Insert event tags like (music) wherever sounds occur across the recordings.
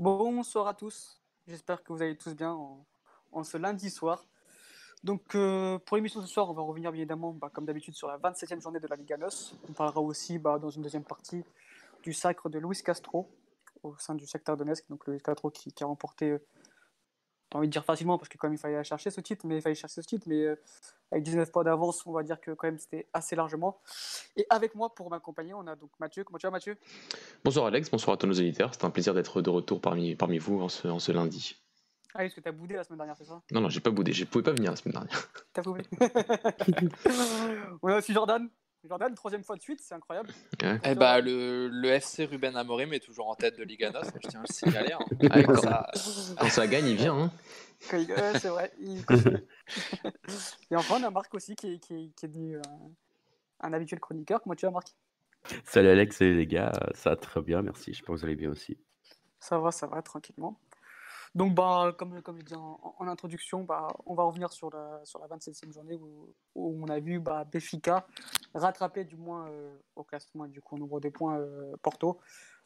Bonsoir à tous. J'espère que vous allez tous bien en, ce lundi soir. Donc, euh, pour l'émission de ce soir, on va revenir bien évidemment, bah, comme d'habitude, sur la 27e journée de la Liga NOS. On parlera aussi bah, dans une deuxième partie du sacre de Luis Castro au sein du secteur Donetsk. Donc, Luis Castro qui, qui a remporté j'ai envie de dire facilement parce que quand même il fallait chercher ce titre, mais il fallait chercher ce titre, mais euh, avec 19 points d'avance, on va dire que quand même c'était assez largement. Et avec moi pour m'accompagner, on a donc Mathieu. Comment tu vas Mathieu? Bonsoir Alex, bonsoir à tous nos éditeurs. C'est un plaisir d'être de retour parmi, parmi vous en ce, en ce lundi. Ah, est-ce que tu as boudé la semaine dernière, c'est ça? Non, non, j'ai pas boudé, je pouvais pas venir la semaine dernière. T'as boudé (laughs) On a aussi Jordan. Jordan, troisième fois de suite, c'est incroyable. Eh bah, le, le, FC Ruben Amorim est toujours en tête de Liga NOS, je tiens à le signaler. Hein. Ah, quand, ça... quand, ça... gagne, il vient. Hein. c'est vrai. (laughs) Et enfin, on a Marc aussi qui est, qui qui est devenu un, un, habituel chroniqueur. Comment tu vas, Marc? Salut Alex, salut les gars. Ça va très bien, merci. Je pense que vous allez bien aussi. Ça va, ça va, tranquillement. Donc, bah, comme, comme je disais en, introduction, bah, on va revenir sur la, sur la 27e journée où, où on a vu bah, Béfica rattraper du moins euh, au classement du coup au nombre de points euh, Porto.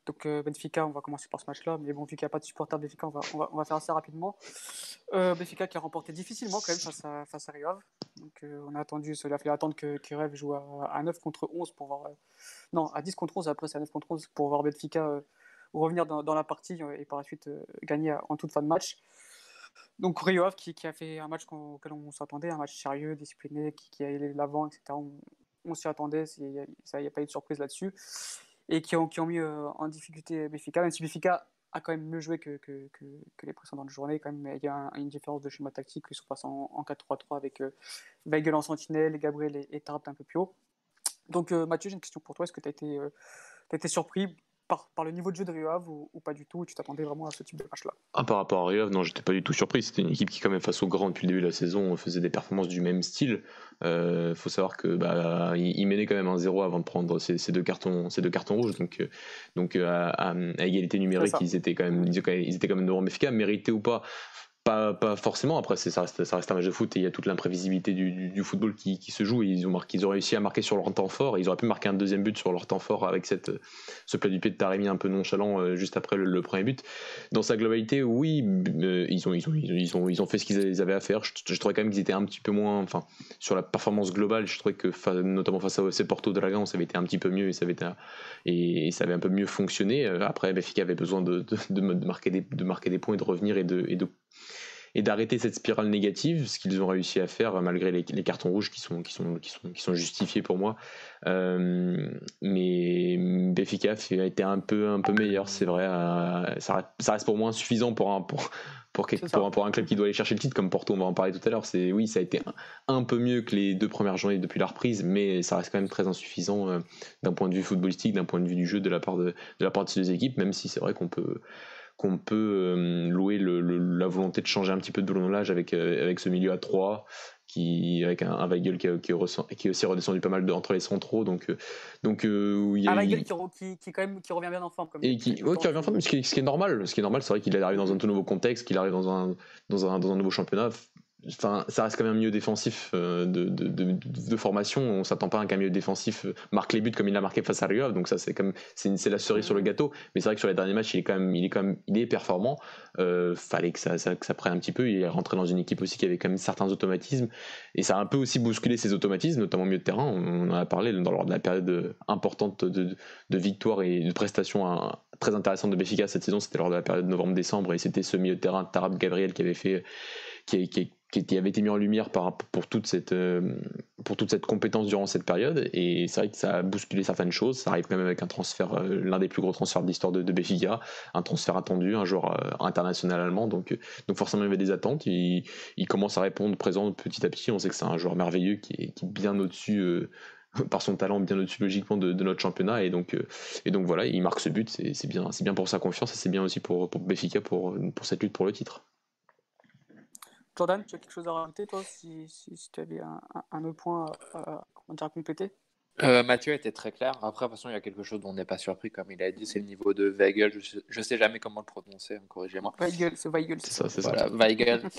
Donc euh, Benfica, on va commencer par ce match-là, mais bon, vu qu'il n'y a pas de supporter Benfica, on va, on va, on va faire assez rapidement. Euh, Benfica qui a remporté difficilement quand même face à, face à Rio Donc on a attendu, cela fait attendre que, que Rev joue à, à, 9 contre 11 pour voir. non, à 10 contre 11, après c'est à 9 contre 11 pour voir Benfica revenir dans, la partie et par la suite gagner en toute fin de match. Donc Rio qui, qui, a fait un match auquel on s'attendait, un match sérieux, discipliné, qui, qui a allé l'avant, etc. On, s'y attendait, il n'y a, pas eu de surprise là-dessus. Et qui ont, mis euh, en difficulté Béfica, même si Béfica a quand même mieux joué que, les précédentes journées. Quand même, il y a un, une différence de schéma tactique. Ils sont passés en, en 4-3-3 avec euh, en sentinelle, Gabriel et, et un peu plus haut. Donc euh, Mathieu, j'ai une question pour toi. Est-ce que tu euh, as été surpris par, par, le niveau de jeu de Rio Ave ou, ou, pas du tout Tu t'attendais vraiment à ce type de match-là ah, Par rapport à Rio Ave, non, j'étais pas du tout surpris. C'était une équipe qui, quand même, face au grand depuis le début de la saison, faisait des performances du même style. Il euh, faut savoir que bah, il, il menait quand même un 0 avant de prendre ces, ces, deux cartons, ces deux cartons rouges. Donc, euh, donc euh, à, à, à, égalité numérique, ils étaient quand même, ils étaient quand même devant Benfica, mérité ou pas. Pas, forcément, après ça reste, ça reste un match de foot et il y a toute l'imprévisibilité du, du, football qui, qui, se joue. Ils, ont marqué, ils ont réussi à marquer sur leur temps fort. Ils auraient pu marquer un deuxième but sur leur temps fort avec cette, ce plat du pied de Taremi un peu nonchalant euh, juste après le, premier but. Dans sa globalité, oui, euh, ils, ont, ils, ont, ils, ont, ils ont fait ce qu'ils avaient à faire. Je, je, trouvais quand même qu'ils étaient un petit peu moins. Enfin, sur la performance globale, je trouvais que notamment face à ces Porto Dragon, ça avait été un petit peu mieux et ça avait, et, ça avait un peu mieux fonctionné. Euh, Après, Benfica avait besoin de, de, de, marquer des, de marquer des points et de revenir et de et d'arrêter cette spirale négative, ce qu'ils ont réussi à faire malgré les, les, cartons rouges qui sont, qui sont, qui sont, qui sont justifiés pour moi. Euh, mais Benfica a été un peu, un peu meilleur, c'est vrai. Euh, ça, ça, reste pour moi insuffisant pour un, pour, pour, pour, pour, un club qui doit aller chercher le titre, comme Porto, on va en parler tout à l'heure. C'est oui, ça a été un, un, peu mieux que les deux premières journées depuis la reprise, mais ça reste quand même très insuffisant euh, d'un point de vue footballistique, d'un point de vue du jeu de la part de, de la part de ces deux équipes, même si c'est vrai qu'on peut qu'on peut euh, louer le, le, la volonté de changer un petit peu de boulonnage avec, euh, avec ce milieu à 3 qui avec un, un Weigel qui, qui, qui, est aussi redescendu pas mal de, entre les centraux. Donc euh, donc euh, y a, un Weigel qui, qui, qui, quand même qui revient bien en forme comme et qui, ouais, qui revient en forme ce qui, ce qui est normal. Ce qui est normal c'est vrai qu'il arrive dans un tout nouveau contexte qu'il arrive dans un, dans un dans un nouveau championnat Enfin, ça reste quand même un milieu défensif de, de, formation. On s'attend pas à qu'un milieu défensif marque les buts comme il l'a marqué face à Rio. Donc ça, c'est comme c'est la cerise sur le gâteau. Mais c'est vrai que sur les derniers matchs, il est quand même, il est quand même, il est performant. Euh, fallait que ça, ça, prenne un petit peu. Il est rentré dans une équipe aussi qui avait quand même certains automatismes. Et ça a un peu aussi bousculé ses automatismes, notamment au milieu de terrain. On en a parlé dans lors de la période importante de, de victoire et de prestations très intéressantes de Béfica cette saison. C'était lors de la période novembre-décembre et c'était ce milieu de terrain Tarab Gabriel qui avait fait qui, qui, avait été mis en lumière par, pour, toute cette, euh, pour toute cette compétence durant cette période. Et c'est vrai que ça a bousculé certaines choses. Ça arrive quand même avec un transfert, euh, l'un des plus gros transferts de l'histoire de, de un transfert attendu, un joueur euh, international allemand. Donc, donc forcément, il y avait des attentes. Il, commence à répondre présent petit à petit. On sait que c'est un joueur merveilleux qui est, qui bien au-dessus (laughs) par son talent bien au-dessus logiquement de, notre championnat et donc et donc voilà il marque ce but c'est bien bien pour sa confiance et c'est bien aussi pour pour pour pour cette lutte pour le titre Jordan, tu as quelque chose à rajouter, toi, si, si, si tu avais un, un, autre point à, comment dire, à compléter? Euh, Mathieu était très clair. Après, de toute façon, il y a quelque chose dont on n'est pas surpris, comme il a dit, c'est le niveau de Weigel. Je ne sais, sais, jamais comment le prononcer, hein, corrigez-moi. Weigel, c'est Weigel. C'est ça, c'est voilà, ça. Weigel. (laughs)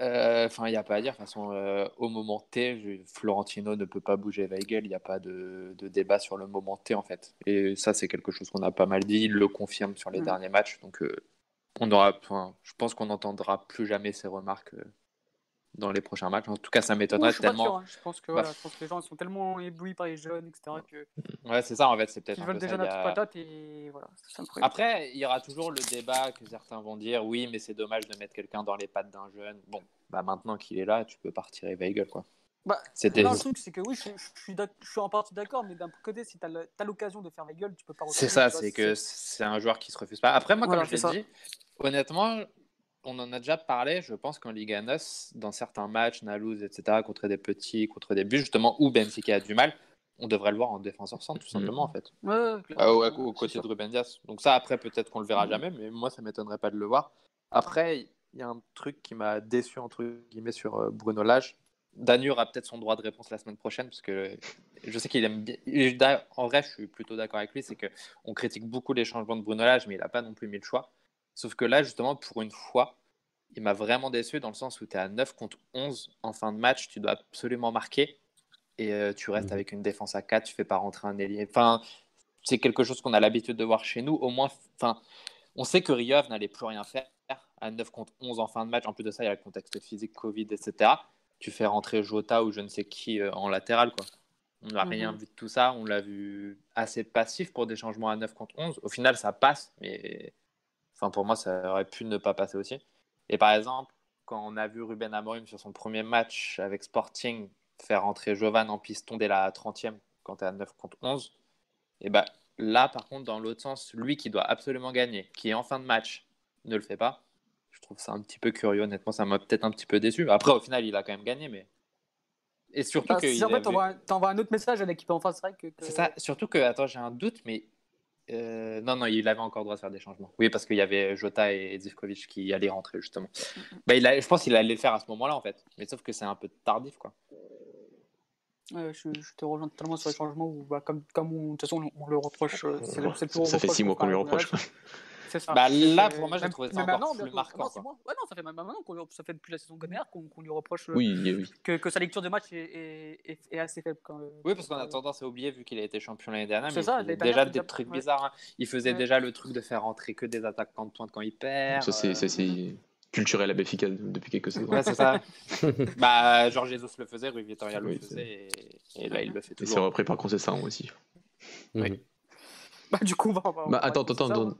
Euh, enfin, il n'y a pas à dire. De toute façon, euh, au moment T, je, Florentino ne peut pas bouger Weigel. Il n'y a pas de, de, débat sur le moment T, en fait. Et ça, c'est quelque chose qu'on a pas mal dit. Il le confirme sur les mmh. derniers matchs. Donc, on aura, enfin, je pense qu'on n'entendra plus jamais ces remarques euh, dans les prochains matchs. En tout cas, ça m'étonnerait je tellement. sûr, hein. Je pense que Bah. voilà, je pense que les gens sont tellement éblouis par les jeunes, etc. que Ouais, c'est ça en fait, c'est peut-être ils veulent peu des ça. jeunes Il à y toute a- patate et voilà, ça. Après, il y aura toujours le débat que certains vont dire oui, mais c'est dommage de mettre quelqu'un dans les pattes d'un jeune. Bon, bah maintenant qu'il est là, tu peux pas retirer Weigel, quoi. Bah. Non, le truc, c'est que oui, je, je suis, je suis en partie d'accord, mais d'un côté, si tu as l'occasion de faire la gueule, tu peux pas C'est ça, c'est que c'est un joueur qui se refuse pas. Après, moi, Voilà, comme je c'est l'ai dit, honnêtement, on en a déjà parlé. Je pense qu'en Liga NOS, dans certains matchs, Nalouz, etc., contre des petits, contre des buts, justement, où Benfica a du mal, on devrait le voir en défenseur centre, tout simplement, en fait. Ouais, ouais, Ah, clairement, au, ouais, au c'est côté de Ruben Dias. Donc ça, après, peut-être qu'on le verra Mhm. jamais, mais moi, ça m'étonnerait pas de le voir. Après, il y a un truc qui m'a déçu, entre guillemets, sur euh, Bruno Lage. Danur a peut-être son droit de réponse la semaine prochaine, parce que je sais qu'il aime bien... En vrai, je suis plutôt d'accord avec lui, c'est que on critique beaucoup les changements de Bruno Lage, mais il n'a pas non plus mis le choix. Sauf que là, justement, pour une fois, il m'a vraiment déçu dans le sens où tu es à 9 contre 11 en fin de match, tu dois absolument marquer et euh, tu restes Mhm. avec une défense à 4, tu fais pas rentrer un ailier. Enfin, c'est quelque chose qu'on a l'habitude de voir chez nous. Au moins, enfin, on sait que Riov n'allait plus rien faire à 9 contre 11 en fin de match. En plus de ça, il y a le contexte physique, Covid, etc. Tu fais rentrer Jota ou je ne sais qui euh, en latéral, quoi. On n'a rien Mhm. vu de tout ça. On l'a vu assez passif pour des changements à 9 contre 11. Au final, ça passe, mais enfin, pour moi, ça aurait pu ne pas passer aussi. Et par exemple, quand on a vu Ruben Amorim sur son premier match avec Sporting faire rentrer Jovan en piston dès la 30e, quand tu à 9 contre 11, et ben là, par contre, dans l'autre sens, lui qui doit absolument gagner, qui est en fin de match, ne le fait pas. Je trouve ça un petit peu curieux, honnêtement, ça m'a peut-être un petit peu déçu. Après, au final, il a quand même gagné, mais. Et surtout Bah, que. si en fait, t'envoies un- un autre message à l'équipe en face, c'est vrai que. que- c'est ça, surtout que, attends, j'ai un doute, mais. Euh, non, non, il avait encore le droit de faire des changements. Oui, parce qu'il y avait Jota et Zivkovic qui allaient rentrer, justement. Bah, il a, je pense qu'il allait le faire à ce moment-là, en fait. Mais sauf que c'est un peu tardif, quoi. Ouais, je, je te rejoins totalement sur les changements où, bah, comme, comme on, de toute façon, on, on le reproche. euh, c'est le- c'est le plus Ça fait six mois qu'on lui reproche. Ça. Bah, là, pour moi, j'ai trouvé ça encore maintenant, plus marquant, quoi. mois. Ouais, non, ça fait même maintenant qu'on ça fait depuis la saison dernière qu'on qu'on lui reproche euh, Oui, oui. que, que sa lecture de match est, est, est- assez faible. Quand, euh, Oui, parce qu'on a tendance à oublier, vu qu'il a été champion l'année dernière, C'est mais ça, il faisait déjà des trucs ouais. bizarres. hein. Il faisait Ouais. déjà le truc de faire rentrer que des attaquants de pointe quand il perd. Ça, c'est euh, culturel à Béfica depuis quelques saisons. Ouais, c'est ça. (laughs) bah, Georges Jesus le faisait, Rui Vitoria le Oui, faisait, et, et là, il le fait Et c'est toujours. repris par Concession aussi. Oui. Bah, du coup, on va. on va- on Bah, va attends, attends, attends. hein.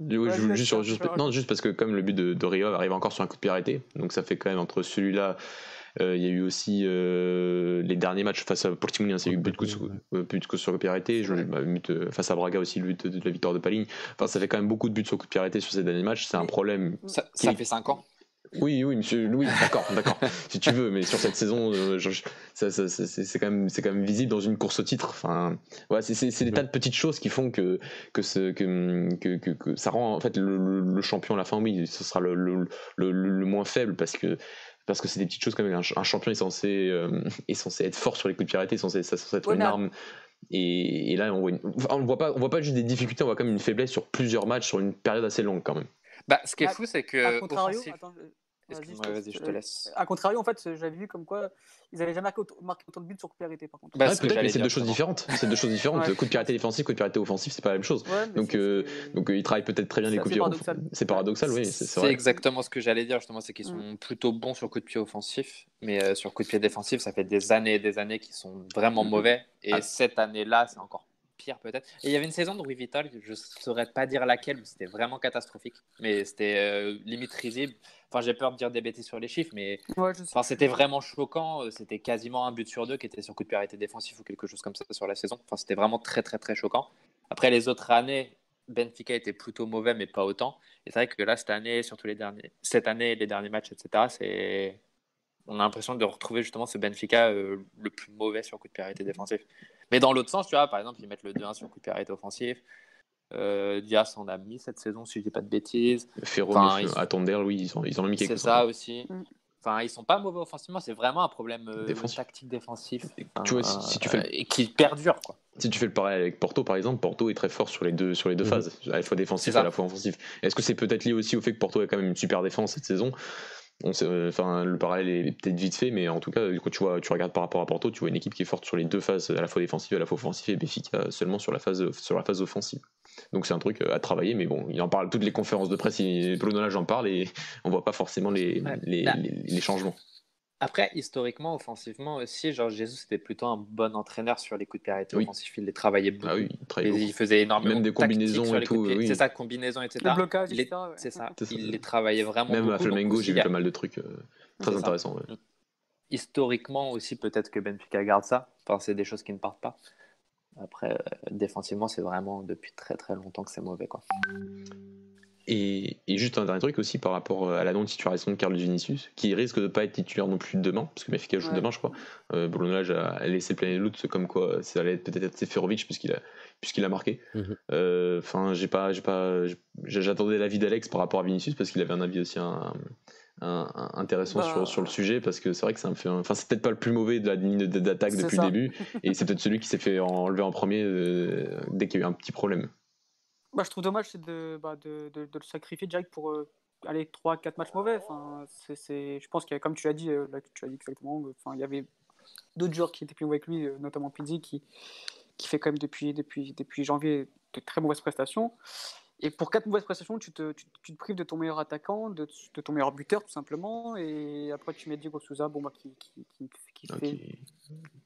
Juste, sur- juste- non, juste parce que comme le but de, de Rio arrive encore sur un coup de pied arrêté, donc ça fait quand même entre celui-là, euh, il y a eu aussi euh, les derniers matchs face à Portimonense, il y a eu but de coup sur, euh, coup de pied arrêté, je- bah, but, euh, face à Braga aussi, le but de, de la victoire de Paligne. Enfin, ça fait quand même beaucoup de buts sur coup de pied arrêté sur ces derniers matchs, c'est un problème. Ça, Qui- ça fait 5 ans. Oui, oui, monsieur, oui, d'accord, d'accord, si tu veux, mais sur cette saison, ça, ça- ça- c'est quand même, c'est quand même visible dans une course au titre. Enfin, ouais, c'est- des tas de petites choses qui font que que, ce, que, que, que- que ça rend en fait le, le- le champion à la fin, oui, ce sera le, le, le, le moins faible parce que parce que c'est des petites choses quand même. Un, ch- un champion est censé euh, est censé être fort sur les coups de pied arrêtés, est censé, c'est censé être Ouais, une arme. Et, et là, on voit, une- enfin, on voit pas, on voit pas juste des difficultés, on voit quand même une faiblesse sur plusieurs matchs sur une période assez longue quand même. Bah, ce qui est À- fou, c'est A que. contrario, offensif- attends, vas-y, je te euh, laisse. A contrario, en fait, j'avais vu comme quoi ils avaient jamais marqué autant, marqué autant de buts sur coup de pied arrêté, par contre. Bah, Ouais, peut-être, mais c'est deux choses différentes. C'est deux choses différentes. Ouais. Coup de pied arrêté défensif, coup de pied arrêté offensif, c'est pas la même chose. Donc, euh, Donc euh, ils travaillent peut-être très bien les coups de pied. C'est paradoxal, oui, c'est exactement ce que j'allais dire, justement, c'est qu'ils sont plutôt bons sur coup de pied offensif, mais euh, sur coup de pied défensif, ça fait des années et des années qu'ils sont vraiment Mhm. mauvais. Et Ah. cette année-là, c'est encore pire peut-être. Et il y avait une saison de Vital, je saurais pas dire laquelle, mais c'était vraiment catastrophique. Mais c'était euh, limite risible. Enfin, j'ai peur de dire des bêtises sur les chiffres, mais Ouais. Enfin, c'était vraiment choquant. euh, C'était quasiment un but sur deux qui était sur coup de pied arrêté défensif ou quelque chose comme ça sur la saison. Enfin, c'était vraiment très, très, très choquant. Après, les autres années, Benfica était plutôt mauvais, mais pas autant. Et c'est vrai que là, cette année, surtout les derniers, cette année, les derniers matchs, etc., c'est. On a l'impression de retrouver justement ce Benfica euh, le plus mauvais sur coup de pied arrêté défensif. Mais dans l'autre sens, tu vois, par exemple, ils mettent le 2-1 sur coup de pied arrêté offensif. Euh, Diaz en a mis cette saison, si je dis pas de bêtises. Ferro, Enfin, ils- à oui, ils, ont, ils en ont mis C'est quelques ça aussi. Mm. Enfin, ils sont pas mauvais offensivement, c'est vraiment un problème euh, Défensif. tactique défensif. Tu vois, si- si tu fais euh, et qui perdure quoi. Si tu fais le pareil avec Porto, par exemple, Porto est très fort sur les deux, sur les deux Mhm. phases, à la fois défensif C'est et à la fois offensif. Est-ce que c'est peut-être lié aussi au fait que Porto a quand même une super défense cette saison? On sait, euh, enfin, le parallèle est peut-être vite fait, mais en tout cas, quand tu, vois, tu regardes par rapport à Porto, tu vois une équipe qui est forte sur les deux phases, à la fois défensive et à la fois offensive, et Béfica seulement sur la phase, sur la phase offensive. Donc c'est un truc à travailler, mais bon, il en parle toutes les conférences de presse, Bruno j'en parle et on voit pas forcément les, les, bah, les, les changements. Après, historiquement, offensivement aussi, genre Jésus c'était plutôt un bon entraîneur sur les coups de pied offensifs. Il les travaillait beaucoup. Ah oui, il, faisait énormément Même des combinaisons et tout. C'est ça, combinaisons, etc. Le blocage, C'est ça. Il les travaillait vraiment Même beaucoup. à Flamengo, j'ai vu pas mal de trucs euh, très intéressants. Historiquement aussi, peut-être que Benfica garde ça. Enfin, c'est des choses qui ne partent pas. Après, euh, défensivement, c'est vraiment depuis très très longtemps que c'est mauvais. Quoi. Et, juste un dernier truc aussi par rapport euh, à la non-titularisation de Carlos Vinicius, qui risque de ne pas être titulaire non plus demain, parce que Benfica joue demain, je crois. Euh, a, laissé planer le doute, comme quoi ça allait peut-être être Seferovic, puisqu'il a, puisqu'il a marqué. Mhm. Euh, enfin, j'ai pas, j'ai pas, j'attendais l'avis d'Alex par rapport à Vinicius, parce qu'il avait un avis aussi un, intéressant sur, bah. sur, le sujet parce que c'est vrai que c'est enfin c'est peut-être pas le plus mauvais de la ligne d'attaque depuis le début et c'est peut-être celui qui s'est fait enlever en premier euh, dès qu'il y a eu un petit problème. Bah, je trouve dommage c'est de, bah, de, de, le sacrifier direct pour euh, aller 3-4 matchs mauvais. Enfin, c'est, je pense qu'il y a, comme tu l'as dit, euh, là, tu as dit exactement, enfin, il y avait d'autres joueurs qui étaient plus mauvais avec lui, notamment Pizzi qui, qui fait quand même depuis, depuis, depuis janvier de très mauvaises prestations. Et pour quatre mauvaises prestations, tu te, tu, te prives de ton meilleur attaquant, de, de, ton meilleur buteur, tout simplement. Et après, tu mets Diego Souza, bon, bah, qui, qui, qui, fait,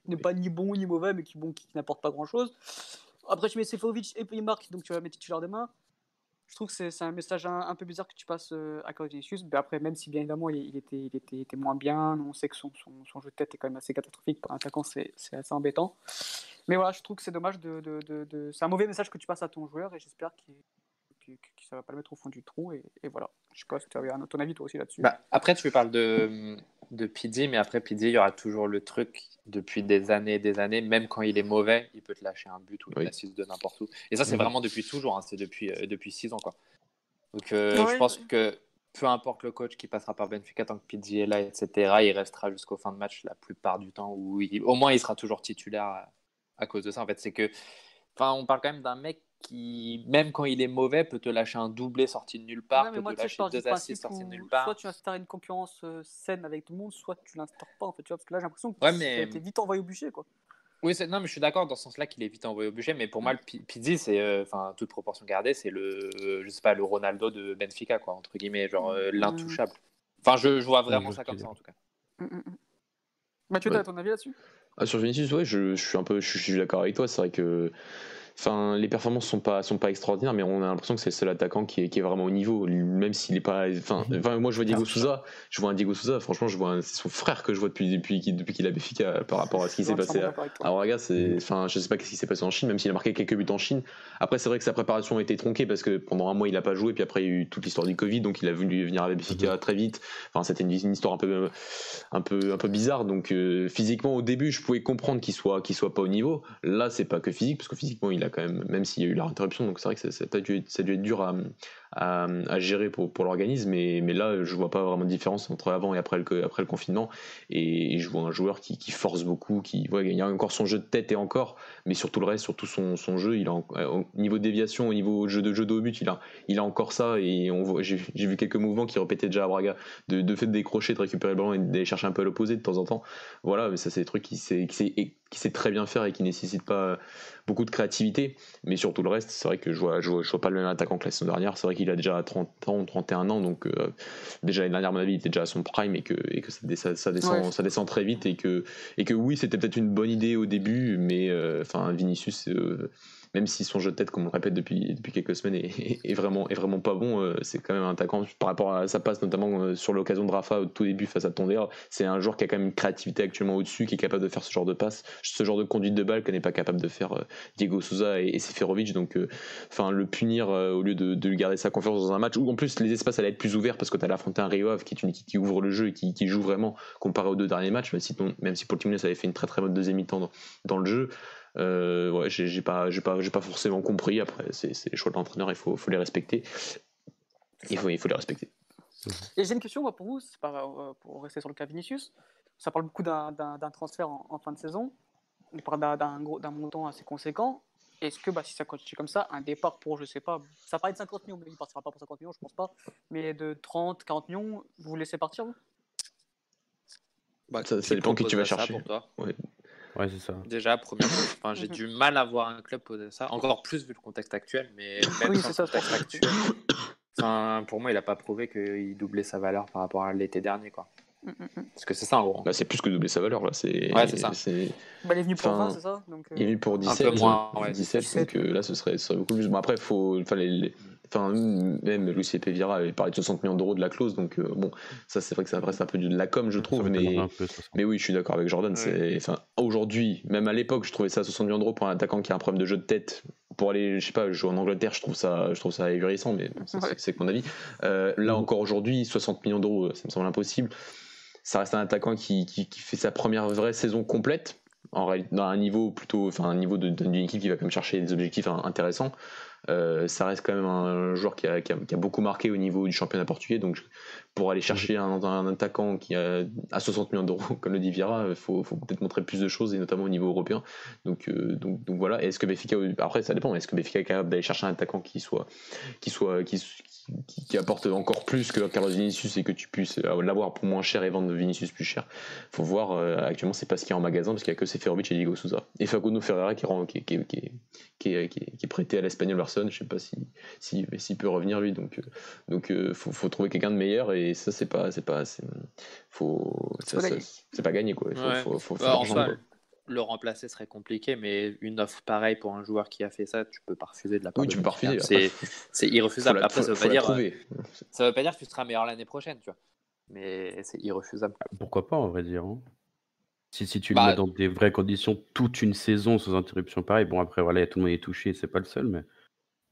n'est pas ni bon ni mauvais, mais qui, bon, qui, n'apporte pas grand-chose. Après, tu mets Sefovic et puis Marc, donc tu vas mettre titulaire demain. Je trouve que c'est, un message un, peu bizarre que tu passes euh, à Carlos Vinicius. Mais après, même si bien évidemment il, était, il était, était, moins bien, on sait que son, son, son, jeu de tête est quand même assez catastrophique pour un attaquant, c'est, c'est assez embêtant. Mais voilà, je trouve que c'est dommage de, de, de, C'est un mauvais message que tu passes à ton joueur et j'espère qu'il qui, ça va pas le mettre au fond du trou. Et, voilà. Je sais pas si tu avais un, ton avis toi aussi là-dessus. Bah, après, tu parles de, de Pizzi, mais après Pizzi, il y aura toujours le truc depuis des années et des années. Même quand il est mauvais, il peut te lâcher un but ou une assiste de n'importe où. Et ça, c'est vraiment depuis toujours. Hein. C'est depuis, euh, depuis six ans. Quoi. Donc, euh, je pense que peu importe le coach qui passera par Benfica, tant que Pizzi est là, etc., il restera jusqu'au fin de match la plupart du temps. Où au moins, il sera toujours titulaire à, à cause de ça. En fait, c'est que. Enfin, on parle quand même d'un mec qui, même quand il est mauvais, peut te lâcher un doublé sorti de nulle part, peut te lâcher deux assists sortis de nulle part. Soit tu instaures une concurrence euh, saine avec tout le monde, soit tu l'instaures pas, en fait, tu vois, parce que là, j'ai l'impression que ouais, mais... tu es vite envoyé au bûcher, quoi. Oui, non, mais je suis d'accord dans ce sens-là qu'il est vite envoyé au bûcher, mais pour moi, le Pizzi, c'est, euh, enfin, toute proportion gardée, c'est le, je sais pas, le Ronaldo de Benfica, quoi, entre guillemets, genre euh, mm. l'intouchable. Enfin, je, je vois vraiment ça comme ça, en tout cas. Mm, mm, Mathieu, tu as ton avis là-dessus? Ah, Sur Vinicius, ouais, je, je, suis un peu, je, je suis d'accord avec toi, c'est vrai que Enfin, les performances sont pas sont pas extraordinaires, mais on a l'impression que c'est le seul attaquant qui est, qui est vraiment au niveau, même s'il est pas. Enfin, mhm. moi je vois Diego Souza, je vois un Diego Souza. Franchement, je vois c'est son frère que je vois depuis depuis depuis qu'il a Béfica par rapport à ce qui s'est passé à, à Braga. C'est, enfin, je sais pas ce qui s'est passé en Chine, même s'il a marqué quelques buts en Chine. Après, c'est vrai que sa préparation a été tronquée parce que pendant un mois il a pas joué, puis après il y a eu toute l'histoire du Covid, donc il a voulu venir à Béfica mhm. très vite. Enfin, c'était une, histoire un peu un peu un peu bizarre. Donc euh, physiquement au début, je pouvais comprendre qu'il soit qu'il soit pas au niveau. Là, c'est pas que physique, parce que physiquement il même, s'il y a eu la interruption, donc c'est vrai que ça, a dû, être dur à, gérer pour, l'organisme, mais, là, je vois pas vraiment de différence entre avant et après le, confinement. Et, je vois un joueur qui, force beaucoup, qui ouais, il y a encore son jeu de tête et encore, mais surtout le reste, surtout son, son jeu, il a, au niveau déviation, au niveau jeu de jeu de but, il a, il a encore ça. Et j'ai vu quelques mouvements qui répétaient déjà à Braga, de, fait de décrocher, de récupérer le ballon et d'aller chercher un peu à l'opposé de temps en temps. Voilà, mais ça, c'est des trucs qui sait, qui sait très bien faire et qui nécessitent pas beaucoup de créativité. Mais surtout le reste, c'est vrai que je vois, je vois, je vois pas le même attaquant que la saison dernière. C'est vrai qu'il a déjà 30 ans, 31 ans, donc euh, déjà l'année dernière, à mon avis, il était déjà à son prime et que, et que ça, ça, descend, ça descend très vite et que, et que oui, c'était peut-être une bonne idée au début, mais euh, enfin, Vinicius. Même si son jeu de tête, comme on le répète depuis, depuis quelques semaines, est, vraiment, est vraiment pas bon, euh, c'est quand même un attaquant par rapport à sa passe, notamment euh, sur l'occasion de Rafa au tout début face à Tondera. C'est un joueur qui a quand même une créativité actuellement au-dessus, qui est capable de faire ce genre de passe, ce genre de conduite de balle que n'est pas capable de faire euh, Diego Souza et, Seferovic. Donc, enfin, le punir au lieu de, lui garder sa confiance dans un match où en plus les espaces allaient être plus ouverts parce que tu as l'affronté un Rio qui est une équipe qui ouvre le jeu et qui, joue vraiment comparé aux deux derniers matchs, même si, même si Paul ça avait fait une très très bonne deuxième mi-temps dans le jeu. Euh, ouais, j'ai pas, j'ai pas, j'ai pas forcément compris. Après, c'est les choix de l'entraîneur, il faut, faut les respecter. Il faut, il faut les respecter. Et j'ai une question pour vous, pas, euh, pour rester sur le cas Vinicius. Ça parle beaucoup d'un transfert en, fin de saison. On parle d'un montant assez conséquent. est-ce que bah, si ça continue comme ça, un départ pour, je sais pas, ça paraît de 50 millions, mais il partira pas pour 50 millions, je pense pas, mais de 30, 40 millions, vous vous laissez partir vous? Bah, Ça- ça dépend qui tu vas chercher. pour toi Ouais, c'est ça. Déjà, première chose, enfin, j'ai du mal à voir un club poser ça, encore plus vu le contexte actuel, mais même Oui, sans c'est ça, le contexte ça. actuel, enfin, pour moi, il n'a pas prouvé qu'il doublait sa valeur par rapport à l'été dernier. Quoi. Mm, mm, mm. Parce que c'est ça en gros. Là, c'est plus que doubler sa valeur. Là. C'est, Ouais, c'est ça. Bah, il est venu pour Enfin, 20, c'est ça Donc, euh, Il est venu pour Un 17, peu moins, ouais, 17 17. donc euh, là ce serait, ce serait beaucoup plus. Bon, après, faut, enfin, les- les- enfin, même Lucie Pévira avait parlé de 60 millions d'euros de la clause, donc euh, bon, ça c'est vrai que ça reste un peu de la com, je trouve, mais, demande un peu, 60. mais oui, je suis d'accord avec Jordan. Ouais. C'est, enfin, aujourd'hui, même à l'époque, je trouvais ça 60 millions d'euros pour un attaquant qui a un problème de jeu de tête. Pour aller, je sais pas, jouer en Angleterre, je trouve ça, je trouve ça ahurissant, mais bon, Ouais. c'est que mon avis. Euh, là Mhm. encore aujourd'hui, 60 millions d'euros, ça me semble impossible. Ça reste un attaquant qui, qui, qui fait sa première vraie saison complète, réalité, dans un niveau plutôt, enfin un niveau d'une équipe qui va quand même chercher des objectifs intéressants. Euh, ça reste quand même un joueur qui a, qui a- beaucoup marqué au niveau du championnat portugais. Donc, pour aller chercher un, attaquant qui a à 60 millions d'euros, (laughs) comme le dit Vieira, il faut, faut peut-être montrer plus de choses, et notamment au niveau européen. Donc, euh, donc, voilà. Est-ce que Benfica, après ça dépend, est-ce que Benfica est capable d'aller chercher un attaquant qui soit, qui soit, qui, qui apporte encore plus que Carlos Vinicius et que tu puisses l'avoir pour moins cher et vendre Vinicius plus cher. Faut voir euh, actuellement c'est pas ce qu'il y a en magasin parce qu'il y a que Seferovic et Diego Souza. Et Facundo Ferreira qui, rend- qui, qui, qui, qui, qui est, prêté à l'Espagnol Barcelone. Je sais pas si si- s'il peut revenir lui. Donc euh, donc euh, faut, faut trouver quelqu'un de meilleur et ça c'est pas c'est pas c'est faut C'est ça- pas ça- gagné. c'est pas gagné quoi. Il faut, Ouais. faut, faut Bah, faire le remplacer serait compliqué, mais une offre pareille pour un joueur qui a fait ça, tu peux pas refuser de la part oui de tu peux pas refuser C'est c'est faut irrefusable. la, Après, ça veut pas dire, ça veut pas dire que tu seras meilleur l'année prochaine, tu vois. Mais c'est irrefusable. Pourquoi pas, en vrai dire. hein. Si, si tu Bah, le mets dans des vraies conditions toute une saison sans interruption pareil, bon après voilà, tout le monde est touché, c'est pas le seul, mais,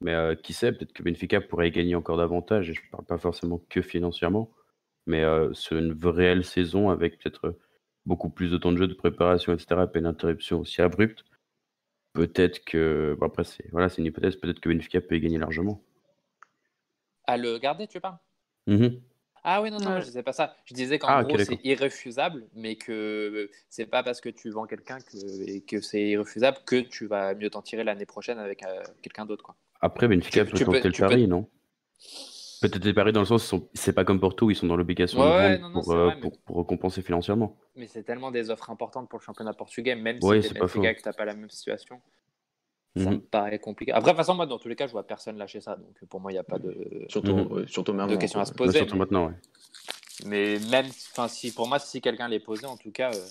mais euh, qui sait, peut-être que Benfica pourrait y gagner encore davantage, et je parle pas forcément que financièrement, mais euh, sur une vraie réelle saison avec peut-être euh, beaucoup plus de temps de jeu, de préparation, etc., pas une interruption aussi abrupte, peut-être que, bon, après c'est voilà, c'est une hypothèse, peut-être que Benfica peut y gagner largement. À le garder, tu parles? Mhm. Ah oui, non, non, Ouais. je disais pas ça. Je disais qu'en Ah, gros, c'est irréfusable, mais que c'est pas parce que tu vends quelqu'un que, et que c'est irréfusable que tu vas mieux t'en tirer l'année prochaine avec euh, quelqu'un d'autre. Quoi. Après, Benfica Tu- peut tu peux- tenter le tu peux- pari, non? Peut-être pari dans le sens, sont- c'est pas comme Porto où ils sont dans l'obligation Ouais, de ouais, vendre non, non, pour, euh, vrai, mais- pour, pour récompenser financièrement. Mais c'est tellement des offres importantes pour le championnat portugais, même Ouais, si c'est pas que t'as pas la même situation. Ça Mhm. me paraît compliqué. Après, de toute façon, moi, dans tous les cas, je vois personne lâcher ça. Donc, pour moi, il n'y a pas de, surtout Mhm. ouais, surtout de question à se Ouais, poser. surtout mais, maintenant, ouais. mais même, enfin, si, pour moi, si quelqu'un les posait, en tout cas, euh,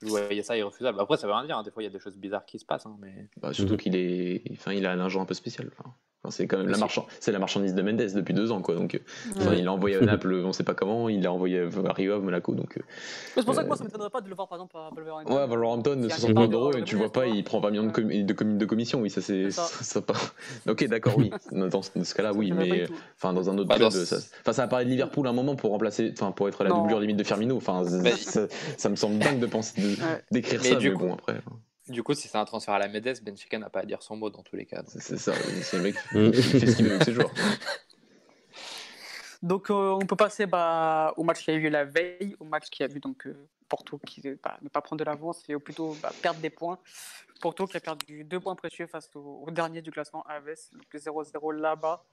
je voyais ça irrefusable. Après, ça veut rien dire. hein. Des fois, il y a des choses bizarres qui se passent. hein, mais... Bah, surtout Mhm. qu'il est enfin il a un agent un peu spécial enfin, enfin, c'est quand même la marchand c'est la marchandise de Mendes depuis deux ans quoi donc euh, Enfin, Ouais. il l'a envoyé à Naples, on sait pas comment, il l'a envoyé à Rio, à Monaco, donc. euh, Mais c'est pour ça que moi, ça m'étonnerait pas de le voir par exemple à Wolverhampton. Ouais, Wolverhampton, Il y a un 60 départ millions de d'euros, et tu vois pas, il prend 20 millions de, commi- de, commi- de commission, oui, ça c'est. C'est ça. (laughs) ça- pas... Ok, d'accord, oui, (laughs) dans ce, dans ce cas-là, oui, mais enfin, dans un autre Bah, club, ça, enfin, ça a parlé de Liverpool à un moment pour remplacer, enfin, pour être la Non. doublure limite de Firmino, enfin, Mais- ça, ça me semble dingue de penser, de- Ouais. d'écrire Mais ça, du mais coup- bon, après, Du coup, si c'est un transfert à la Médès, Benfica n'a pas à dire son mot dans tous les cas. c'est ça, c'est le mec Mhm. qui fait ce qu'il veut avec ses joueurs. Donc, euh, on peut passer bah, au match qui a eu lieu la veille, au match qui a vu donc euh, Porto qui bah, ne pas prendre de l'avance et plutôt bah, perdre des points. Porto qui a perdu deux points précieux face au, au dernier du classement Aves, donc le 0-0 là-bas.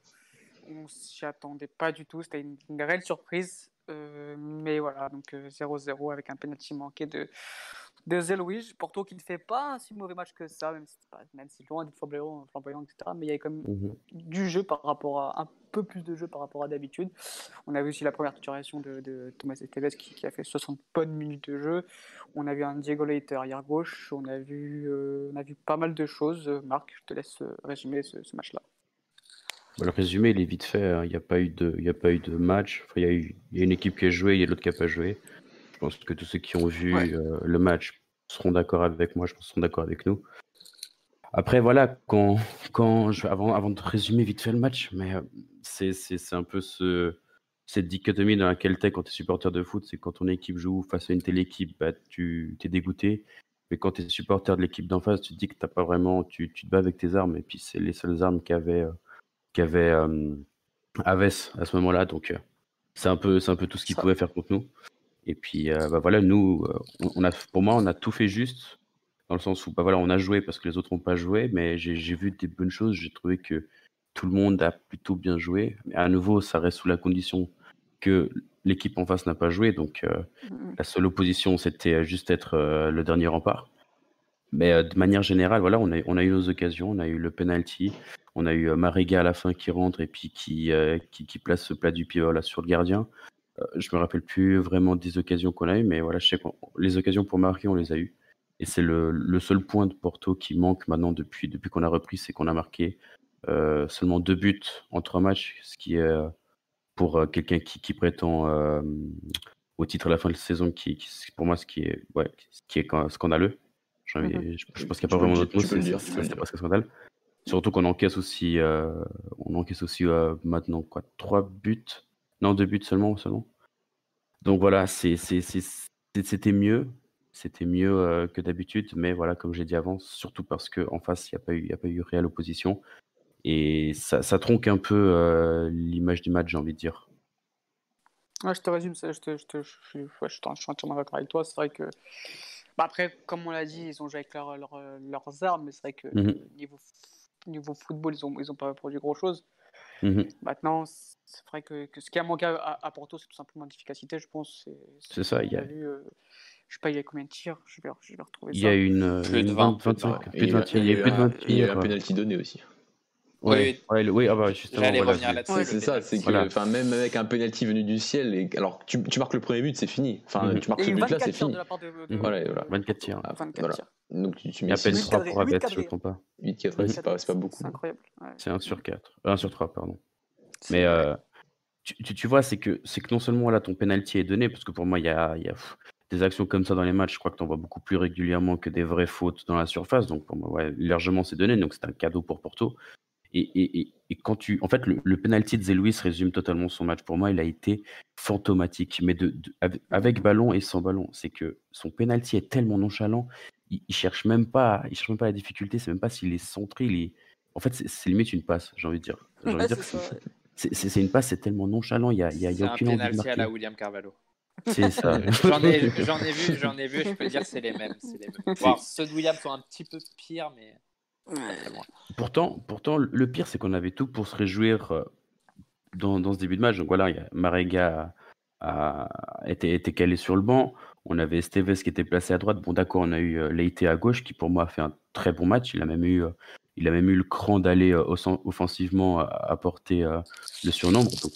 On s'y attendait pas du tout, c'était une, une réelle surprise. Euh, mais voilà, donc euh, 0-0 avec un penalty manqué de, de Zelouij. Porto qui ne fait pas un si mauvais match que ça, même si, pas, même si loin d'être flamboyant, flamboyant, etc. Mais il y a quand même Mhm. du jeu par rapport à un peu plus de jeu par rapport à d'habitude. On a vu aussi la première titularisation de, de Thomas Esteves qui, qui a fait 60 bonnes minutes de jeu. On a vu un Diego Leite arrière gauche. On a vu, euh, on a vu pas mal de choses. Marc, je te laisse euh, résumer ce, ce match-là. Bah, le résumé, il est vite fait. hein. Il n'y a, pas eu de- il y a pas eu de match. Enfin, il, y a eu, il y a une équipe qui a joué, il y a l'autre qui n'a pas joué. Je pense que tous ceux qui ont vu Ouais. euh, le match seront d'accord avec moi, je pense, seront d'accord avec nous. Après, voilà, quand, (laughs) quand je, avant, avant de résumer vite fait le match, mais euh, c'est c'est- c'est un peu ce, cette dichotomie dans laquelle tu es quand tu es supporter de foot. C'est quand ton équipe joue face à une telle équipe, bah, tu es dégoûté. Mais quand tu es supporter de l'équipe d'en face, tu te dis que t'as pas vraiment, tu, tu te bats avec tes armes. Et puis, c'est les seules armes qu'avait euh, qu'avait euh, Aves à ce moment-là. Donc, euh, c'est un, peu- c'est un peu tout ce qu'il pouvait faire contre nous. Et puis, euh, bah, voilà, nous, euh, on, on a, pour moi, on a tout fait juste. dans le sens où bah voilà, on a joué parce que les autres n'ont pas joué, mais j'ai vu des bonnes choses. J'ai trouvé que tout le monde a plutôt bien joué. Mais à nouveau, ça reste sous la condition que l'équipe en face n'a pas joué. Donc euh, mmh la seule opposition, c'était juste être euh, le dernier rempart. Mais euh, de manière générale, voilà, on a, on a eu nos occasions. On a eu le penalty. On a eu Mariga à la fin qui rentre et puis qui, qui, qui, place ce plat du voilà, sur le gardien. Je me rappelle plus vraiment des occasions qu'on a eues, mais voilà, je sais que les occasions pour marquer, on les a eues. Et c'est le, le, seul point de Porto qui manque maintenant depuis, depuis qu'on a repris, c'est qu'on a marqué seulement deux buts en trois matchs, ce qui est pour quelqu'un qui, qui, prétend au titre à la fin de la saison, qui, pour moi, ce qui est, ouais, ce qui est scandaleux. Mmh je, je, pense qu'il n'y a pas vraiment d'autre mot, c'est presque scandale. Surtout qu'on encaisse aussi, on encaisse aussi maintenant quoi, trois buts, non deux buts seulement, seulement. Donc voilà, c'était mieux, c'était mieux que d'habitude, mais voilà, comme j'ai dit avant, surtout parce qu'en face, il n'y a pas eu, a pas eu réelle opposition. Et ça, ça tronque un peu euh, l'image du match, j'ai envie de dire. Ouais, je te résume, je, te, je, te, je, suis, ouais, je, suis entièrement d'accord avec toi. C'est vrai que. Bah après, comme on l'a dit, ils ont joué avec leur, leur, leurs armes, mais c'est vrai que mmh niveau, niveau football, ils n'ont ils ont pas produit grand-chose. Mmh Maintenant, c'est vrai que, que, ce qui a manqué à, à Porto, c'est tout simplement d'efficacité, je pense. C'est ça, il y a. Euh, je sais pas, il y a combien de tirs Je vais, je vais retrouver il y a une. Plus de 20. 25, plus de 20 Il y a, plus de 20 Il y a un penalty donné aussi. Oui, oui, oui ah bah justement. J'allais revenir là-dessus. c'est ça, c'est que enfin, même avec un penalty venu du ciel, et... alors tu, tu marques le premier but, c'est fini. Enfin, mm -hmm. tu marques ce but-là, c'est fini. De de... Mm -hmm. voilà, voilà. 24 tirs. Ah, 24 voilà. tirs. Donc tu, tu mets 8 6 3 pour Abed, si je ne trompe pas. 8 4 c'est pas, pas beaucoup. C'est incroyable. Ouais. C'est 1 sur 4. 1 sur 3, pardon. Mais euh, tu, tu, vois, c'est que, que non seulement là ton penalty est donné, parce que pour moi, il y a, y a des actions comme ça dans les matchs, je crois que tu en vois beaucoup plus régulièrement que des vraies fautes dans la surface. Donc pour moi, ouais, largement c'est donné. Donc c'est un cadeau pour Porto. Et, quand tu. En fait, le, le penalty de Zé résume totalement son match. Pour moi, il a été fantomatique, mais de, avec ballon et sans ballon. C'est que son penalty est tellement nonchalant, il, ne cherche même pas, il cherche même pas la difficulté. C'est même pas s'il est centré. Il est... En fait, c'est limite une passe, j'ai envie de dire. c'est une passe, c'est tellement nonchalant. Il y a, y a, y a aucune un penalty à la William Carvalho. C'est ça. (laughs) j'en ai, (laughs) ai, vu, j'en ai vu. Je peux dire que c'est les mêmes. Les mêmes. Bon, ceux de William sont un petit peu pires, mais. Pourtant, pourtant, le pire, c'est qu'on avait tout pour se réjouir euh, dans, dans ce début de match. Donc voilà, Marega a, été, été, calé sur le banc. On avait Esteves qui était placé à droite. Bon, d'accord, on a eu euh, Leite à gauche qui, pour moi, a fait un très bon match. Il a même eu, euh, il a même eu le cran d'aller offensivement apporter le surnombre. Donc,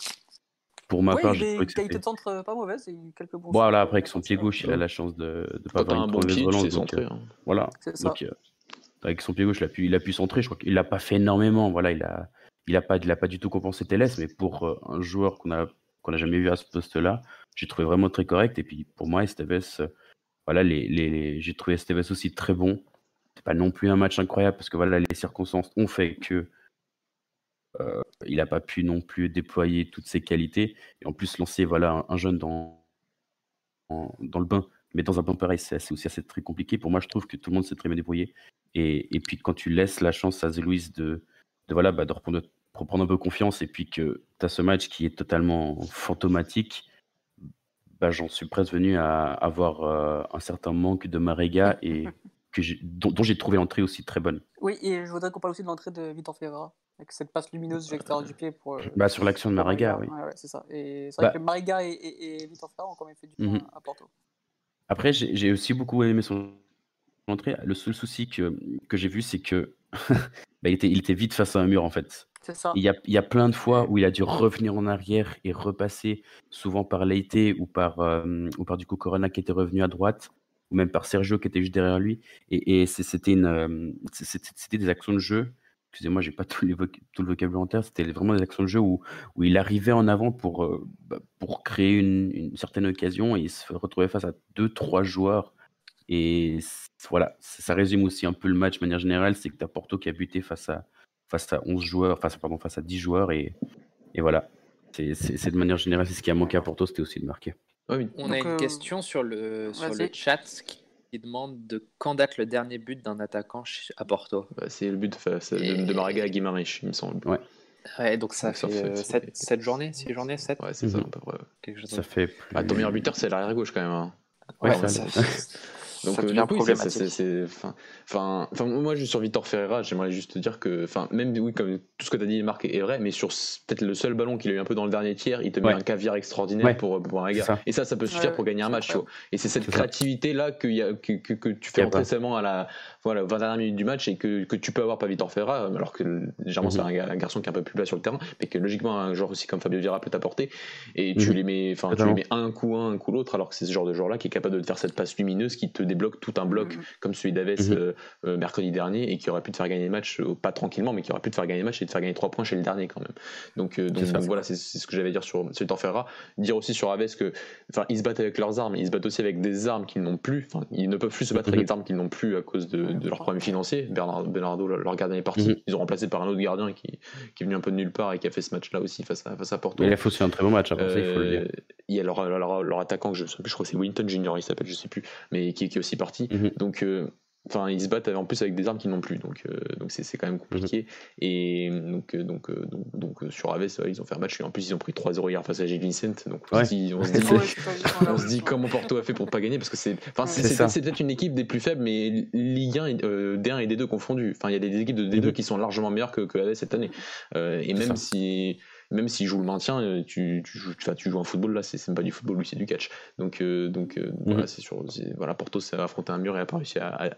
pour ma oui, part, j'ai qualité de centre pas mauvaise. Et quelques bons voilà, après, avec son pied gauche, il a la chance de ne pas avoir une mauvaise relance. Donc, hein. Voilà. Donc, avec son pied gauche, il a pu, il a pu centrer. Je crois qu'il l'a pas fait énormément. Voilà, il a, il a pas, il a pas du tout compensé Télès, mais pour euh, un joueur qu'on a, qu'on a jamais vu à ce poste-là, j'ai trouvé vraiment très correct. Et puis pour moi, Esteves, euh, voilà, j'ai trouvé Esteves aussi très bon. C'est pas non plus un match incroyable parce que voilà, les circonstances ont fait que euh, il n'a pas pu non plus déployer toutes ses qualités et en plus lancer voilà un, jeune dans, le bain. Mais dans un bain pareil, c'est aussi assez très compliqué. Pour moi, je trouve que tout le monde s'est très bien débrouillé. Et, puis quand tu laisses la chance à Zé-Louise de, de, voilà, bah, de reprendre, reprendre un peu confiance et puis que tu as ce match qui est totalement fantomatique, bah, j'en suis presque venu à avoir euh, un certain manque de Marega (laughs) et que dont, dont j'ai trouvé l'entrée aussi très bonne. Oui, et je voudrais qu'on parle aussi de l'entrée de Vitor Ferreira, avec cette passe lumineuse de l'extérieur du pied. Pour, euh, bah, sur l'action de Marega, oui. Ouais, ouais, c'est ça. Et c'est vrai bah que Marega et, et, et Vitor ont quand même fait du bien mmh. à Porto. Après, j'ai aussi beaucoup aimé son le seul souci que, que j'ai vu, c'est que (laughs) bah, il, était, il était vite face à un mur en fait. Ça. Il y, a, il y a plein de fois où il a dû revenir en arrière et repasser, souvent par Leite ou par, euh, ou par du coup Corona qui était revenu à droite, ou même par Sergio qui était juste derrière lui. Et, et c'était euh, c'était des actions de jeu. Excusez-moi, j'ai pas tout, les tout le vocabulaire en terre. C'était vraiment des actions de jeu où, où il arrivait en avant pour, euh, bah, pour créer une, une, certaine occasion et il se retrouvait face à deux, trois joueurs et voilà, ça résume aussi un peu le match de manière générale, c'est que tu as Porto qui a buté face à, face à 11 joueurs, face, pardon, face à 10 joueurs, et, et voilà. C'est de manière générale, c'est ce qui a manqué à Porto, c'était aussi de marquer. oui. On Donc, a une euh... question sur le, sur le chat qui demande de quand date le dernier but d'un attaquant à Porto. Bah, c'est le but de, de, de Marega à Guimarães, il me semble. Ouais. Ouais, donc ça donc fait, ça fait 7, 7, journées, 6 journées, 7 Ouais, c'est mmh. ça, à peu près. Chose ça fait plus... ah, ton meilleur buteur, c'est l'arrière gauche quand même. Hein. Ouais, ouais ça, ça, (laughs) (laughs) Donc, Ça euh, devient problématique. c'est- c'est- enfin, moi, juste sur Victor Ferreira, j'aimerais juste te dire que, enfin, même oui, comme tout ce que tu as dit, Marc, est vrai, mais sur peut-être le seul ballon qu'il a eu un peu dans le dernier tiers, il te met Ouais. un caviar extraordinaire Ouais. pour, pour un gars. ça. Et ça, ça peut suffire Ouais, pour gagner un match, tu vois. Et c'est cette créativité là que, y a, que, que, que tu fais seulement à la voilà, 20 dernières minutes du match et que, que tu peux avoir pas Victor Ferreira, alors que légèrement Mhm. c'est un, gars- un garçon qui est un peu plus bas sur le terrain, mais que logiquement un joueur aussi comme Fabio Vieira peut t'apporter. Et tu Mhm. les mets, enfin, tu les mets un coup un, un coup l'autre, alors que c'est ce genre de joueur là qui est capable de te faire cette passe lumineuse qui te débloque tout un bloc Mhm. comme celui d'Aves Mhm. euh, euh, mercredi dernier et qui aurait pu te faire gagner le match, euh, pas tranquillement, mais qui aurait pu te faire gagner le match et te faire gagner 3 points chez le dernier quand même. Donc, euh, donc, donc voilà, c'est c'est ce que j'avais à dire sur Ferreira. Dire aussi sur Aves que, enfin, ils se battent avec leurs armes, ils se battent aussi avec des armes qu'ils n'ont plus. Enfin, ils ne peuvent plus se battre Mhm. avec des armes qu'ils n'ont plus à cause de, de problèmes financiers. Bernard, Bernardo, leur gardien est parti. Mhm. Ils ont remplacé par un autre gardien qui, qui est venu un peu de nulle part et qui a fait ce match-là aussi face à, face à Porto. Mais il a fait aussi un très bon match, après ça, il faut le dire. Euh, il y a leur, leur, leur attaquant, que je, sais plus, je crois que c'est Winton Junior, il s'appelle, je sais plus, mais qui, qui est aussi parti. Mhm. Donc, euh, enfin, ils se battent en plus avec des armes qu'ils n'ont plus, donc euh, donc c'est c'est quand même compliqué. Et donc euh, donc euh, donc, donc, euh, sur Aves, ouais, ils ont fait un match et en plus ils ont pris 3-0 hier face à Gilles Vincent. Donc on Ouais. se dit, on se dit, (laughs) on se dit comment Porto a fait pour pas gagner parce que c'est enfin c'est peut-être une équipe des plus faibles mais Ligue 1 et, euh, D1 et D2 confondus enfin il y a des équipes de D2 Mhm. qui sont largement meilleures que, que Aves cette année Euh, et même ça. si même s'ils jouent le maintien euh, tu, tu, joues, tu joues un football là c'est même pas du football lui c'est du catch donc euh, donc euh, voilà c'est sûr voilà Porto s'est affronté un mur et a pas réussi à, à-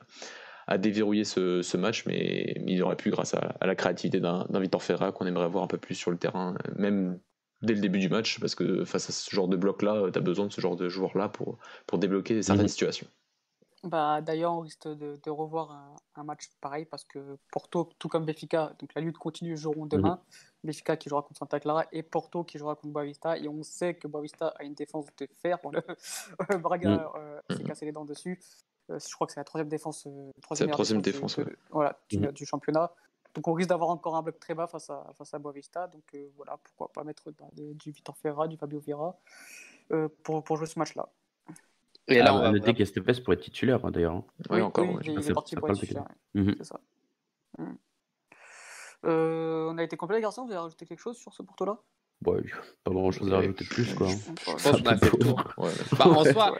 à déverrouiller ce, ce match, mais, mais il aurait pu, grâce à, à la créativité d'un Victor Ferra qu'on aimerait voir un peu plus sur le terrain, même dès le début du match, parce que face à ce genre de bloc-là, tu as besoin de ce genre de joueur-là pour, pour débloquer certaines Mhm. situations. Bah, D'ailleurs, on risque de, de revoir un, un match pareil parce que Porto, tout comme Benfica, donc la lutte continue, joueront demain. Benfica qui jouera contre Santa Clara et Porto qui jouera contre Boavista. Et on sait que Boavista a une défense de fer. Bon, (laughs) le- Braga Mhm. euh, s'est cassé les dents dessus. Euh, je crois que c'est la troisième défense, euh, la troisième du- défense, de- ouais. voilà, du, Mhm. du championnat. Donc on risque d'avoir encore un bloc très bas face à, face à Boavista. Donc voilà, pourquoi pas mettre bah, des- du Vitor Ferra, du Fabio Vieira pour, pour jouer ce match-là. Et là, Ah, on va noter qu'Estevez pourrait être titulaire, hein, d'ailleurs. hein. Oui, encore. ouais. il, est- il c'est- est parti c'est pour être titulaire. C'est ça. Mm. Euh, on a été complet, les garçons. Vous avez rajouté quelque chose sur ce Porto-là Ouais, pas grand chose à rajouter de plus, quoi. Je pense qu'on a fait le tour. Ouais, Bah, en, soi,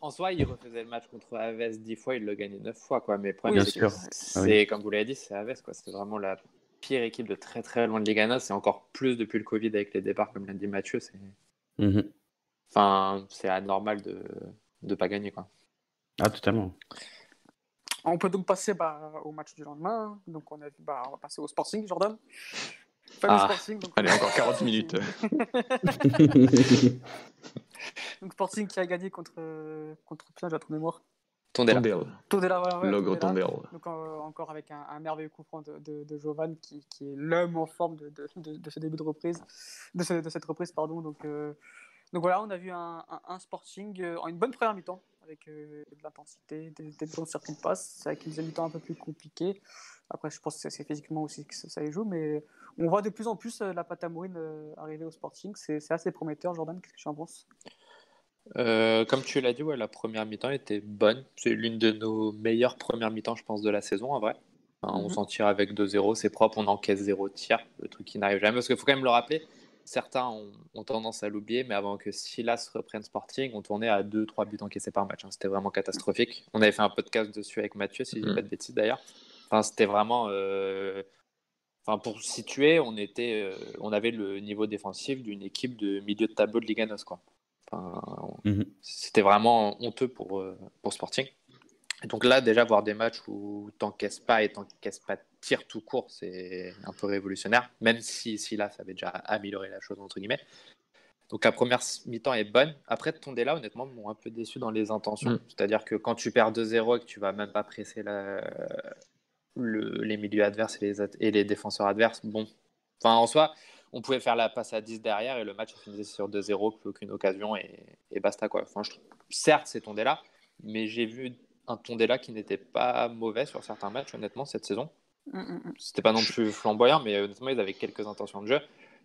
en soi, il refaisait le match contre Aves 10 fois, il le gagnait 9 fois. Quoi. Mais le problème, Oui, c'est c'est, Ah oui. comme vous l'avez dit, c'est Aves. Quoi. C'est vraiment la pire équipe de très très loin de Liga NOS. C'est encore plus depuis le Covid avec les départs, comme l'a dit Mathieu. C'est, Mhm. enfin, c'est anormal de ne pas gagner. Quoi. Ah, totalement. On peut donc passer bah, au match du lendemain. Donc on, a vu, bah, on va passer au Sporting, Jordan. Ah. Sporting. Donc, Allez, encore 40 minutes. (laughs) donc Sporting qui a gagné contre, contre putain, j'ai un trou de mémoire. Tondela. Tondel, Tondela, voilà, ouais, l'ogre Tondela. Tondel. Donc euh, encore avec un, un merveilleux coup franc de, de, de Jovan qui, qui est l'homme en forme de, de, de, de ce début de reprise, de, ce- de cette reprise pardon. Donc, euh, donc voilà, on a vu un, un, un Sporting euh, en une bonne première mi-temps avec euh, de l'intensité, des, des bons circuits de passe, avec une deuxième mi-temps un peu plus compliquée. Après, je pense que c'est- physiquement aussi que ça, y joue, mais on voit de plus en plus euh, la pâte à mourine euh, arriver au Sporting. C'est assez prometteur, Jordan. Qu'est-ce que tu en penses? Euh, comme tu l'as dit, ouais, la première mi-temps était bonne. C'est l'une de nos meilleures premières mi-temps, je pense, de la saison, en vrai. On Mhm. s'en tire avec 2-0, c'est propre, on encaisse 0 tir, le truc qui n'arrive jamais. Parce qu'il faut quand même le rappeler, certains ont, ont tendance à l'oublier, mais avant que Silas reprenne Sporting, on tournait à 2-3 buts encaissés par match. hein. C'était vraiment catastrophique. On avait fait un podcast dessus avec Mathieu, si je dis Mhm. pas de bêtises d'ailleurs. Enfin, c'était vraiment. euh, Enfin, pour situer, on, était, euh, on avait le niveau défensif d'une équipe de milieu de tableau de Liga NOS, quoi. Enfin, Mhm. c'était vraiment honteux pour, euh, pour Sporting. Donc là, déjà, voir des matchs où t'encaisses pas et t'encaisses pas de tir tout court, c'est un peu révolutionnaire, même si, si là, ça avait déjà amélioré la chose, entre guillemets. Donc la première mi-temps est bonne. Après, Tondela, honnêtement, m'ont un peu déçu dans les intentions. Mm. C'est-à-dire que quand tu perds 2-0 et que tu vas même pas presser la- le- les milieux adverses et les, at- et les défenseurs adverses, bon. Enfin, en soi, on pouvait faire la passe à 10 derrière et le match finissait sur 2-0, plus aucune occasion et, et basta quoi. Enfin, je certes, c'est Tondela, mais j'ai vu un Tondela qui n'était pas mauvais sur certains matchs, honnêtement, cette saison. Mm, mm, mm. C'était pas non plus flamboyant, mais honnêtement, ils avaient quelques intentions de jeu.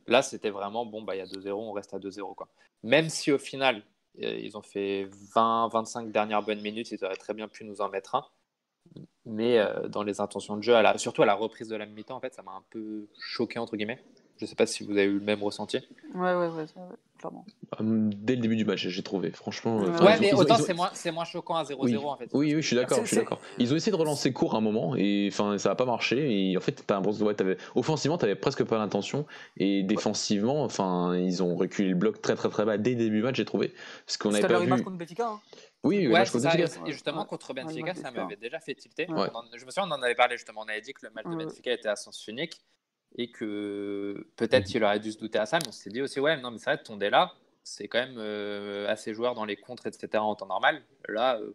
Là, c'était vraiment bon, bah, il y a 2-0, on reste à 2-0. Quoi. Même si au final, euh, ils ont fait 20-25 dernières bonnes minutes, ils auraient très bien pu nous en mettre un. Mais euh, dans les intentions de jeu, à la- surtout à la reprise de la mi-temps, en fait, ça m'a un peu choqué, entre guillemets. Je sais pas si vous avez eu le même ressenti. Ouais, ouais, ouais, ça, ouais, clairement. Hum, Dès le début du match, j'ai trouvé. Franchement. Ouais, enfin, Ouais, mais ont- autant ont- c'est moins, c'est moins choquant à 0-0 Oui. en fait. Oui, oui, je suis d'accord, je suis d'accord. Ils ont essayé de relancer court à un moment et enfin ça n'a pas marché. Et en fait, t'as l'impression- ouais, t'avais- offensivement, t'avais presque pas l'intention et défensivement, enfin ils ont reculé le bloc très très très bas dès le début du match, j'ai trouvé. Parce qu'on leur pas vu. contre Benfica. Hein. Oui, le Ouais, match c'est contre ça. Benfica. Et justement, contre Benfica, ouais, ça m'avait déjà fait tilter. Ouais. On en- je me souviens, on en avait parlé justement. On avait dit que le match de. Benfica était à sens unique et que peut-être qu'il aurait dû se douter à ça. Mais on s'est dit aussi, ouais, non, mais c'est vrai, Tondela, c'est quand même euh, assez joueur dans les contres, etc. en temps normal. Là, euh,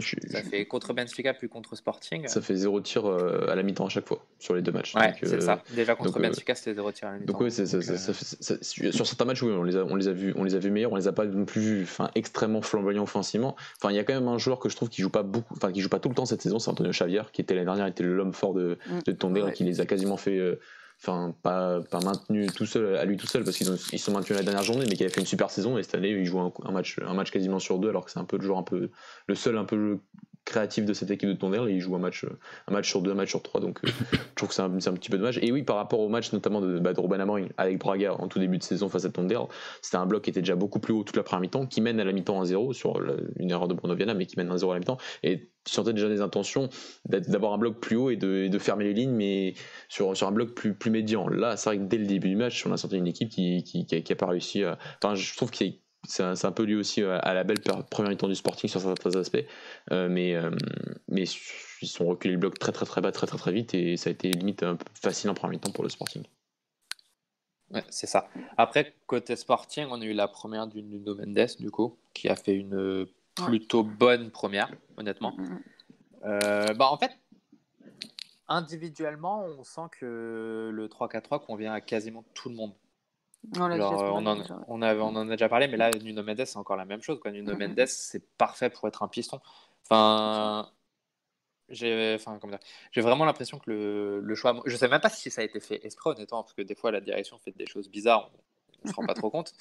Je ça fait contre Benfica puis contre Sporting. Ça fait zéro tir euh, à la mi-temps à chaque fois sur les deux matchs. Ouais, c'est euh, ça. Déjà contre donc, euh, Benfica, c'était zéro tir à la mi-temps. Donc oui, c'est- ça- Donc, ça- ça fait- ça- sur certains matchs, oui, on les a, on les a vus, on les a vus meilleurs, on les a pas non plus vus, enfin extrêmement flamboyants offensivement. Enfin, il y a quand même un joueur que je trouve qui joue pas beaucoup, enfin qui joue pas tout le temps cette saison, c'est Antonio Xavier, qui était l'année dernière était l'homme fort de, Mm. de Tondela, Ouais. qui les a quasiment fait, euh, enfin pas maintenu tout seul à lui tout seul parce qu'ils ont- ils sont maintenus la dernière journée, mais qui avait fait une super saison et cette année il joue un, un match un match quasiment sur deux alors que c'est un peu le joueur un peu le seul un peu créatif de cette équipe de Tondela et il joue un match un match sur deux, un match sur trois, donc euh, je trouve que c'est un, un petit peu dommage. Et oui, par rapport au match notamment de, bah, de Ruben Amorim avec Braga en tout début de saison face à Tondela, c'était un bloc qui était déjà beaucoup plus haut toute la première mi-temps, qui mène à la mi-temps 1-0 sur une erreur de Bruno Viana, mais qui mène 1-0 à la mi-temps. Et tu sentais déjà des intentions d'avoir un bloc plus haut et de, de fermer les lignes, mais sur, sur un bloc plus, plus médian. Là, c'est vrai que dès le début du match, on a senti une équipe qui, qui, qui, a, qui a pas réussi. Enfin, je trouve que c'est un, peu lié aussi à, à la belle première mi-temps du Sporting sur certains aspects, Euh, mais, euh, mais ils sont reculés le bloc très très très bas, très très très vite, et ça a été limite un peu facile en première mi-temps pour le Sporting. Ouais, c'est ça. Après, côté Sporting, on a eu la première du Nuno Mendes, du coup, qui a fait une euh, plutôt bonne première, honnêtement. Mm, mm. Euh, bah, en fait, individuellement, on sent que le 3-4-3 convient à quasiment tout le monde. Genre, laisse on, en, déjà. on, avait- on en a déjà parlé, mais là, Nuno Mendes, c'est encore la même chose. Quoi. Nuno Mhm. Mendes, c'est parfait pour être un piston. Enfin, j'ai enfin, vraiment l'impression que le, le choix. Je sais même pas si ça a été fait exprès, honnêtement, parce que des fois, la direction fait des choses bizarres, on ne se rend pas trop (laughs) compte.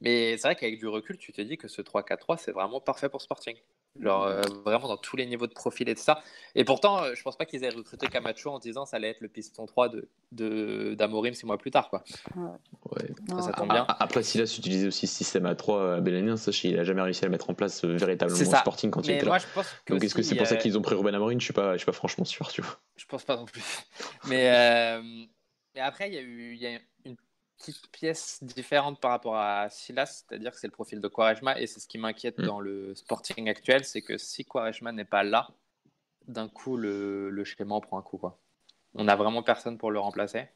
Mais c'est vrai qu'avec du recul, tu te dis que ce 3-4-3, c'est vraiment parfait pour Sporting. Genre, euh, vraiment dans tous les niveaux de profil et tout ça. Et pourtant, euh, je pense pas qu'ils aient recruté Camacho en disant ça allait être le piston 3 de, de, d'Amorim six mois plus tard. Quoi. Ouais. Non, ça tombe bien. Ah, Après, Silas utilisait aussi ce système à 3 à Bélénien, sachez, il a jamais réussi à le mettre en place euh, véritablement au. Sporting quand il était moi, là. je pense que. Donc est-ce que c'est pour ça qu'ils ont pris Ruben Amorim? Je suis pas, je suis pas franchement sûr, tu vois. Je pense pas non plus. (laughs) Mais, euh, mais après, il y a eu y a une petite pièce différente par rapport à Silas, c'est-à-dire que c'est le profil de Quaresma, et c'est ce qui m'inquiète Mm. dans le Sporting actuel, c'est que si Quaresma n'est pas là, d'un coup, le, le schéma en prend un coup. Quoi. On n'a vraiment personne pour le remplacer.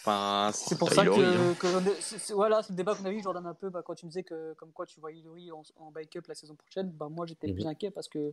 Enfin, C'est pour ça Ilori, que, hein. que- voilà, c'est le débat qu'on a eu, Jordan, un peu, bah, quand tu me disais que comme quoi tu vois Ilori en, en backup la saison prochaine, bah, moi j'étais Mhm. plus inquiet parce que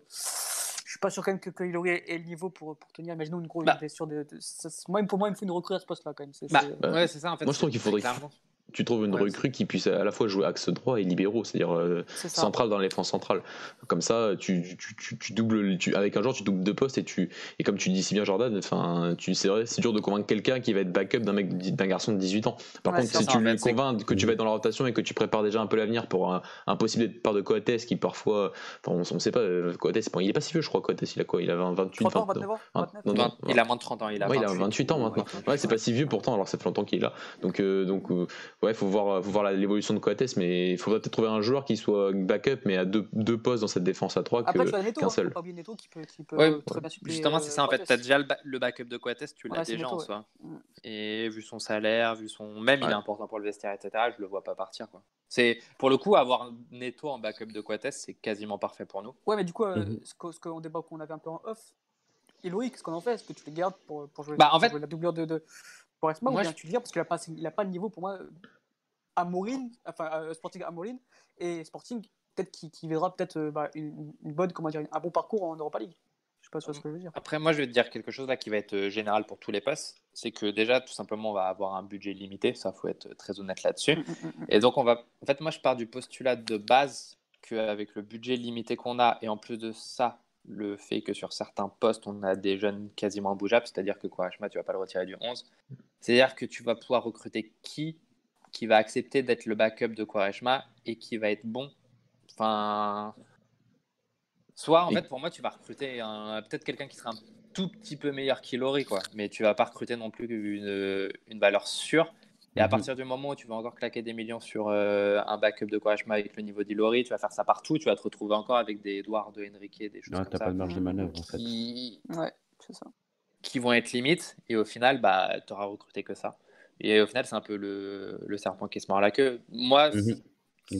suis pas sûr quand même que, que Ilori ait, ait le niveau pour, pour tenir. Imaginons une grosse Bah. blessure. De, de- ça- moi, pour moi, il me faut une recrue à ce poste-là quand même. C'est- bah, c'est- ouais, c'est ça en fait. moi, je trouve qu'il faudrait clairement- Tu trouves une Ouais, recrue qui puisse à la fois jouer axe droit et libéraux, c'est-à-dire euh, central dans les défense centrale. Comme ça, tu, tu, tu, tu doubles, tu, avec un joueur, tu doubles deux postes et tu et comme tu dis si bien Jordan, enfin, tu c'est vrai, c'est dur de convaincre quelqu'un qui va être backup d'un mec d'un garçon de 18 ans. Par Ouais, contre, si ça, tu lui convaincs que tu vas être dans la rotation et que tu prépares déjà un peu l'avenir pour un, un possible départ de Coates qui parfois, enfin, on, on sait pas, euh, Coates, bon, il est pas si vieux, je crois. Coates, il a quoi? Il a 20, 28, 30 ans, 29 29 ans 29 non, non. Vingt- Il a moins de 30 ans. Il a, Ouais, il a 28. 28 ans maintenant. Ouais, Ouais, c'est pas si vieux pourtant, alors ça fait longtemps qu'il est là. Donc, euh, donc euh, ouais, faut voir, faut voir l'évolution de Coates, mais il faudrait peut-être trouver un joueur qui soit backup, mais à deux, deux postes dans cette défense à 3 que, Après, tu as Neto, qu'un hein, seul. pas oublier Neto qui peut, qui peut Ouais, très bien suppléer, Justement, euh, c'est ça en fait. Coates. Tu as déjà le, ba- le backup de Coates, tu l'as déjà Neto, en ouais. soi. Mm. Et vu son salaire, vu son. Même il est important pour le vestiaire, etc., je le vois pas partir. Quoi. C'est Pour le coup, avoir Neto en backup de Coates, c'est quasiment parfait pour nous. Ouais, mais du coup, euh, Mhm. ce que- ce qu'on débat qu'on avait un peu en off, Ilori, qu'est-ce qu'on en fait Est-ce que tu le gardes pour, pour jouer, Bah, en pour fait- jouer la doublure de, de Quaresma Moi, ou bien je- tu le vires parce qu'il a pas, il a pas le niveau pour moi à Morin, enfin euh, Sporting à Morin et Sporting peut-être qui, qui verra peut-être euh, bah, une, une bonne comment dire un bon parcours en Europa League. Je sais pas si ce que je veux dire. Après, moi, je vais te dire quelque chose là qui va être euh, général pour tous les postes. C'est que déjà, tout simplement, on va avoir un budget limité. Ça, faut être très honnête là-dessus. Mm, mm, mm. Et donc, on va. En fait, moi, je pars du postulat de base qu'avec le budget limité qu'on a, et en plus de ça, le fait que sur certains postes, on a des jeunes quasiment imbougeables, c'est-à-dire que Quaresma, tu vas pas le retirer du 11. C'est-à-dire que tu vas pouvoir recruter qui qui va accepter d'être le backup de Quaresma et qui va être bon. Enfin. Soit, en Et- fait, pour moi, tu vas recruter un- peut-être quelqu'un qui sera un tout petit peu meilleur qu'Ilori, quoi. Mais tu vas pas recruter non plus une, une valeur sûre. Et à Mhm. partir du moment où tu vas encore claquer des millions sur euh, un backup de Quaresma avec le niveau d'Ilori, tu vas faire ça partout, tu vas te retrouver encore avec des Edouard de Henrique, des choses Ouais, comme t'as ça pas de marge de manœuvre en fait. qui, Ouais, c'est ça. qui vont être limites. Et au final, bah, tu auras recruté que ça. Et au final, c'est un peu le, le serpent qui se mord la queue. Moi, Mhm.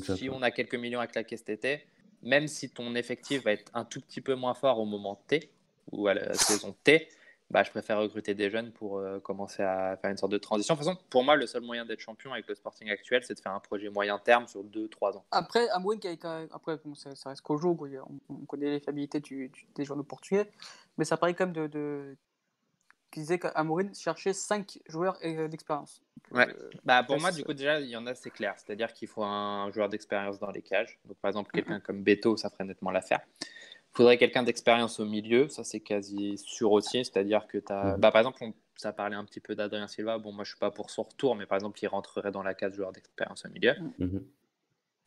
si on a quelques millions à claquer cet été, même si ton effectif va être un tout petit peu moins fort au moment T ou à la saison T, bah, je préfère recruter des jeunes pour euh, commencer à faire une sorte de transition. De toute façon, pour moi, le seul moyen d'être champion avec le Sporting actuel, c'est de faire un projet moyen terme sur 2-3 ans. Après, Amorim, qui a après, bon, ça, ça reste qu'au jour, on, on connaît les fiabilités du, du- des joueurs portugais, mais ça paraît quand même de. de... qui disait qu'Amorim cherchait 5 joueurs euh, d'expérience. Ouais. euh, Bah, pour moi, du coup, déjà, il y en a, c'est clair. C'est-à-dire qu'il faut un joueur d'expérience dans les cages. Donc, par exemple, Mhm. quelqu'un comme Beto, ça ferait nettement l'affaire. Il faudrait quelqu'un d'expérience au milieu. Ça, c'est quasi sûr aussi. C'est-à-dire que tu as. Mhm. Bah, par exemple, on- ça parlait un petit peu d'Adrien Silva. Bon, moi, je suis pas pour son retour, mais par exemple, il rentrerait dans la case joueur d'expérience au milieu. Mhm.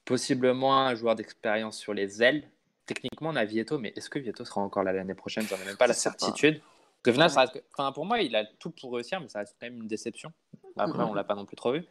Possiblement un joueur d'expérience sur les ailes. Techniquement, on a Vieto, mais est-ce que Vieto sera encore là l'année prochaine? J'en ai même pas la pas. certitude. Final, Ouais. ça reste que- enfin, pour moi, il a tout pour réussir, mais ça reste quand même une déception. Après, Mhm. on l'a pas non plus trop vu.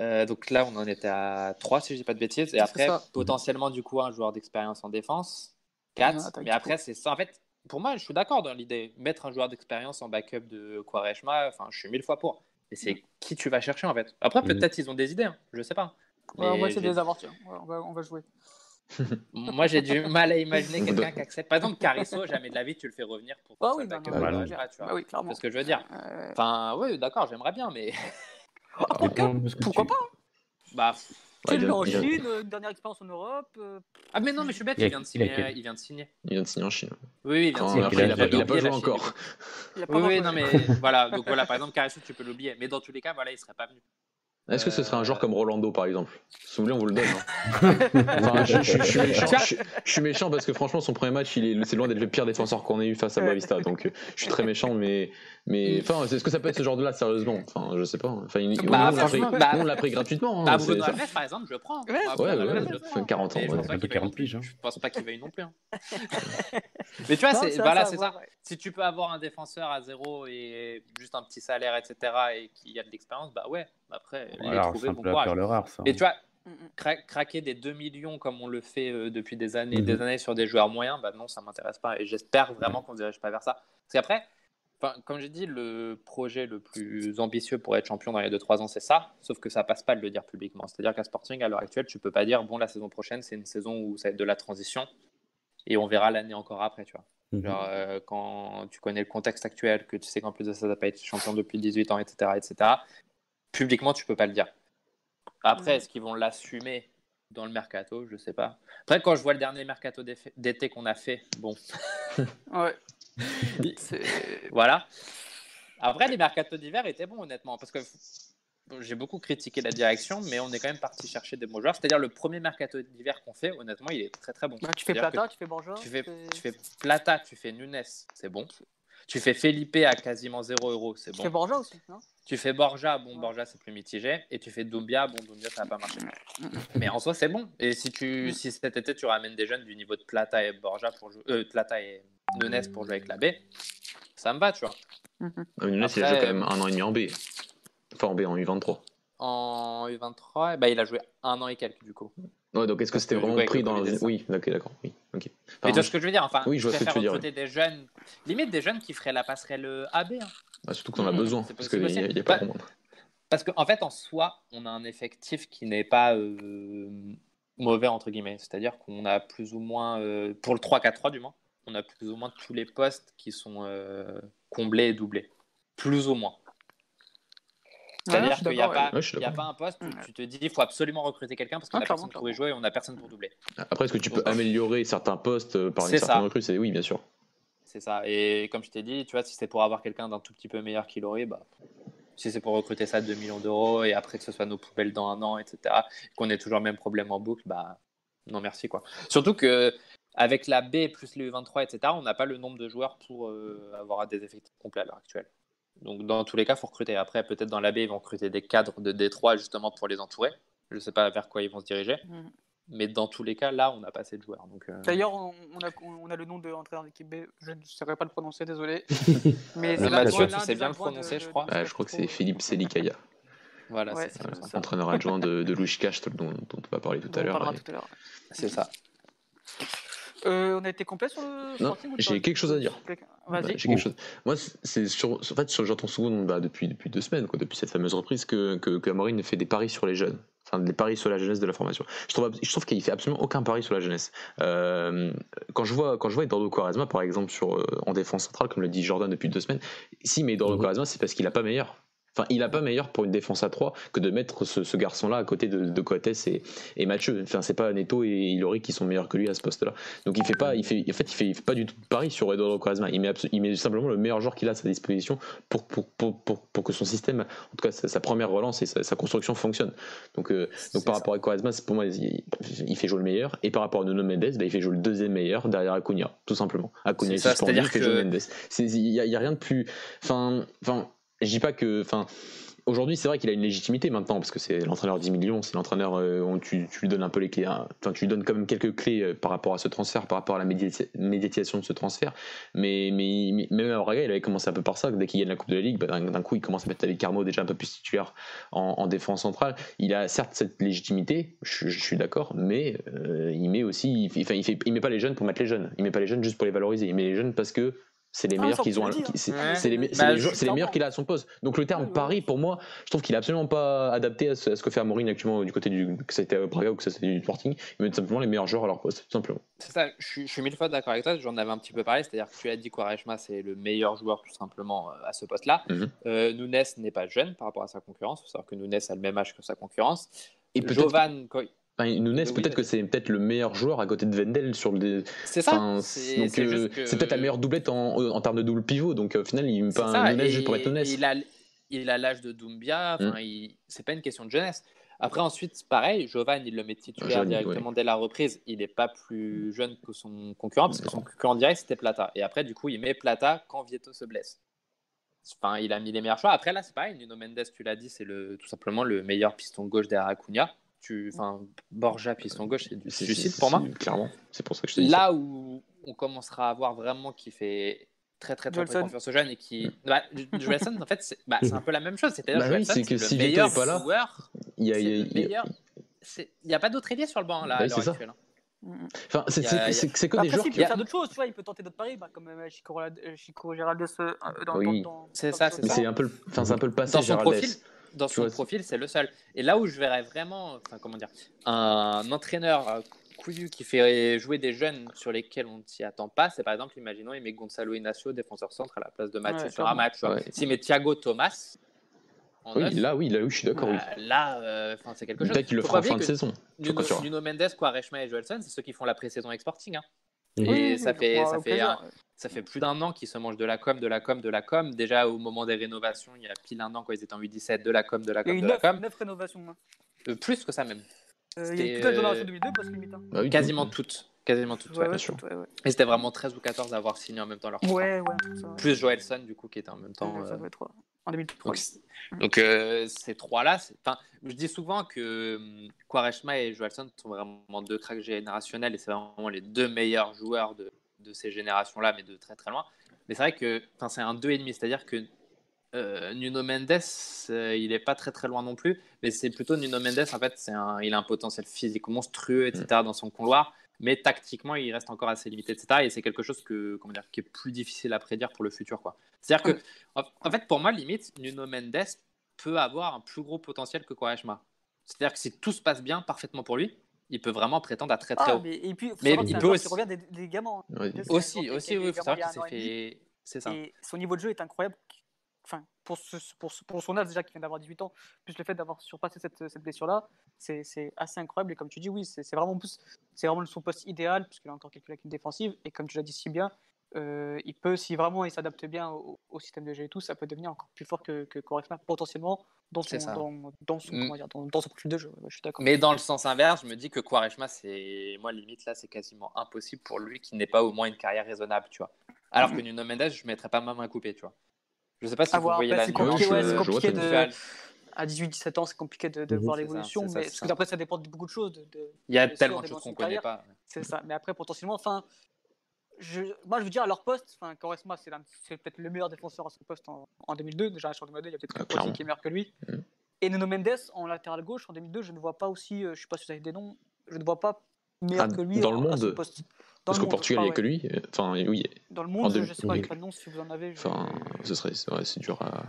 Euh, donc là, on en était à 3, si je dis pas de bêtises. Et après, potentiellement, du coup, un joueur d'expérience en défense. 4. Ouais, attaque mais après, c'est ça. En fait, pour moi, je suis d'accord dans l'idée. Mettre un joueur d'expérience en backup de Quaresma, enfin, je suis mille fois pour. Mais c'est qui tu vas chercher, en fait? Après, Mhm. peut-être ils ont des idées, hein, je sais pas. ouais, on va essayer de j'ai- les avoir, tiens. Ouais, on, va, on va jouer. (laughs) moi, j'ai du mal à imaginer (laughs) quelqu'un qui accepte. Par exemple, Carisso, jamais de la vie, tu le fais revenir pour Ah faire oui, non, backup non, de ouais, Guardiola, tu vois. Ah oui, clairement. C'est ce que je veux dire. Euh, Enfin, oui, d'accord, j'aimerais bien, mais. ce que pourquoi tu- pas bah, Tu Ouais, sais, il le en Chine, euh, une dernière expérience en Europe. euh, Ah, mais non, mais je suis bête, Il a- vient de il a signer. quel- Il vient de signer. Il vient de signer en Chine. Oui, oui, il vient de signer. après, Après, il a pas- il a pas joué Chine, encore. il a pas Oui, oui, non, mais (laughs) voilà. Donc voilà, par exemple, Carisso, tu peux l'oublier. Mais dans tous les cas, voilà, il serait pas venu. Est-ce que ce serait un joueur Euh, comme Rolando par exemple? Si vous voulez, on vous le donne. hein. (laughs) Enfin, je, je- je suis méchant, je, je suis méchant parce que franchement, son premier match, il est, c'est loin d'être le pire défenseur qu'on ait eu face à Boavista. Donc, euh, je suis très méchant, mais, mais enfin, est-ce que ça peut être ce genre de là sérieusement? Enfin, je sais pas. Enfin, il- nous, Bah, on l'a pris, bah- pris gratuitement. hein, Bah, Bruno. Alves, par exemple, je prends. Ouais, Moi, Ouais, ouais, ouais, je fait prends. 40 ans. Mais je ouais. pense pas Un peu qu'il va 40 y- piges, hein. Je pense pas qu'il va y non plus. hein. (laughs) Mais tu vois, c'est ça, c'est ouais, ça. Si tu peux avoir un défenseur à zéro et juste un petit salaire, etc., et qui a de l'expérience, bah ouais. Après, les Voilà, trouver, c'est un bon courage. perle rare, ça. Mais tu vois, Mm, mm. cra- craquer des 2 millions comme on le fait euh, depuis des années et Mhm. des années sur des joueurs moyens, bah non, ça m'intéresse pas. Et j'espère vraiment qu'on ne dirige pas vers ça. Parce qu'après, enfin, comme j'ai dit, le projet le plus ambitieux pour être champion dans les 2-3 ans, c'est ça. Sauf que ça passe pas de le dire publiquement. C'est-à-dire qu'à Sporting, à l'heure actuelle, tu peux pas dire, bon, la saison prochaine, c'est une saison où ça va être de la transition. Et on verra l'année encore après, tu vois. Mhm. Genre, euh, quand tu connais le contexte actuel, que tu sais qu'en plus de ça, tu n'as pas été champion depuis 18 ans, etc., etc., publiquement, tu peux pas le dire. Après, est-ce qu'ils vont l'assumer dans le mercato? Je sais pas. Après, quand je vois le dernier mercato d'été qu'on a fait, bon, (laughs) Ouais. Voilà. Après, les mercatos d'hiver étaient bons, honnêtement, parce que j'ai beaucoup critiqué la direction, mais on est quand même parti chercher des bons joueurs. C'est-à-dire, le premier mercato d'hiver qu'on fait, honnêtement, il est très très bon. Bah, tu fais Plata, tu fais Borja. Tu fais, tu tu fais Plata, tu fais Nunes, c'est bon. Tu fais Felipe à quasiment 0 euros, c'est tu bon. fais Borja aussi, non? Tu fais Borja, bon, Ouais. Borja c'est plus mitigé. Et tu fais Doumbia, bon, Doumbia ça n'a pas marché. (laughs) Mais en soi, c'est bon. Et si, tu, Mm. si cet été tu ramènes des jeunes du niveau de Plata et Borja pour jouer, euh, Plata et Nunes pour jouer avec la B, ça me va, tu vois. Ah, Nunes, il a joué quand même un an et demi en B. Enfin, en B, en U23. En U23, bah, il a joué un an et quelques du coup. Ouais, donc est-ce que c'était vraiment pris le dans. Ça. Oui, ok, d'accord. Oui, ok. Mais tu vois ce que je veux dire Enfin, Oui, je vois ce que tu veux dire, des jeunes, limite des jeunes qui feraient la passerelle AB. hein. bah, surtout que t'en as Mhm. besoin, parce qu'il n'y a, y a pas Bah, grand monde. Parce qu'en fait, en soi, on a un effectif qui n'est pas euh, mauvais, entre guillemets. C'est-à-dire qu'on a plus ou moins, euh, pour le 3-4-3 du moins, on a plus ou moins tous les postes qui sont euh, comblés et doublés. Plus ou moins. C'est-à-dire qu'il n'y a, pas- ouais. Y a un poste où Ouais. tu te dis il faut absolument recruter quelqu'un parce qu'on Ah, a clairement, personne pour jouer et on a personne pour doubler. Après, est-ce que tu peux Donc, améliorer certains postes euh, par une certaine recrue C'est oui, bien sûr. C'est ça. Et comme je t'ai dit, tu vois, si c'est pour avoir quelqu'un d'un tout petit peu meilleur qu'il aurait, bah, si c'est pour recruter ça à 2 millions d'euros et après que ce soit nos poubelles dans un an, etc., qu'on ait toujours le même problème en boucle, bah non merci quoi. Surtout que avec la B plus les U23, etc., on n'a pas le nombre de joueurs pour euh, avoir des effectifs complets à l'heure actuelle. Donc dans tous les cas, il faut recruter. Après, peut-être dans la B, ils vont recruter des cadres de D3 justement pour les entourer. Je ne sais pas vers quoi ils vont se diriger. Mhm. Mais dans tous les cas, là, on n'a pas assez de joueurs. Donc, euh, D'ailleurs, on, a, on a le nom de l'entraîneur d'équipe B, je ne saurais pas le prononcer, désolé. (laughs) Mais c'est Mathieu, l'adjoint- tu sais bien le prononcer, je crois. Je crois que c'est Philippe Selikaya. Voilà, Ouais, c'est ça. entraîneur adjoint de, de Louis Cash, dont, dont on va parler tout à On en l'heure. parlera Et- tout à l'heure. C'est ça. Euh, on a été complet sur le Sporting ou j'ai quelque chose à dire. Vas-y. j'ai quelque chose. Moi, c'est sur, en fait, sur, j'entends souvent bah, depuis, depuis deux semaines, quoi, depuis cette fameuse reprise, que, que, que Amorine fait des paris sur les jeunes. Enfin, des paris sur la jeunesse de la formation. Je trouve, je trouve qu'il fait absolument aucun pari sur la jeunesse. Euh, quand je vois, quand je vois Eduardo Quaresma, par exemple, sur, euh, en défense centrale, comme le dit Jordan depuis deux semaines, si, mais Eduardo Mhm. Quaresma, c'est parce qu'il a pas meilleur. Enfin, il a pas meilleur pour une défense à 3 que de mettre ce, ce garçon-là à côté de, de Coates et, et Mathieu. Enfin, c'est pas Neto et Ilori qui sont meilleurs que lui à ce poste-là. Donc il fait pas, il fait, en fait, il fait, il fait pas du tout de pari sur Eduardo Quaresma. Il met, absolu- il met simplement le meilleur joueur qu'il a à sa disposition pour, pour, pour, pour, pour que son système, en tout cas sa, sa première relance et sa, sa construction fonctionne. Donc, euh, donc par rapport à Quaresma, pour moi, il, il fait jouer le meilleur. Et par rapport à Nuno Mendes, bah, il fait jouer le deuxième meilleur derrière Acuna, tout simplement. Acuna C'est est ça, suspendu, c'est-à-dire il fait que- jouer Mendes. Il y, a- a rien de plus. Enfin, enfin, je dis pas que. Enfin, Aujourd'hui, c'est vrai qu'il a une légitimité maintenant parce que c'est l'entraîneur 10 millions, c'est l'entraîneur euh, tu, lui donnes un peu les clés, hein. enfin tu lui donnes quand même quelques clés euh, par rapport à ce transfert, par rapport à la médiati- médiatisation de ce transfert. Mais, même à Braga, il avait commencé un peu par ça, dès qu'il gagne la Coupe de la Ligue, bah, d'un coup il commence à mettre avec Carmo déjà un peu plus titulaire en, en défense centrale. Il a certes cette légitimité, je, suis d'accord, mais euh, il met aussi, il, il, il met pas les jeunes pour mettre les jeunes, il met pas les jeunes juste pour les valoriser, il met les jeunes parce que c'est les Ah, meilleurs qu'ils ont. c'est- hein. c'est les, Ouais. c'est Bah, les les meilleurs qu'il a à son poste. Donc le terme Ouais, ouais. pari, pour moi, je trouve qu'il est absolument pas adapté à ce, à ce que fait Amorim actuellement du côté du que ça a été à Braga ou que ça a été du Sporting. Ils mettent simplement les meilleurs joueurs à leur poste, tout simplement. C'est ça, je suis, je suis mille fois d'accord avec toi, j'en avais un petit peu parlé, c'est-à-dire que tu as dit Quaresma c'est le meilleur joueur tout simplement euh, à ce poste-là. Mhm. Euh, Nunes n'est pas jeune par rapport à sa concurrence, il faut savoir que Nunes a le même âge que sa concurrence. Et Jovan, quand- enfin, Nunes, Oui, peut-être que c'est peut-être le meilleur joueur à côté de Vendel sur le. c'est ça, Enfin, c'est euh, que- c'est peut-être la meilleure doublette en, en termes de double pivot. Donc euh, au final, il pas un Nunes juste pour être Nunes. Il a, il a l'âge de Doumbia, enfin, Mm. c'est pas une question de jeunesse. Après, ensuite, pareil, Jovan, il le met titulaire directement dès la reprise. Il n'est pas plus jeune que son concurrent, parce que son concurrent direct, c'était Plata. Et après, du coup, il met Plata quand Vieto se blesse. Enfin, il a mis les meilleurs choix. Après, là, c'est pareil, Nuno Mendes, tu l'as dit, c'est le, tout simplement le meilleur piston gauche derrière Acuna. Tu, enfin, Borja, piston gauche, c'est du suicide pour moi. Clairement, c'est pour ça que je te dis. ça. Là où on commencera à voir vraiment qui fait très très très, très confiance aux jeunes et qui. Bah, Joelson, en fait, c'est bah, un peu la même chose. C'est-à-dire Bah oui, c'est que si le Vieto meilleur est pas là, joueur. Il y a, il y a- il y a- Il pas d'autre ailier sur le banc là Bah à l'heure c'est ça. actuelle. hein. Enfin, c'est Il il que des joueurs qui. peut faire d'autres choses, tu vois, il peut tenter d'autres paris, bah, comme euh, Chico, euh, Chico Geraldes euh, dans, Oui. C'est ça, c'est ça. un peu, le- enfin, c'est un peu le passé, Dans son Géraldès. profil, dans son vois, profil, c'est le seul. Et là où je verrais vraiment, enfin comment dire, un entraîneur euh, couillu qui fait jouer des jeunes sur lesquels on ne s'y attend pas, c'est par exemple, imaginons, il met Gonzalo Inacio, défenseur centre, à la place de Mathieu Ouais, sur un match. Ouais. S'il met Thiago Thomas, en Oui, là, oui, là, oui, je suis d'accord. oui. bah, là, euh, enfin, c'est quelque chose. Peut-être qu'il le fera en fin de saison. Nuno. Nuno Mendes, Quaresma et Joelson, c'est ceux qui font la pré-saison avec Sporting. hein. Oui, Et Oui, ça fait, ça fait un- ça fait plus d'un an qu'ils se mangent de la com, de la com, de la com. Déjà au moment des rénovations, il y a pile un an quand ils étaient en U17, de la com, de la com, de la 9, com. rénovations. hein. Euh, plus que ça même. Euh, il y a eu toute la génération euh, 2002 parce limite. Hein. Bah oui, Quasiment toutes. Quasiment toutes. Ouais, ouais. ouais, bien sûr. tout, ouais, ouais. Et c'était vraiment 13 ou 14 d'avoir signé en même temps leur contrat. Ouais, ouais, ça. Plus Joelson, du coup, qui était en même temps. Ouais, ça euh, doit être, ouais. En 2003. Donc, c'est- donc, euh, ces trois-là, enfin, je dis souvent que hum, Quaresma et Joelson sont vraiment deux cracks générationnels et c'est vraiment les deux meilleurs joueurs de, de ces générations-là, mais de très très loin. Mais c'est vrai que c'est un 2,5, c'est-à-dire que euh, Nuno Mendes, euh, il n'est pas très très loin non plus, mais c'est plutôt Nuno Mendes, en fait, il a un potentiel physique monstrueux, etc., dans son couloir, mais tactiquement, il reste encore assez limité, etc., et c'est quelque chose que, comment dire, qui est plus difficile à prédire pour le futur. quoi. C'est-à-dire que, en, en fait, pour moi, limite, Nuno Mendes peut avoir un plus gros potentiel que Quaresma. C'est-à-dire que si tout se passe bien parfaitement pour lui, il peut vraiment prétendre à très très Ah, haut. mais, et puis, Mais il peut aussi- qui revient des, des gamins. hein. Aussi, aussi, a oui, il faut savoir qu'il s'est fait. C'est ça. Et son niveau de jeu est incroyable. Enfin, pour, ce, pour, ce- pour son âge déjà qui vient d'avoir 18 ans, plus le fait d'avoir surpassé cette, cette blessure-là, c'est assez incroyable. Et comme tu dis, oui, c'est c'est vraiment, plus- c'est vraiment son poste idéal, puisqu'il a encore quelques lacunes défensives. Et comme tu l'as dit si bien, euh, il peut, si vraiment il s'adapte bien au, au système de jeu et tout, ça peut devenir encore plus fort que, que potentiellement, dans son, dans, dans son, Mm. dire, dans, dans son profil de jeu. Ouais, je suis d'accord. Mais dans le sens inverse, je me dis que Quaresma, c'est. Moi, limite, là, c'est quasiment impossible pour lui qui n'ait pas au moins une carrière raisonnable, tu vois. Alors que Nuno Mendes, je ne mettrais pas ma main coupée, tu vois. Je sais pas si À vous voir, voyez après, la c'est compliqué, ouais, compliqué de, à 18-17 ans, c'est compliqué de, de voir l'évolution, mais parce ça. qu'après ça dépend de beaucoup de choses. De, de- Il y a tellement de choses qu'on de connaît pas. C'est ça. Mais après, potentiellement, enfin, je, moi je veux dire à leur poste, enfin, Quaresma, c'est peut-être le meilleur défenseur à son poste en, en 2002. Déjà, sur 2002, il y a peut-être Ah, qui est meilleur que lui. Mhm. Et Nuno Mendes en latéral gauche en 2002, je ne vois pas aussi, euh, je sais pas si vous avez des noms, je ne vois pas meilleur Ah, que lui dans le à ce monde poste. Dans Parce qu'au monde, Portugal, il n'y a que lui. euh, Enfin, oui. Dans le monde, je ne sais pas avec quel nom si vous en avez. je- Enfin, ce serait. ouais, c'est dur à.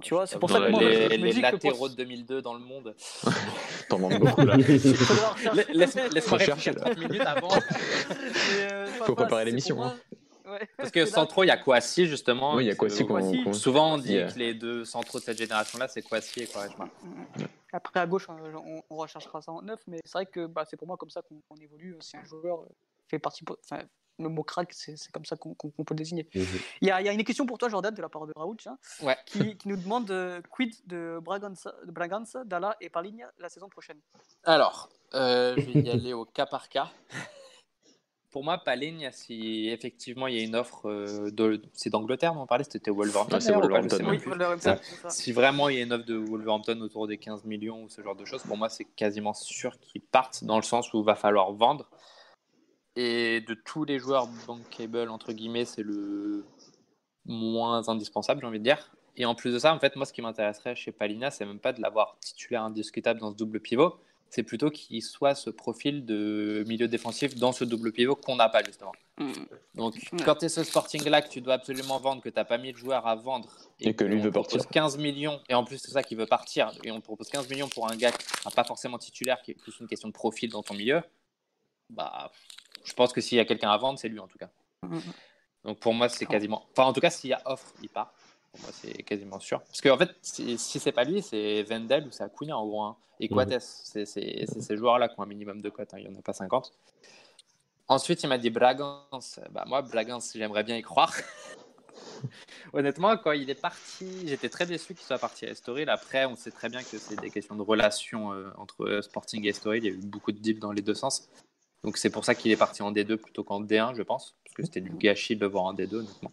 Tu vois, c'est pour ça que moi, les, je- me les dis latéraux de 2002 dans le monde. (laughs) T'en manques (laughs) beaucoup là. Laisse-moi Faut réfléchir chercher, là. 30 minutes avant. (laughs) Euh, Faut préparer l'émission, hein. ouais, Parce que centraux, il y a Kouassi justement. Oui, il y a. Kouassi. qu'on- Souvent, on dit Yeah. que les deux centraux de cette génération-là, c'est Kouassi et Quaresma. Après, à gauche, on, on recherchera ça en neuf, mais c'est vrai que bah, c'est pour moi comme ça qu'on évolue. Si un joueur fait partie. Enfin, le mot crack, c'est comme ça qu'on peut le désigner. Mhm. Il y, a, il y a une question pour toi, Jordan, de la part de Raoul, tiens, Ouais. qui, qui nous demande euh, quid de Bragança, de Dalla et Paligna la saison prochaine? Alors, euh, je vais y aller au cas par cas. Pour moi, Paligne, si effectivement il y a une offre, euh, c'est d'Angleterre on parlait, c'était Wolverhampton. C'est pas, Oui, Ouais. Si vraiment il y a une offre de Wolverhampton autour des 15 millions ou ce genre de choses, pour moi c'est quasiment sûr qu'ils partent dans le sens où il va falloir vendre. Et de tous les joueurs bankable, entre guillemets, c'est le moins indispensable, j'ai envie de dire. Et en plus de ça, en fait, moi ce qui m'intéresserait chez Palina, c'est même pas de l'avoir titulaire indiscutable dans ce double pivot, c'est plutôt qu'il soit ce profil de milieu défensif dans ce double pivot qu'on n'a pas justement. Mm. Donc, Ouais. quand tu es ce Sporting-là que tu dois absolument vendre, que tu n'as pas mis de joueur à vendre, Et que lui on veut propose partir. 15 millions, et en plus c'est ça qui veut partir, et on te propose 15 millions pour un gars qui sera pas forcément titulaire, qui est plus une question de profil dans ton milieu, bah, je pense que s'il y a quelqu'un à vendre, c'est lui en tout cas. Donc pour moi, c'est quasiment. Enfin, en tout cas, s'il y a offre, il part. Pour moi, c'est quasiment sûr. Parce qu'en fait, si, si c'est pas lui, c'est Vendel ou c'est Acuna en gros. hein. Et. Coates, c'est c'est- ces joueurs-là qui ont un minimum de cote. hein. Il n'y en a pas 50. Ensuite, il m'a dit Bragance. Bah, moi, Bragance, j'aimerais bien y croire. (laughs) Honnêtement, quand il est parti, j'étais très déçu qu'il soit parti à Estoril. Après, on sait très bien que c'est des questions de relation euh, entre Sporting et Estoril. Il y a eu beaucoup de deals dans les deux sens. Donc c'est pour ça qu'il est parti en D2 plutôt qu'en D1, je pense. Parce que c'était du gâchis de le voir en D2, honnêtement.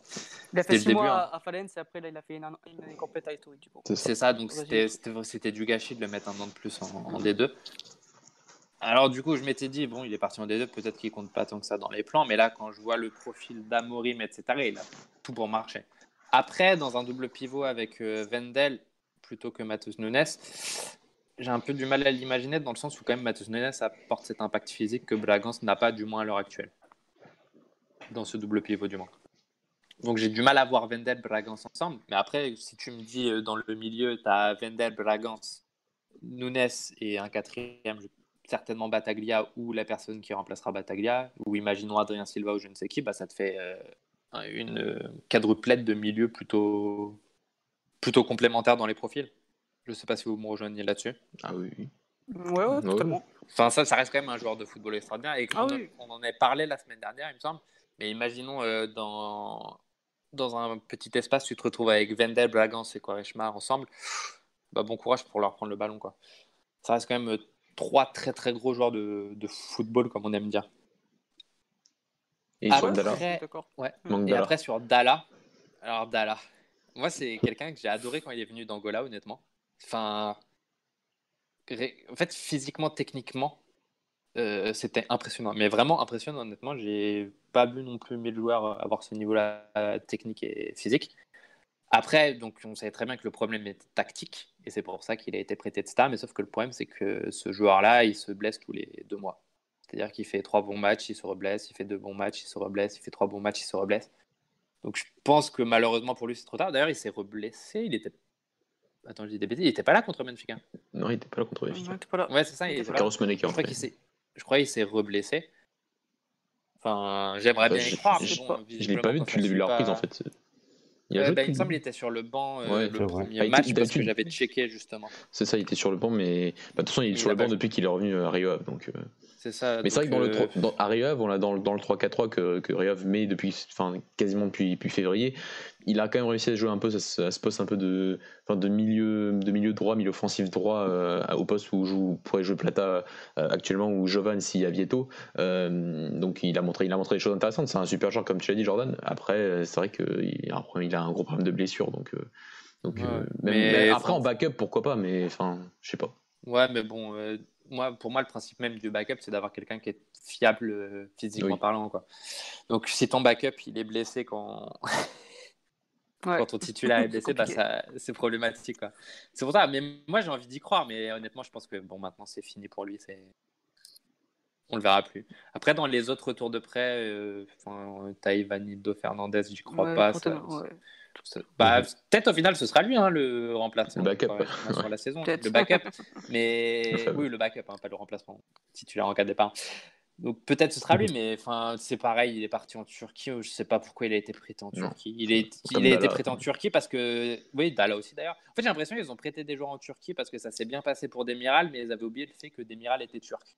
Il a C'était fait le 6 début, mois hein. à, Valence et après là, il a fait une, an- une année complète à Eto, du coup. C'est ça. Donc c'était- c'était c'était du gâchis de le mettre un an de plus en, en D2. Alors du coup, je m'étais dit, bon, il est parti en D2, peut-être qu'il compte pas tant que ça dans les plans, mais là, quand je vois le profil d'Amorim, etc., il a tout pour marcher. Après, dans un double pivot avec euh, Vendel plutôt que Matheus Nunes, j'ai un peu du mal à l'imaginer dans le sens où quand même Matheus Nunes apporte cet impact physique que Bragance n'a pas, du moins à l'heure actuelle, dans ce double pivot du moins. Donc j'ai du mal à voir Vendel Bragance ensemble. Mais après, si tu me dis euh, dans le milieu, tu as Vendel Bragance, Nunes et un quatrième, certainement Bataglia ou la personne qui remplacera Bataglia, ou imaginons Adrien Silva ou je ne sais qui, bah, ça te fait euh, une euh, quadruplette de milieu plutôt, plutôt complémentaire dans les profils. Je ne sais pas si vous me rejoignez là-dessus. Ah oui. oui. Ouais, ouais, totalement. Enfin, ça, ça reste quand même un joueur de football extraordinaire. Et Ah on, oui. on en a parlé la semaine dernière, il me semble. Mais imaginons euh, dans, dans un petit espace, tu te retrouves avec Vendel, Bragance et Quaresma ensemble. Bah, bon courage pour leur prendre le ballon. Quoi. Ça reste quand même euh, trois très très gros joueurs de, de football, comme on aime dire. Et Ah sur. Après- D'accord. Ouais. Manque Et Dalla. après sur Dalla. Alors Dalla. Moi, c'est quelqu'un que j'ai adoré quand il est venu d'Angola, honnêtement. Enfin, en fait, physiquement, techniquement, euh, c'était impressionnant. Mais vraiment impressionnant, honnêtement. J'ai pas vu non plus mille joueurs avoir ce niveau-là euh, technique et physique. Après, donc, on savait très bien que le problème était tactique, et c'est pour ça qu'il a été prêté de Star. Mais sauf que le problème, c'est que ce joueur-là, il se blesse tous les deux mois. C'est-à-dire qu'il fait trois bons matchs, il se reblesse, il fait deux bons matchs, il se reblesse, il fait trois bons matchs, il se reblesse. Donc je pense que malheureusement pour lui, c'est trop tard. D'ailleurs, il s'est reblessé. Il était. Attends, je dis des bêtises. Il était pas là contre Benfica. Non, il était pas là contre filles. Ouais, t'es pas là. Ouais, c'est ça. Il était. Carlos Mané qui Je est crois qu'il s'est. Je crois qu'il s'est reblessé. Enfin, j'aimerais Bah, bien je- y croire. je bon. Je l'ai pas vu depuis le début de la pas- reprise en fait. Il Euh, bah, il me semble qu'il était sur le banc euh, Ouais, le premier Ah, match parce que j'avais checké justement. C'est ça, il était sur le banc, mais bah, de toute façon, il est Il sur le banc depuis qu'il est revenu à Rio. Donc, euh, C'est ça. Mais c'est vrai que dans le euh, tro- dans, à Rio Ave, on l'a dans, le- dans le 3-4-3 que, que met depuis, enfin, quasiment depuis, depuis février. Il a quand même réussi à jouer un peu à ce, à ce poste un peu de, enfin, de, milieu, de milieu droit, milieu offensif droit, euh, au poste où joue, pourrait jouer Plata euh, actuellement, ou Jovan s'il y a Vieto. Euh, donc il a, montré, il a montré des choses intéressantes. C'est un super joueur, comme tu l'as dit, Jordan. Après, c'est vrai qu'il a, un problème- il a un gros problème de blessure. Donc, euh, donc Ouais. euh, même- Mais, même après, en backup, pourquoi pas, mais enfin, je sais pas. Ouais, mais bon, euh, moi, pour moi, le principe même du backup, c'est d'avoir quelqu'un qui est fiable euh, physiquement Oui. parlant. Quoi. Donc, si ton backup, il est blessé quand, (laughs) Quand ton titulaire est blessé, bah, (laughs) c'est problématique. C'est pour ça, mais moi j'ai envie d'y croire, mais honnêtement, je pense que bon, maintenant c'est fini pour lui. On le verra plus. Après, dans les autres retours de prêt, euh, Taïvanildo Fernandez, j'y crois pas. Bah, peut-être au final ce sera lui hein, le remplaçant. Le backup. sur la saison. Le backup. (laughs) Mais (laughs) oui, le backup, hein, pas le remplacement titulaire en cas de départ. Donc peut-être ce sera lui, mais enfin c'est pareil, il est parti en Turquie. Je sais pas pourquoi il a été prêté en Turquie. Il, est, il a été prêté en Turquie parce que oui, Dala aussi d'ailleurs. En fait j'ai l'impression qu'ils ont prêté des joueurs en Turquie parce que ça s'est bien passé pour Demiral, mais ils avaient oublié le fait que Demiral était turc.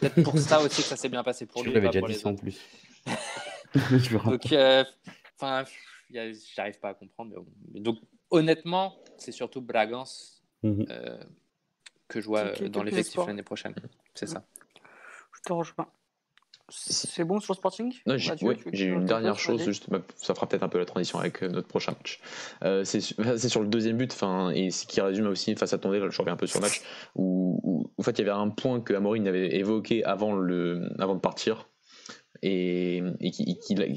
Peut-être pour ça aussi que ça s'est bien passé pour lui. Je l'avais déjà dit ça en plus. (laughs) Donc euh, enfin j'arrive pas à comprendre. Donc honnêtement c'est surtout Bragance mhm. euh, que je vois dans l'effectif l'année prochaine. C'est ça te rejoins. C'est bon sur le Sporting j'ai une dernière chose, juste, bah, ça fera peut-être un peu la transition avec euh, notre prochain match. Euh, c'est (laughs) sur le deuxième but, et ce qui résume aussi face à Tondé, je reviens un peu sur le match, où, en fait il y avait un point que Amorine avait évoqué avant, le, avant de partir, et,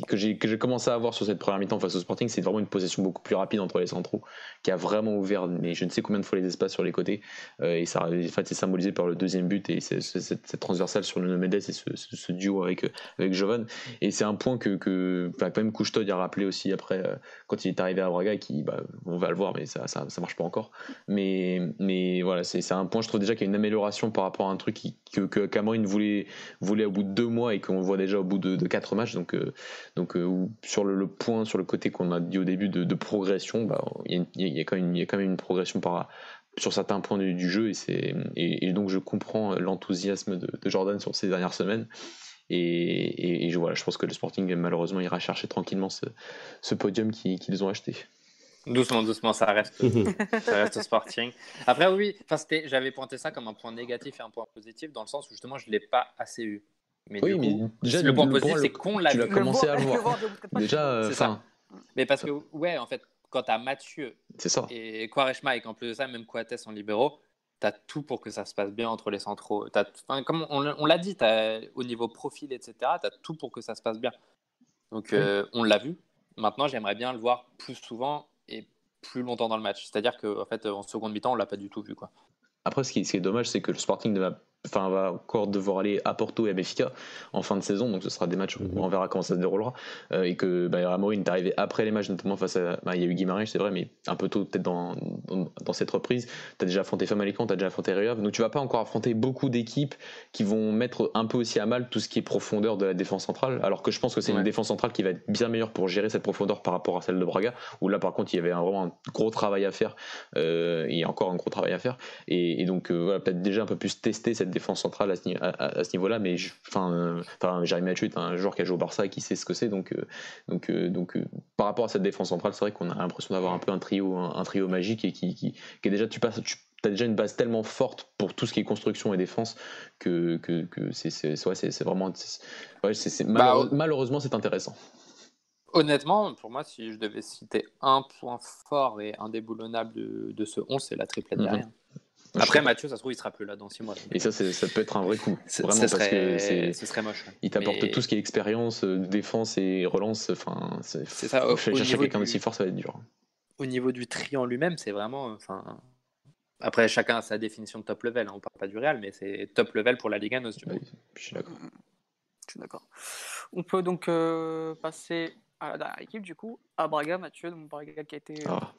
que j'ai commencé à avoir sur cette première mi-temps face au Sporting, c'est vraiment une possession beaucoup plus rapide entre les centraux, qui a vraiment ouvert, mais je ne sais combien de fois les espaces sur les côtés, euh, et ça en fait, c'est symbolisé par le deuxième but et cette, cette, transversale sur le Mendes et ce, duo avec, avec Jovan. Et c'est un point que, quand même Couchetod a rappelé aussi après, euh, quand il est arrivé à Braga, qui, bah, on va le voir, mais ça, ça, marche pas encore. Mais, mais voilà, c'est un point, je trouve déjà qu'il y a une amélioration par rapport à un truc que, que Cameroun voulait, voulait au bout de deux mois et qu'on voit déjà au bout de, de quatre matchs. Donc, euh, donc euh, sur le, point, sur le côté qu'on a dit au début de, progression, bah, il y, a, quand même, une progression par, sur certains points du, jeu. Et, et, donc je comprends l'enthousiasme de, Jordan sur ces dernières semaines. Et, je, voilà, je pense que le Sporting, malheureusement, ira chercher tranquillement ce, podium qu'ils ont acheté. Doucement, doucement, ça reste, (laughs) ça reste au Sporting. Après, oui, j'avais pointé ça comme un point négatif et un point positif, dans le sens où justement, je ne l'ai pas assez eu. Mais oui, mais déjà, le point positif, c'est qu'on l'a Tu l'as commencé à le voir. déjà, c'est ça. Mais parce que, ouais, en fait, quand tu as Mathieu ça. et Quareshma, et qu'en plus de ça, même Coates en libéraux, tu as tout pour que ça se passe bien entre les centraux. As, comme on, l'a dit, as, au niveau profil, etc., tu as tout pour que ça se passe bien. Donc, euh, on l'a vu. Maintenant, j'aimerais bien le voir plus souvent et plus longtemps dans le match. C'est-à-dire qu'en en fait, en seconde mi-temps, on l'a pas du tout vu. Quoi. Après, ce qui, ce qui est dommage, c'est que le Sporting ne va enfin, va encore devoir aller à Porto et à Benfica en fin de saison, donc ce sera des matchs où mhm. on verra comment ça se déroulera. Euh, et que bah, Ramorin est arrivé après les matchs, notamment face à. Bah, il y a eu Guimarães, c'est vrai, mais un peu tôt peut-être dans, dans, cette reprise. Tu as déjà affronté Famalicão, tu as déjà affronté Rio donc tu vas pas encore affronter beaucoup d'équipes qui vont mettre un peu aussi à mal tout ce qui est profondeur de la défense centrale, alors que je pense que c'est une défense centrale qui va être bien meilleure pour gérer cette profondeur par rapport à celle de Braga, où là par contre il y avait vraiment un gros travail à faire, euh, et encore un gros travail à faire. Et, donc euh, voilà, peut-être déjà un peu plus tester cette défense centrale à ce, à, ce niveau-là, mais enfin, euh, Jérémy Mathieu est un joueur qui a joué au Barça et qui sait ce que c'est, donc, euh, donc, euh, donc par rapport à cette défense centrale, c'est vrai qu'on a l'impression d'avoir un peu un trio, un, trio magique et qui, qui, est déjà, tu passes, tu as déjà une base tellement forte pour tout ce qui est construction et défense que, que, que c'est, c'est, vraiment, ouais, c'est, bah, malheureusement, c'est intéressant. Honnêtement, pour moi, si je devais citer un point fort et indéboulonnable de, de ce 11, c'est la triplette mhm. derrière. Après, Mathieu, ça se trouve, il sera plus là dans 6 mois. Et ça, ça peut être un vrai coup. Vraiment, ce parce que ce serait moche. Il t'apporte tout ce qui est expérience, euh, défense et relance. Enfin, c'est ça. Au, chercher quelqu'un aussi fort, ça va être dur. Au niveau du tri en lui-même, c'est vraiment. Enfin, après, chacun a sa définition de top level. Hein. On parle pas du Real, mais c'est top level pour la Ligue 1. je suis d'accord. Je suis d'accord. On peut donc euh, passer à la dernière équipe, du coup, à Braga, Mathieu, donc Braga qui a été ah,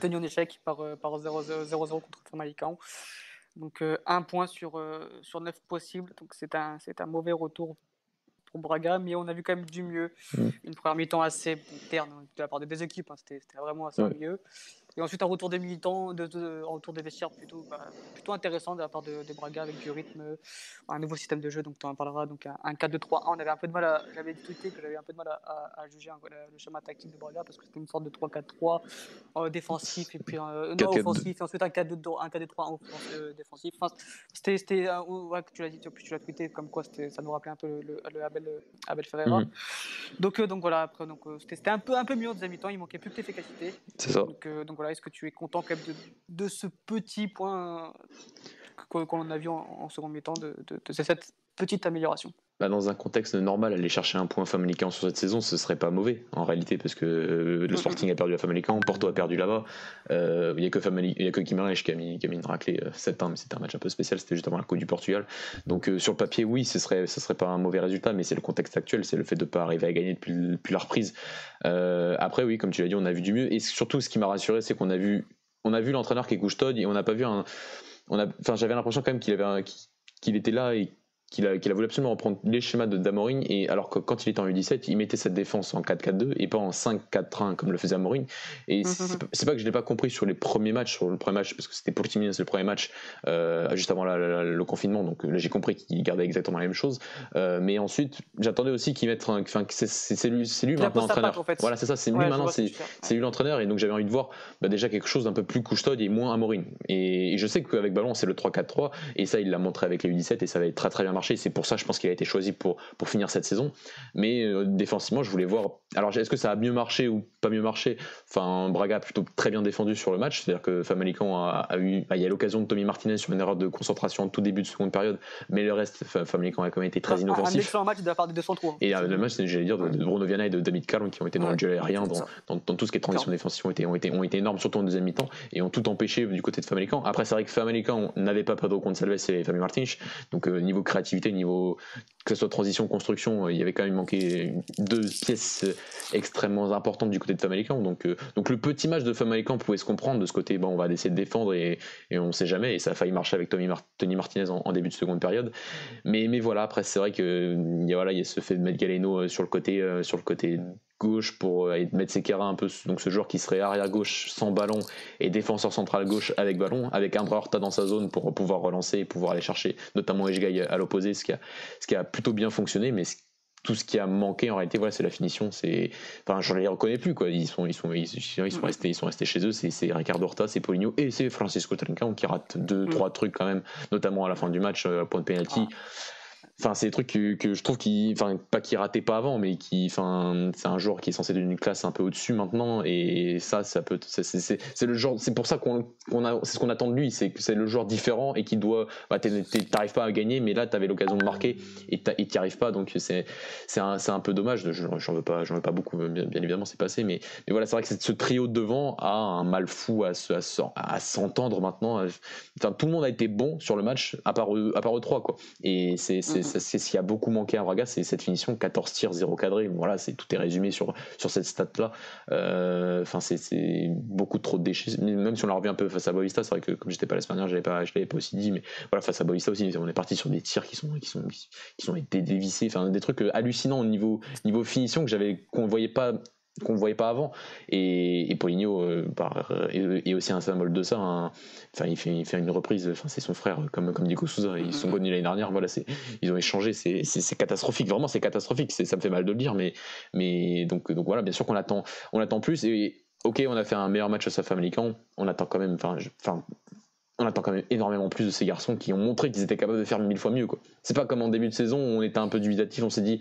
tenu en échec par, euh, par 0-0 contre Famalicão. Donc euh, un point sur, euh, sur 9 possibles, donc c'est un, un mauvais retour pour Braga, mais on a vu quand même du mieux. Mm. Une première mi-temps assez terne de la part des deux équipes, hein, c'était vraiment assez mieux. Et ensuite, un retour des militants, de, de, un retour des vestiaires plutôt, bah, plutôt intéressant de la part de, Braga avec du rythme, un nouveau système de jeu, donc tu en parleras. Donc un, 4-2-3-1, on avait un peu de mal à, j'avais tweeté que j'avais un peu de mal à, juger le, schéma tactique de Braga parce que c'était une sorte de 3-4-3 euh, défensif et puis euh, non, offensif, et ensuite un 4-2-3-1 euh, défensif. Enfin, c'était, c'était ouais, tu l'as dit, tu l'as tweeté comme quoi ça nous rappelait un peu le, le Abel, Abel Ferreira. Mhm. Donc, donc voilà, après, donc, c'était, un, peu, un peu mieux en deuxième mi-temps, il manquait plus que d'efficacité. C'est ça. Donc, donc est-ce que tu es content de, ce petit point qu'on a vu en, second mi-temps, de, cette petite amélioration? Bah, dans un contexte normal, aller chercher un point Famalicão sur cette saison, ce serait pas mauvais en réalité, parce que euh, le Sporting a perdu à Famalicão, Porto a perdu là-bas. Euh, il n'y a que, Famali... que Guimarães qui a mis, qui a mis une raclée 7 ans, mais c'était un match un peu spécial, c'était juste avant la Coupe du Portugal. Donc sur le papier, oui, ce serait, ce serait pas un mauvais résultat, mais c'est le contexte actuel, c'est le fait de ne pas arriver à gagner depuis, depuis la reprise. après, oui, comme tu l'as dit, on a vu du mieux. Et surtout, ce qui m'a rassuré, c'est qu'on a vu, on a vu l'entraîneur qui est couche et on n'a pas vu un. On a, enfin, j'avais l'impression quand même qu'il avait, qu'il était là et qu'il a, voulu absolument reprendre les schémas de Damorin et alors que quand il était en U17 il mettait cette défense en 4-4-2 et pas en 5-4-1 comme le faisait Amorin et mhm. c'est, pas que je l'ai pas compris sur les premiers matchs sur le premier match parce que c'était pour c'est le premier match euh, juste avant le confinement donc là j'ai compris qu'il gardait exactement la même chose. Euh, mais ensuite j'attendais aussi qu'il mette enfin c'est, c'est, lui maintenant l'entraîneur. en fait. voilà c'est ça c'est lui maintenant c'est, lui l'entraîneur et donc j'avais envie de voir bah, déjà quelque chose d'un peu plus couche-tod et moins Amorin et, et, je sais qu'avec ballon c'est le 3-4-3 et ça il l'a montré avec les U17 et ça va être très très bien c'est pour ça, je pense qu'il a été choisi pour, pour finir cette saison. Mais euh, défensivement, je voulais voir. Alors, est-ce que ça a mieux marché ou pas mieux marché? Enfin, Braga a plutôt très bien défendu sur le match. C'est-à-dire que Famalicão a, eu. Bah, il y a l'occasion de Tommy Martinez sur une erreur de concentration en tout début de seconde période. Mais le reste, Famalicão a quand même été très inoffensif. Un excellent match de la part des deux centraux. Et euh, le match, j'allais dire, de, Bruno Viana et de David Carl qui ont été dans le duel aérien, dans, dans, tout ce qui est transition défensive, ont été, ont, été, ont été énormes, surtout en deuxième mi-temps, et ont tout empêché du côté de Famalicão. Après, c'est vrai que Famalicão n'avait pas Pedro Gonçalves et Fabio Martins. Donc, euh, niveau créativité, niveau que ce soit transition, construction, euh, il y avait quand même manqué deux pièces euh, extrêmement importantes du côté de Famalicão. Donc, euh, donc le petit match de Famalicão pouvait se comprendre de ce côté, bon, on va essayer de défendre et, et on sait jamais. Et ça a failli marcher avec Tony, Tony Martinez en, début de seconde période. Mais, mais voilà, après, c'est vrai qu'il y, a, voilà, y a ce fait de mettre Galeno sur le côté, sur le côté gauche pour euh, mettre Sekera un peu, donc ce joueur qui serait arrière gauche sans ballon et défenseur central gauche avec ballon, avec un Horta dans sa zone pour pouvoir relancer et pouvoir aller chercher notamment Eshgai à l'opposé, ce qui, a, ce qui a plutôt bien fonctionné, mais tout ce qui a manqué en réalité voilà c'est la finition c'est enfin je les reconnais plus quoi. Ils sont ils sont ils, sont restés ils sont restés chez eux. C'est Ricardo Horta c'est Poligno et c'est Francisco Trincão qui rate deux mm. trois trucs quand même notamment à la fin du match euh, point de penalty. Ah. Enfin, c'est des trucs que, je trouve qui, enfin, pas qui ratait pas avant, mais qui, enfin, c'est un joueur qui est censé être une classe un peu au-dessus maintenant, et ça, ça peut, c'est le genre, c'est pour ça qu'on a, c'est ce qu'on attend de lui, c'est que c'est le joueur différent et qui doit, bah, t'arrives pas à gagner, mais là, t'avais l'occasion de marquer et t'y arrives pas, donc c'est, c'est un, un, peu dommage. J'en veux pas, j'en veux pas beaucoup, bien, évidemment, c'est passé, mais, mais voilà, c'est vrai que ce trio de devant a un mal fou à, à, s'entendre maintenant. Enfin, tout le monde a été bon sur le match, à part eux, à part eux trois, quoi. Et c'est ce qui a beaucoup manqué à Braga, c'est cette finition 14 tirs, 0 cadré. Voilà, tout est résumé sur, sur cette stat-là. Euh, enfin, c'est beaucoup trop de déchets. Même si on la revient un peu face à Boavista, c'est vrai que comme j'étais pas la semaine dernière, pas, je l'avais pas aussi dit, mais voilà, face à Boavista aussi, on est parti sur des tirs qui sont, qui sont, qui sont été dévissés. Enfin, des trucs hallucinants au niveau, niveau finition que j'avais, qu'on voyait pas qu'on ne voyait pas avant. Et, et Poligno euh, est, aussi un symbole de ça. Enfin, il fait, il fait une reprise, enfin, c'est son frère, comme, comme Nico Souza. Ils sont connus l'année dernière. Voilà, ils ont échangé. C'est catastrophique. Vraiment, c'est catastrophique. Ça me fait mal de le dire. Mais, mais donc, donc voilà, bien sûr qu'on attend, on attend plus. Et ok, on a fait un meilleur match à sa famille On attend quand même. Enfin on attend quand même énormément plus de ces garçons qui ont montré qu'ils étaient capables de faire mille fois mieux. C'est pas comme en début de saison où on était un peu dubitatif, on s'est dit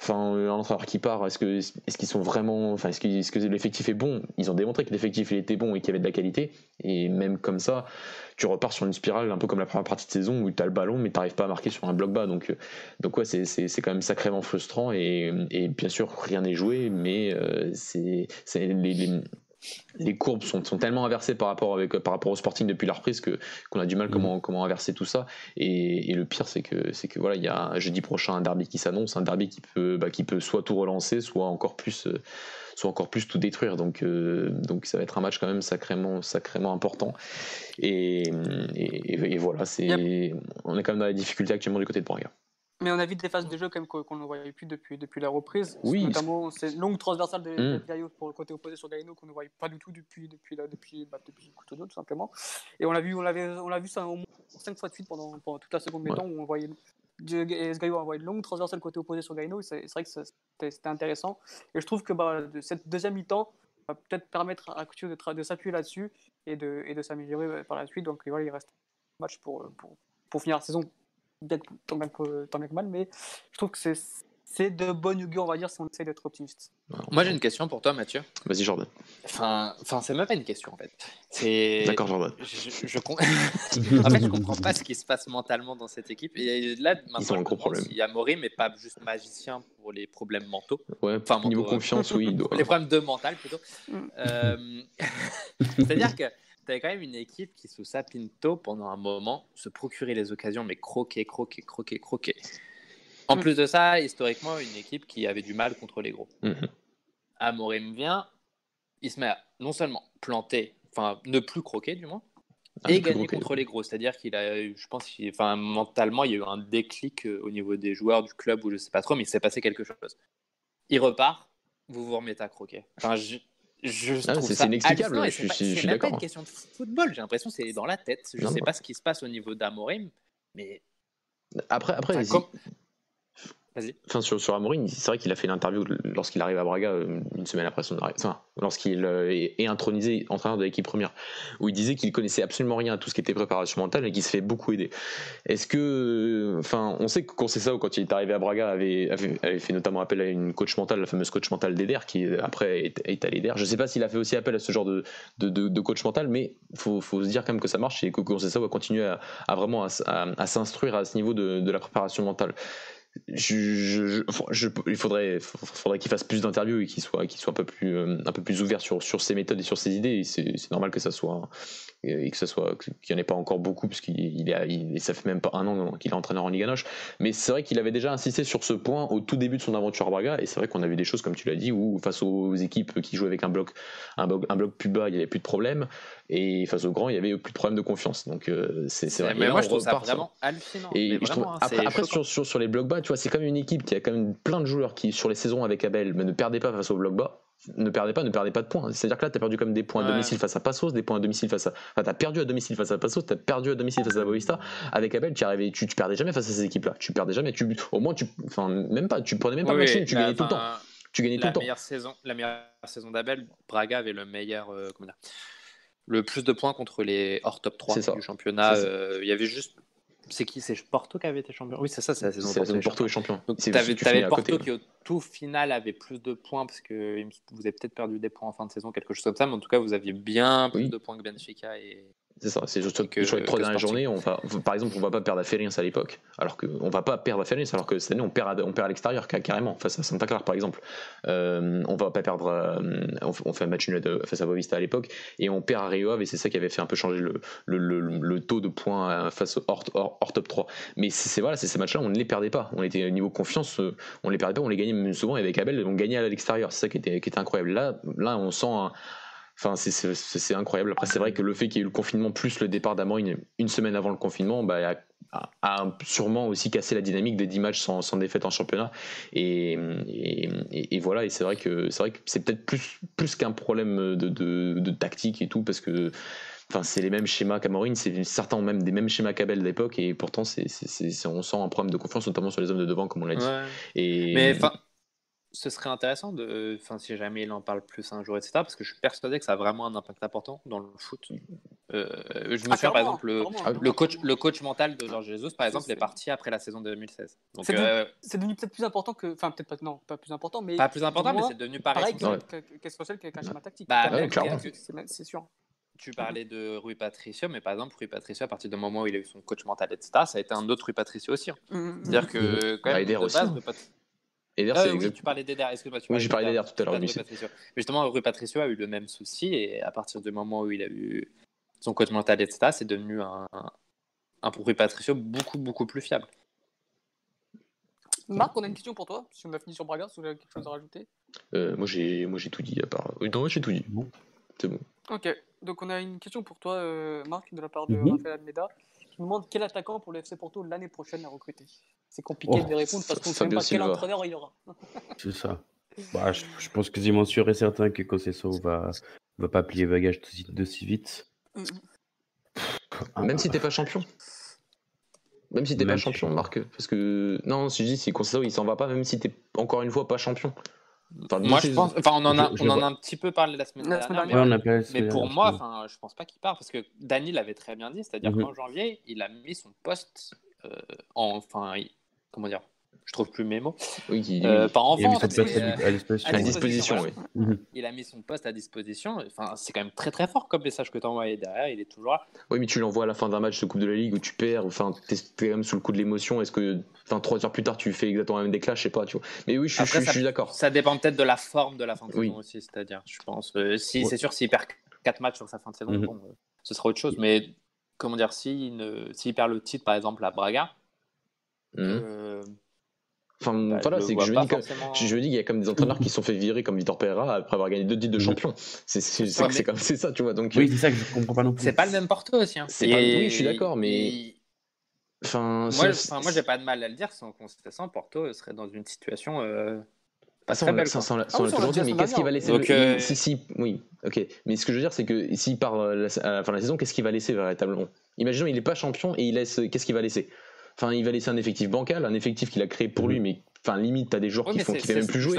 Enfin, un entraîneur qui part, est-ce que qu'ils sont vraiment, enfin, est-ce que, l'effectif est bon? Ils ont démontré que l'effectif était bon et qu'il y avait de la qualité. Et même comme ça, tu repars sur une spirale un peu comme la première partie de saison où tu as le ballon mais tu n'arrives pas à marquer sur un bloc bas. Donc, euh, donc ouais, c'est, quand même sacrément frustrant. Et, et bien sûr, rien n'est joué, mais euh, c'est, c'est les, les courbes sont, tellement inversées par rapport, avec, par rapport au Sporting depuis la reprise que qu'on a du mal comment, mm. comment inverser tout ça. Et, le pire, c'est que, c'est que voilà, il y a un jeudi prochain un derby qui s'annonce, un derby qui peut, bah, qui peut soit tout relancer, soit encore plus, euh, soit encore plus tout détruire. Donc, euh, donc ça va être un match quand même sacrément, sacrément important. Et, et, voilà, c'est, on est quand même dans la difficulté actuellement du côté de Braga. Mais on a vu des phases de jeu comme qu'on ne voyait plus depuis, depuis la reprise. Oui. Notamment ces longues transversales de, mmh. pour le côté opposé sur Gaino qu'on ne voyait pas du tout depuis, depuis, là, depuis, bah, depuis tout simplement. Et on l'a vu, on on vu ça au moins 5 fois de suite pendant, pendant toute la seconde mi-temps où on voyait Gaio envoyé de longues transversales côté opposé sur Gaino. C'est vrai que c'était intéressant. Et je trouve que bah, de cette deuxième mi-temps va peut-être permettre à Couture de, de s'appuyer là-dessus et de, et de s'améliorer par la suite. Donc voilà, il reste un match pour, pour, pour finir la saison tant bien, que, mal, mais je trouve que c'est c'est de bonne augure, on va dire, si on essaie d'être optimiste. Moi, j'ai une question pour toi, Mathieu. Vas-y, Jordan. Enfin, enfin c'est même pas une question, en fait. C'est... D'accord, Jordan. Je, je, (laughs) en fait, je comprends pas ce qui se passe mentalement dans cette équipe. Et là, maintenant, Ils ont un gros problème. s'il y a Maury, mais pas juste magicien pour les problèmes mentaux. Ouais, Enfin, mon niveau euh, confiance, oui, il doit. (laughs) Les problèmes de mental, plutôt. Mm. Euh, (laughs) C'est-à-dire que avais quand même une équipe qui, sous Sapinto, pendant un moment, se procurait les occasions, mais croquer, croquer, croquer, croquer. En Mm. plus de ça, historiquement, une équipe qui avait du mal contre les gros. Mhm. Amorim vient, il se met à non seulement planter, enfin ne plus croquer du moins, Ah, et gagner contre les gros. C'est-à-dire qu'il a, eu- je pense, enfin mentalement, il y a eu un déclic euh, au niveau des joueurs du club ou je sais pas trop, mais il s'est passé quelque chose. Il repart, vous vous remettez à croquer. Enfin, je, je Ah, trouve c'est- c'est inexplicable, je c'est suis- pas- je c'est suis d'accord. une question de football. J'ai l'impression que c'est dans la tête. Je Non, sais bah. pas ce qui se passe au niveau d'Amorim, mais Après, après Enfin, comme-. Enfin, sur, sur Amorim, c'est vrai qu'il a fait l'interview lorsqu'il arrive à Braga euh, une semaine après son arrivée, enfin, lorsqu'il euh, est, est intronisé entraîneur de l'équipe première, où il disait qu'il connaissait absolument rien à tout ce qui était préparation mentale et qu'il se fait beaucoup aider. Est-ce que, enfin, on sait que Conceição, quand il est arrivé à Braga, avait, avait, fait notamment appel à une coach mentale, la fameuse coach mentale d'Eder, qui euh, après est, est à l'Eder. Je sais pas s'il a fait aussi appel à ce genre de, coach mental, mais faut, faut se dire quand même que ça marche et que Conceição va continuer à, à vraiment à, à- à s'instruire à ce niveau de, de la préparation mentale il faudrait, qu'il fasse plus d'interviews et qu'il soit, qu'il soit un peu plus, euh, un peu plus ouvert sur, ses méthodes et sur ses idées. C'est, normal que ça soit, soit, qu'il n'y en ait pas encore beaucoup, parce qu'il ça fait même pas un an qu'il est entraîneur en Ligue Noche. Mais c'est vrai qu'il avait déjà insisté sur ce point au tout début de son aventure à Braga. Et c'est vrai qu'on a vu des choses, comme tu l'as dit, où face aux équipes qui jouaient avec un bloc plus bas, il n'y avait plus de problème. Et face aux grands, il y avait plus de problème de confiance. Donc euh, c'est, vrai. Mais moi, je trouve ça vraiment hallucinant. et hein, après, sur, les blocs bas, tu vois, c'est comme une équipe qui a quand même plein de joueurs qui, sur les saisons avec Abel, mais ne perdait pas face au bloc bas. Ne perdait pas, ne perdait pas de points. C'est-à-dire que là, tu as perdu comme des points à domicile face à Passos, des points à domicile face à. Enfin, tu as perdu à domicile face à Passos, tu as perdu à domicile face à Boavista. Avec Abel, tu, arrivais, tu, tu perdais jamais face à ces équipes-là. Tu perdais jamais. Tu, au moins, tu. Enfin, même pas. Tu prenais même pas Oui, nul, tu gagnais tout le temps. Tu gagnais tout la le temps. meilleure saison, la meilleure saison d'Abel, Braga avait le meilleur, euh, comment dire, le plus de points contre les hors top 3 C'est ça. du championnat. Euh, Il y avait juste, c'est qui, c'est Porto qui avait été champion? Oui, c'est ça, c'est la saison Porto. Porto est champion. Donc, tu avais, Porto côté. qui, au tout final, avait plus de points parce que vous avez peut-être perdu des points en fin de saison, quelque chose comme ça, mais en tout cas, vous aviez bien plus Oui. de points que Benfica. Et... C'est ça, c'est juste que- sur les trois que dernières journées, on va, par exemple, on va pas perdre à Ferrins à l'époque, alors que on va pas perdre à Ferrins, alors que cette année on perd à, on perd à l'extérieur ca- carrément face à Santa Clara par exemple. Euh, on va pas perdre, à- on, fait- on fait un match nul face à Boavista à l'époque et on perd à Rio Ave et c'est ça qui avait fait un peu changer le, le, le- le taux de points euh, face au hors, hors- hors top 3. Mais c'est voilà, c'est ces matchs-là, on ne les perdait pas. On était au niveau confiance, euh, on les perdait pas, on les gagnait même souvent et avec Abel, on gagnait à l'extérieur. C'est ça qui était, qui était incroyable. Là, là, on sent un, Enfin, c'est- incroyable. Après, c'est vrai que le fait qu'il y ait eu le confinement plus le départ d'Amorim une semaine avant le confinement, bah, a, sûrement aussi cassé la dynamique des 10 matchs sans, sans défaite en championnat. Et, et, et- voilà, et c'est vrai que c'est peut-être plus, plus qu'un problème de, de, de tactique et tout, parce que enfin, c'est les mêmes schémas qu'Amorim, c'est certains ont même des mêmes schémas qu'Abel d'époque, et pourtant c'est on sent un problème de confiance, notamment sur les hommes de devant, comme on l'a dit. Ouais. Et, Mais ce serait intéressant de, enfin, si jamais il en parle plus un jour, etc. Parce que je suis persuadé que ça a vraiment un impact important dans le foot. Euh, je me souviens par exemple le, clairement, le coach, le coach mental de Georges Jesus, par exemple, C'est- est parti après la saison de 2016. Donc C'est euh, C'est devenu peut-être plus important que. Enfin, peut-être pas. Non, pas plus important, mais. pas plus important, mais c'est devenu pareil. Pareil Ouais. que- que- qu'essentiel qu'un schéma tactique. Bah, Clairement, ouais, clairement. c'est- c'est- C'est sûr. Tu parlais de Rui Patricio, mais par exemple, Rui Patricio, à partir du moment où il a eu son coach mental, etc., ça a été un autre Rui Patricio aussi. hein. Mm, C'est-à-dire que, quand Bah, même, de base, hein. Rui Pat- et d'ailleurs, Ah oui, exact- tu parlais d'Eder, excuse-moi. tu Oui, j'ai parlé d'Eder, tout à l'heure, Patricio. Mais justement, Rui Patricio a eu le même souci, et à partir du moment où il a eu son coach mental, etc., c'est devenu un, un Rui Patricio beaucoup, beaucoup plus fiable. Marc, on a une question pour toi. Si on a fini sur Braga, si vous avez quelque chose à rajouter. euh, moi j'ai moi j'ai tout dit à part. Non, moi, j'ai tout dit. Bon. C'est bon. Ok, donc on a une question pour toi, euh, Marc, de la part de. Rafael Almeida, qui nous demande quel attaquant pour le FC Porto l'année prochaine à recruter? C'est compliqué Oh, de répondre parce qu'on ne sait même pas quel entraîneur il y aura. C'est ça. (laughs) Bah, je, je pense quasiment sûr et certain que Conceição va, va pas plier bagage de, si- de si vite. Ah, Même si t'es pas champion. Même si t'es pas champion, Marc. Parce que. Non, si je dis, si Conceição il s'en va pas, même si t'es encore une fois pas champion. Enfin, Moi, je pense. Enfin, on en a, Je- je on en a un petit peu parlé la semaine La semaine dernière. Ouais, Mais pour moi, enfin, je pense pas qu'il part parce que Dany l'avait très bien dit, c'est-à-dire Mhm. qu'en janvier, il a mis son poste euh, en, enfin, il- comment dire, je trouve plus mes mots. Oui, qui- Euh, pas en Il a mis son poste à euh, à disposition. à disposition, oui. voilà. (laughs) Mhm. Il a mis son poste à disposition. Enfin, c'est quand même très très fort comme message que tu envoies derrière. Il est toujours là. Oui, mais tu l'envoies à la fin d'un match de Coupe de la Ligue où tu perds, enfin, t'es quand même sous le coup de l'émotion. Est-ce que, enfin, trois heures plus tard, tu fais exactement la même déclat Je sais pas, tu vois. Mais oui, je, suis- Après, je, suis- je suis d'accord. Ça dépend peut-être de la forme de la fin de Oui. saison aussi, c'est-à-dire, je pense. Euh, si Ouais. c'est sûr, s'il perd 4 matchs sur sa fin de saison, Mhm. bon, euh, ce sera autre chose. Mais comment dire, s'il ne... s'il perd le titre, par exemple, à Braga, Euh, Enfin, bah, voilà, je c'est le que je me dis pas que. forcément- Je je me dis qu'il y a comme des entraîneurs qui se sont fait virer comme Vitor Pereira après avoir gagné deux titres de Mhm. champion. C'est c'est- c'est- Ouais, c'est mais- comme c'est ça, tu vois. Donc, Oui, c'est ça que je comprends pas non plus. C'est pas le même Porto aussi. Hein. Pas- oui, je suis d'accord, mais- et- enfin, Moi, enfin, moi j'ai pas de mal à le dire, sans contestation, Porto serait dans une situation euh, pas très l'a- belle. Ah oui, toujours dit, mais qu'est-ce qu'il va laisser Donc, le- euh, si, si, oui, ok. Mais ce que je veux dire, c'est que s'il part euh, la- à la fin de la saison, qu'est-ce qu'il va laisser véritablement? Imaginons, il n'est pas champion et il laisse. Qu'est-ce qu'il va laisser? Enfin, il va laisser un effectif bancal, un effectif qu'il a créé pour lui, mais enfin, limite, t'as des joueurs Ouais, qui font, qui même plus jouer.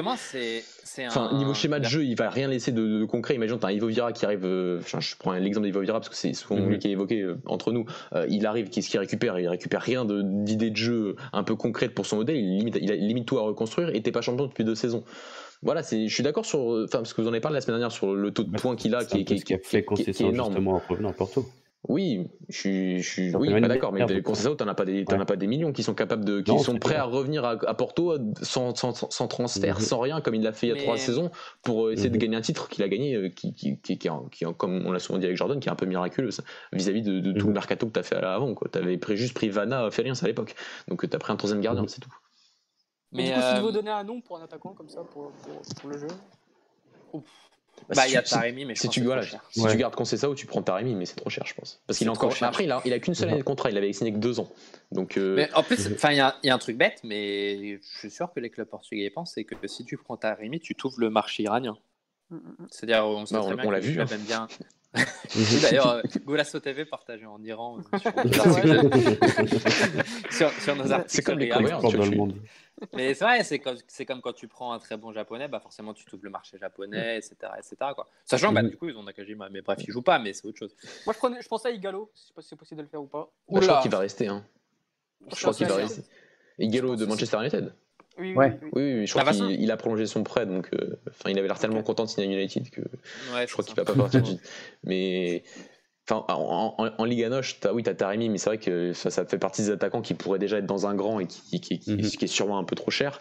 C'est Enfin, un- niveau schéma de jeu, il va rien laisser de, de concret. Imagine, t'as un Ivo Vira qui arrive. euh, enfin, je prends l'exemple d'Ivo Vira parce que c'est souvent Mhm. lui qui est évoqué euh, entre nous. Euh, il arrive, qu'est-ce qu'il récupère? Il récupère rien de- d'idées de jeu un peu concrètes pour son modèle. Il limite, il a limite tout à reconstruire et t'es pas champion depuis deux saisons. Voilà, c'est, je suis d'accord sur. Enfin, parce que vous en avez parlé la semaine dernière sur le taux de points qu'il a, C'est qui, est- qui, ce qui a fait qui est- qui est concession énorme. justement en revenant à Porto. Oui, je suis, je suis Sur oui, pas d'accord, mais vous- Conceição, t'en as pas des, Ouais. as pas des millions qui sont capables de, qui Non, sont prêts clair. à revenir à, à Porto sans, sans, sans transfert, Mhm. sans rien, comme il l'a fait il y a Mais- trois saisons, pour euh, essayer de Mhm. gagner un titre qu'il a gagné, euh, qui, qui, qui, comme on l'a souvent dit avec Jordan, qui est un peu miraculeux vis-à-vis de, de tout Mhm. le mercato que t'as fait avant. Tu avais pris, juste pris Vanna, fait rien, ça à l'époque. Donc t'as pris un troisième gardien, Mhm. c'est tout. Mais, Mais du coup, si euh, tu veux donner un nom pour un attaquant comme ça, pour, pour, pour le jeu. Bah, si il y a Taremi, mais je si pense tu, que c'est voilà, trop cher. si Ouais. tu gardes Conceição, tu prends Taremi, mais c'est trop cher, je pense. Parce qu'il C'est a encore. cher. Après, il a, il a qu'une seule Mhm. année de contrat, il avait signé que deux ans. Donc, euh, Mais en plus, Mhm. enfin, il y, a- il y a un truc bête, mais je suis sûr que les clubs portugais pensent, c'est que si tu prends Taremi, tu t'ouvres le marché iranien. Mm, mm, mm. C'est-à-dire, on sait Bah, très on- bien on l'a vu, hein. aiment bien. (laughs) D'ailleurs, euh, Golasso TV partagé en Iran euh, sur, (laughs) nos Ouais. articles, (laughs) sur, sur nos articles. C'est comme les. Coréens, dans le monde. Mais c'est vrai, c'est comme, c'est comme quand tu prends un très bon japonais, bah forcément tu t'ouvres le marché japonais, etc. etc. quoi. Sachant, bah, Mhm. du coup, ils ont Nakajima, mais bref, ils jouent pas, mais c'est autre chose. Moi, je, prenais, je pensais à Igalo, je sais pas si c'est possible de le faire ou pas. bah, je crois qu'il va rester. Hein. Je crois qu'il va rester. Pense de. Manchester United Oui, oui, Ouais. oui. Oui, oui, je crois qu'il a prolongé son prêt, donc euh, enfin, il avait l'air tellement content de signer à United que Ouais, je crois qu'il va pas partir. du- (laughs) Mais enfin, en, en, en Liga Noche, t'as, oui, t'as Taremi, mais c'est vrai que ça, ça fait partie des attaquants qui pourraient déjà être dans un grand et qui, qui, qui, Mhm. qui est sûrement un peu trop cher.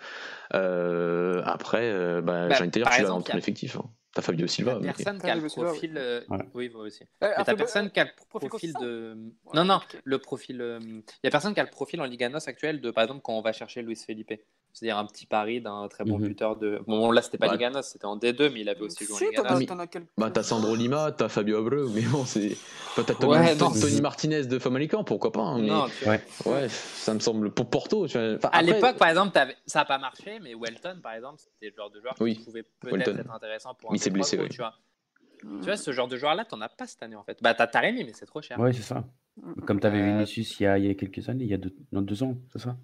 Euh, après, euh, bah, Bah, j'ai envie de te dire, par tu l'as dans ton effectif. hein. T'as Fabio Silva. mais- personne qui a le profil. euh. Oui, moi aussi. Euh, Mais t'as personne qui a le profil de. Non, non, le profil. euh, Il y a personne qui a le profil en Liga NOS actuel de, par exemple, quand on va chercher Luis Felipe. C'est-à-dire un petit pari d'un très bon Mhm. buteur de. Bon, là, c'était pas Ouais. Liga NOS, c'était en D2, mais il avait aussi joué en Si, Liga t'en NOS. as- Bah, t'as Sandro Lima, t'as Fabio Abreu, mais bon, c'est. T'as Tony, Ouais, Tony- Martinez de Famalicão, pourquoi pas. hein, mais... Non. Ouais. Ouais, ça me semble pour Porto. Tu vois. Enfin, À après- l'époque, par exemple, t'avais- ça n'a pas marché, mais Welton, par exemple, c'était le genre de joueur Oui, qui pouvait peut-être être intéressant pour un Mais il s'est blessé, oui. tu vois. Tu vois, ce genre de joueur-là, t'en as pas cette année, en fait. Bah, t'as Taremi, mais c'est trop cher. Ouais, c'est ça. Mm, Comme tu avais Euh, Vinicius il y, a, il y a quelques années, il y a deux, non, deux ans, c'est ça?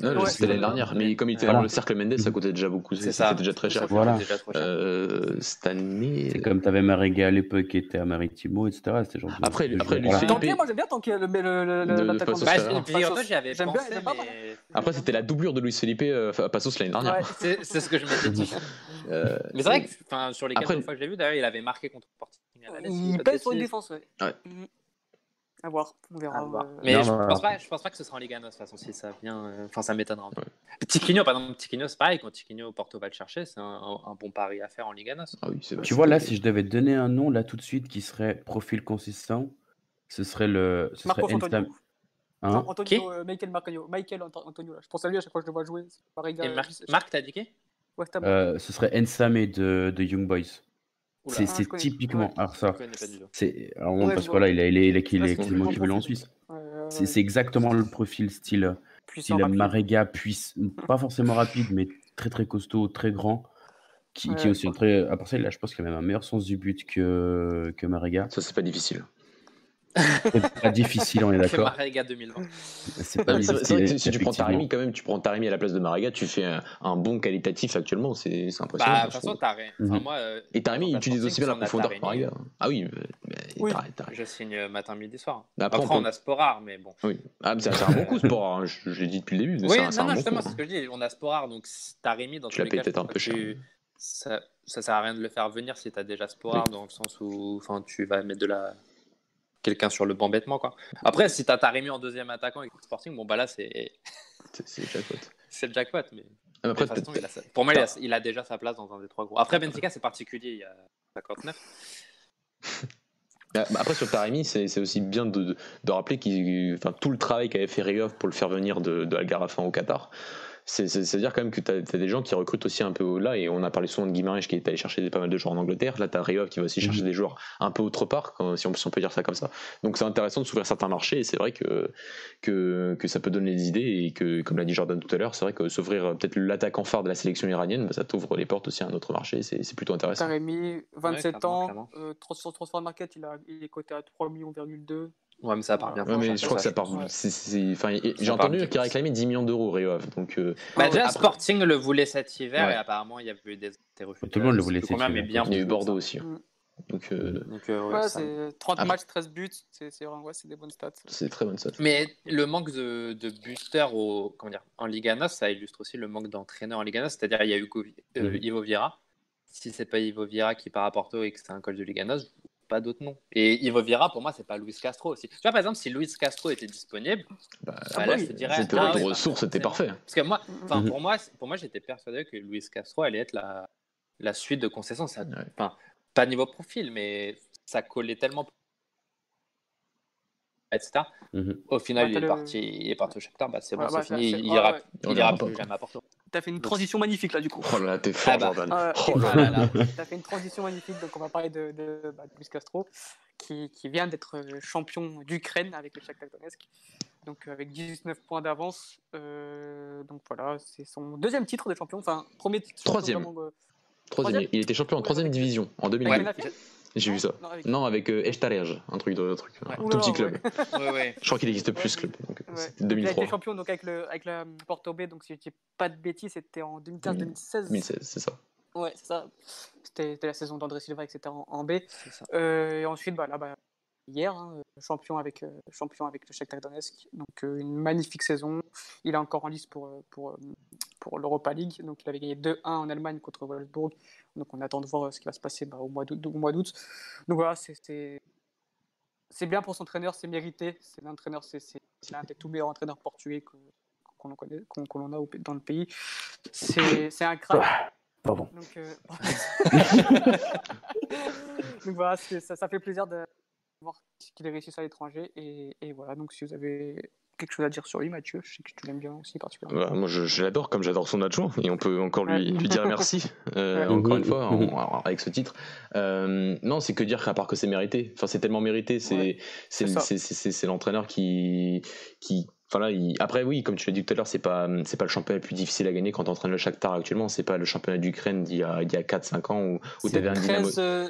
Ouais, c'était l'année dernière, mais comme il était Voilà. dans le cercle Mendes, ça coûtait déjà beaucoup. C'est C'était ça. déjà très cher. Voilà. C'est déjà trop cher. Euh, cette année. C'est comme tu avais Marega à l'époque qui était à Maritimo, etc. C'était genre de- Après, de après, lui, voilà. c'est- Tanké, moi j'aime bien le, le, le, le- Bah, mal. mais. Après, c'était la doublure de Luis Felipe euh, à Passos l'année dernière. Ouais. C'est ce que je m'étais dit. (laughs) Euh, Mais c'est vrai que enfin, sur les Après- quelques fois que je l'ai vu, d'ailleurs, il avait marqué contre dis Il pèse sur une défense, ouais. Ouais. À voir, on verra. Voir. euh, Mais Non, je, voilà. pense pas, je pense pas que ce sera en Liga 9 de toute façon si ça vient. euh, Enfin, ça m'étonnera. Ouais. Tiquinho, par exemple, Tiquinho, c'est pareil. Quand Tiquinho Porto va le chercher, c'est un, un bon pari à faire en Liga 9. Ah oui, Tu vois, là, si je devais donner un nom, là, tout de suite, qui serait profil consistant, ce serait le. Ce serait Marcos Ensam. Antonio. Hein Non, Antonio, euh, Michael Marcagno. Michael Ant- Antonio, là. Je pense à lui à chaque fois que je le vois jouer. Pareil, gars. Et Marc, Marc t'as dit qui? Ham. Euh, ce serait Ensame de, de Young Boys. C'est Ah, typiquement. Ouais. Alors, ça, c'est. alors, bon, Ouais, parce que voilà, il a, il est, il est, il est bon équivalent en. Suisse. Ouais, ouais, C'est exactement le profil style. Puissant, Style. Marega, puisse, (laughs) pas forcément rapide, mais très très costaud, très grand. Qui, qui est aussi un très. À part ça, là, je pense qu'il a même un meilleur sens du but que, que Marega. Ça, c'est pas difficile. C'est pas difficile, on est (laughs) C'est d'accord. Marega 2020. C'est pas si tu prends. Taremi, quand même, tu prends Taremi à la place de Mariga, tu fais un, un bon qualitatif actuellement, c'est c'est impressionnant. Bah, de toute façon. Enfin, Mhm. moi, euh, Et Taremi ta utilise aussi bien la profondeur que Taremi, Mariga. Ah oui, mais, Oui. Je signe euh, matin, midi, soir. Après, Après, on on, a Sporar, mais bon. oui. Ah, mais c'est un bon coup, sport, hein, je, je l'ai dit depuis le début. mais Oui, non, non, justement, c'est ce que je dis. On a Sporar, donc Rémi dans Tu tous l'as les payé cas, peut-être un peu cher. tu- Ça, ça sert à rien de le faire venir si t'as déjà Sporar, dans le sens où enfin, tu vas mettre de la quelqu'un sur le banc bêtement. Quoi. Après, si t'as Taremi en deuxième attaquant avec Sporting, bon bah là c'est (laughs) C'est- C'est jackpot. (laughs) c'est le jackpot. Mais Ah, mais de Après, toute façon, peut-être- il a sa- pour moi, il a, il a déjà sa place dans un des trois gros. Après, Benfica, c'est particulier, il y a 59. (laughs) Ah, bah Après, sur Taremi, c'est aussi bien de, de rappeler qu'il, enfin, tout le travail qu'avait fait Riyov pour le faire venir de, de Algarafin au Qatar. C'est- C'est- C'est-à-dire quand même que tu as, des gens qui recrutent aussi un peu au-delà, et on a parlé souvent de Guimarães qui est allé chercher des, pas mal de joueurs en Angleterre. Là, tu as Riyov qui va aussi chercher des joueurs un peu autre part, si, on, si on peut dire ça comme ça. Donc c'est intéressant de s'ouvrir certains marchés, et c'est vrai que, que, que ça peut donner des idées, et que, comme l'a dit Jordan tout à l'heure, c'est vrai que s'ouvrir euh, peut-être l'attaquant phare de la sélection iranienne, bah, ça t'ouvre les portes aussi à un autre marché, c'est c'est plutôt intéressant. Taremi, 27 clairement, ans, euh, trans- sur Transfer Market, il, a, il est coté à 3,2 millions. Ouais, mais ça part bien. Ouais, mais je crois que ça part. J'ai entendu qu'il réclamait 10 millions d'euros, Riyov. Donc, euh, Bah, Ah, déjà, après- Sporting le voulait cet hiver Ouais. et apparemment il y avait eu des, des refus. Tout le monde le voulait cet hiver. mais bien il y a eu Bordeaux ça. aussi. hein. Mm. Donc, euh, Donc, euh, ouais, Ouais, ça- c'est 30 Après- matchs, 13 buts, c'est des bonnes stats. c'est très bonne ça. Mais le manque de, de boosters au, comment dire, en Liga NOS, ça illustre aussi le manque d'entraîneurs en Liga NOS. C'est-à-dire, il y a eu euh, Mhm. Ivo Vieira. Si c'est pas Ivo Vieira qui part à Porto et que c'est un coach de Liga NOS, pas d'autre nom. Et Ivo Vieira, pour moi, c'est pas Luis Castro aussi. Tu vois, par exemple, si Luis Castro était disponible, Bah, bah, là, je te dirais. c'était ah ouais, ressource, c'était parfait. Parce que moi, Mhm. pour moi, pour moi, j'étais persuadé que Luis Castro allait être la, la suite de Concession. Ça, Ouais. enfin, pas niveau profil, mais ça collait tellement, etc. Mhm. Au final, Ouais, il, est le- parti, il est parti au Shakhtar. Bah, c'est Ouais, bon, bah, c'est fini. c'est- Il ira, ouais. il On ira verra plus pas. jamais à Porto. T'as fait une transition magnifique là du coup. Oh là là, t'es fort, Ah bah. Jordan. Ouais. Oh là là. là là. (laughs) T'as fait une transition magnifique, donc on va parler de, de, bah, de Luis Castro, qui, qui vient d'être euh, champion d'Ukraine avec le Shakhtar Donetsk, donc euh, avec 19 points d'avance. Euh, donc voilà, c'est son deuxième titre de champion, enfin premier titre. champion Troisième. vraiment, euh, Troisième, Troisième il était champion en troisième division en 2008. avec Benfica J'ai vu ça. Non, avec- Non, avec euh, Eshtarej, un truc de un truc, un tout petit club. Ouais, ouais. Je crois qu'il n'existe plus ce club. Donc, Ouais. C'était Donc, Il a 2003. été champion donc avec, le, avec la Porto B, donc si je dis pas de bêtises, c'était en 2015-2016. 2016, c'est ça. Ouais, c'est ça. C'était c'était la saison d'André Silva, etc. en, en B. Euh, et ensuite, bah, là, bah, hier, hein, euh, champion, avec, euh, champion avec le Shakhtar Donetsk. Donc, euh, une magnifique saison. Il est encore en lice pour, pour, pour l'Europa League. Donc, il avait gagné 2-1 en Allemagne contre Wolfsburg. Donc, on attend de voir ce qui va se passer bah, au mois d'août. Donc, voilà, c'est- bien pour son entraîneur, c'est mérité. C'est l'un des tout meilleurs entraîneurs portugais qu'on qu'on en a au- dans le pays. C'est un crack. Pardon. Donc, euh, (laughs) donc voilà, ça, ça fait plaisir de voir qu'il réussisse à l'étranger. Et, voilà, donc si vous avez quelque chose à dire sur lui, Mathieu, je sais que tu l'aimes bien aussi particulièrement. Bah, moi, je, l'adore comme j'adore son adjoint, et on peut encore lui, dire merci, (laughs) euh, encore une fois, (laughs) avec ce titre. Euh, non, c'est que dire qu'à part que c'est mérité. Enfin, c'est tellement mérité, c'est ouais, l'entraîneur qui, qui, Enfin là, après oui, comme tu l'as dit tout à l'heure, c'est pas pas le championnat le plus difficile à gagner quand tu entraînes le Shakhtar actuellement, c'est pas le championnat d'Ukraine d'il y a, a 4 5 ans où, où tu un Dynamo. Euh,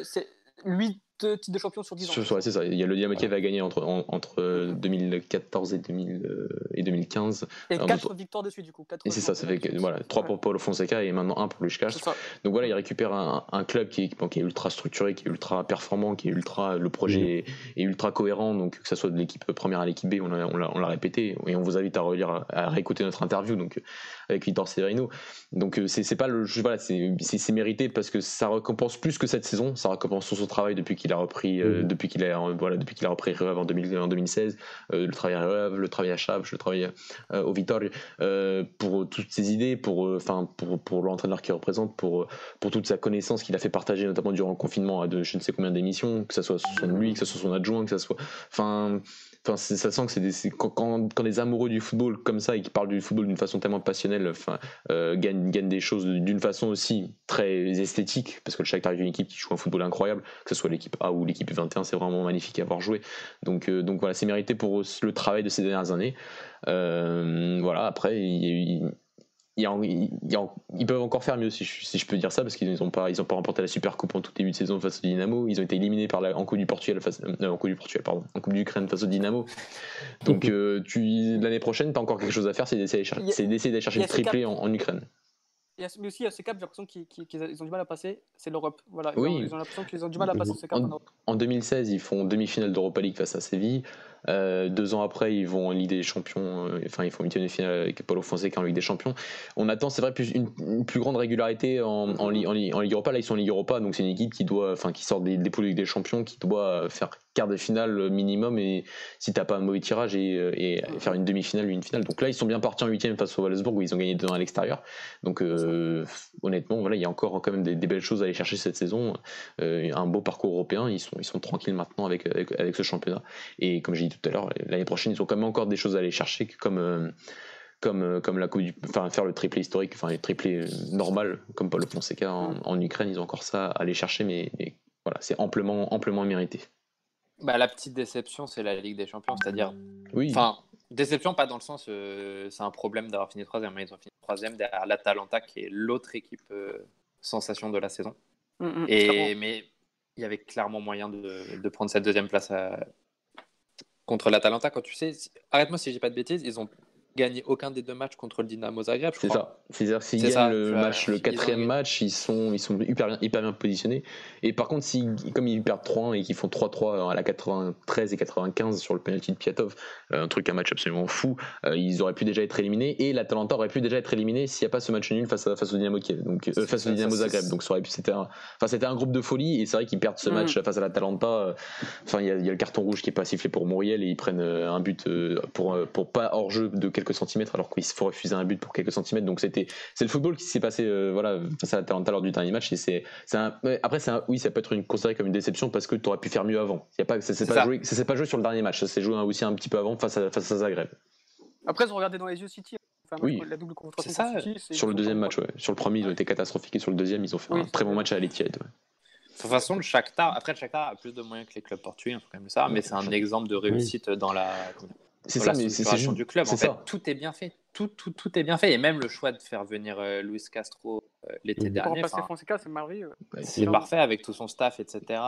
deux titres de champion sur 10 ans. c'est ça. Il y a le Dynamo Kiev a gagné entre, en, entre euh, 2014 et, 2000, euh, et 2015. Et 4 victoires de suite, du coup. et c'est ça, ça fait voilà, 3 pour Paulo Fonseca et maintenant 1 pour Lushkash. Donc voilà, il récupère un, club qui est, ultra structuré, qui est ultra performant, qui est ultra. Le projet mmh. est, ultra cohérent, donc que ce soit de l'équipe première à l'équipe B, on l'a répété et on vous invite à relire, à réécouter notre interview. Donc avec Victor Severino. Donc euh, c'est c'est pas le. je- Voilà, c'est mérité parce que ça récompense plus que cette saison, ça récompense son travail depuis qu'il a repris, euh, Mhm. depuis qu'il a, voilà, depuis qu'il a repris en, 2000 en 2016, euh, le travail à Rêve, le travail à Chaves, le travail euh, au Vittorio euh, pour toutes ses idées, pour, euh, enfin pour, pour l'entraîneur qu'il représente, pour, euh, pour toute sa connaissance qu'il a fait partager notamment durant le confinement à de je ne sais combien d'émissions, que ce soit son lui, que ce soit son adjoint, que ce soit. Enfin, enfin ça sent que c'est des, quand, amoureux du football comme ça et qui parlent du football d'une façon tellement passionnelle, euh, gagnent, des choses d'une façon aussi très esthétique, parce que le Shakhtar est une équipe qui joue un football incroyable, que ce soit l'équipe A ou l'équipe 21, c'est vraiment magnifique à avoir joué. Donc, euh, donc voilà, c'est mérité pour le travail de ces dernières années. Euh, voilà, après, il y a eu- ils peuvent encore faire mieux si je, peux dire ça parce qu'ils n'ont pas ils ont pas remporté la Super Coupe en tout début de saison face au Dynamo ils ont été éliminés par la, en Coupe du Portugal face, euh, en Coupe du Portugal pardon en Coupe d'Ukraine face au Dynamo donc euh, tu l'année prochaine tu as encore quelque chose à faire c'est d'essayer d'aller chercher le triplé en, Ukraine mais aussi, il y a ces caps, j'ai l'impression qu'ils ont du mal à passer, c'est l'Europe. Voilà, ils, ont, l'impression qu'ils ont du mal à passer ces caps en, Europe. En 2016, ils font demi-finale d'Europa League face à Séville. Euh, deux ans après, ils vont en Ligue des Champions, euh, enfin, ils font une finale avec Paulo Fonseca en Ligue des Champions. On attend, c'est vrai, plus, une, plus grande régularité en, en, en, Ligue Europa. Là, ils sont en Ligue Europa, donc c'est une équipe qui doit, enfin, qui sort des, des poules de Ligue des Champions, qui doit faire quart de finale minimum et si t'as pas un mauvais tirage et, et, faire une demi-finale ou une finale. Donc là, ils sont bien partis en huitième face au Wolfsburg où ils ont gagné 2 à l'extérieur. Donc euh, honnêtement, voilà, il y a encore quand même des, belles choses à aller chercher cette saison. un beau parcours européen. Ils sont, ils sont tranquilles maintenant avec, avec, avec ce championnat. Et comme j'ai dit tout à l'heure, l'année prochaine, ils ont quand même encore des choses à aller chercher, comme, euh, comme, euh, comme la coupe enfin, faire le triplé historique, enfin, le triplé normal, comme Paul Fonseca en, en, Ukraine, ils ont encore ça à aller chercher, mais, voilà, c'est amplement, amplement mérité. Bah, la petite déception, c'est la Ligue des Champions, c'est-à-dire. Oui. Enfin, déception, pas dans le sens, euh, c'est un problème d'avoir fini troisième, mais ils ont fini troisième derrière l'Atalanta, qui est l'autre équipe sensation de la saison. Mm, mm, Et, mais il y avait clairement moyen de, de prendre cette deuxième place à, contre l'Atalanta, quand tu sais, arrête-moi si dis pas de bêtises, ils ont gagné aucun des deux matchs contre le Dynamo Zagreb. C'est ça. C'est-à-dire s'ils gagnent le, match, le quatrième match, ils sont, ils sont hyper, bien, hyper bien positionnés. Et par contre, si, comme ils perdent 3-1 et qu'ils font 3-3 à la 93 et 95 sur le penalty de Piatov, euh, un truc, un match absolument fou, euh, ils auraient pu déjà être éliminés. Et l'Atalanta aurait pu déjà être éliminé s'il n'y a pas ce match nul face, à, face au Dynamo Kiev, donc euh, face au Dynamo Zagreb. Donc c'était un, enfin, un groupe de folie. Et c'est vrai qu'ils perdent ce mm. match face à l'Atalanta. Enfin, il y, a le carton rouge qui est pas sifflé pour Muriel et ils prennent un but pour, pour pas hors jeu de quelques centimètres alors qu'il faut refuser un but pour quelques centimètres. Donc c'était c'est le football qui s'est passé euh, voilà face à l'Atalanta lors du dernier match. Et c'est après c'est oui ça peut être une, considéré comme une déception parce que tu aurais pu faire mieux avant. Il y a pas ça s'est pas joué ça pas joué sur le dernier match. Ça s'est joué aussi un petit peu avant face à face à Zagreb. Après ils ont regardé dans les yeux City. oui, la double ça, sur le deuxième match, ouais. sur le premier, ils ont été catastrophiques et sur le deuxième, ils ont fait un très bon match à l'Etihad. Ouais. De toute façon, le Shakhtar, après le Shakhtar a plus de moyens que les clubs portugais, il faut quand même le savoir, mais c'est un exemple de réussite dans la c'est ça, mais c'est du club. En fait, tout est bien fait. Tout, tout, tout, est bien fait. Et même le choix de faire venir euh, Luis Castro euh, l'été dernier. c'est merveilleux. C'est parfait avec tout son staff, etc.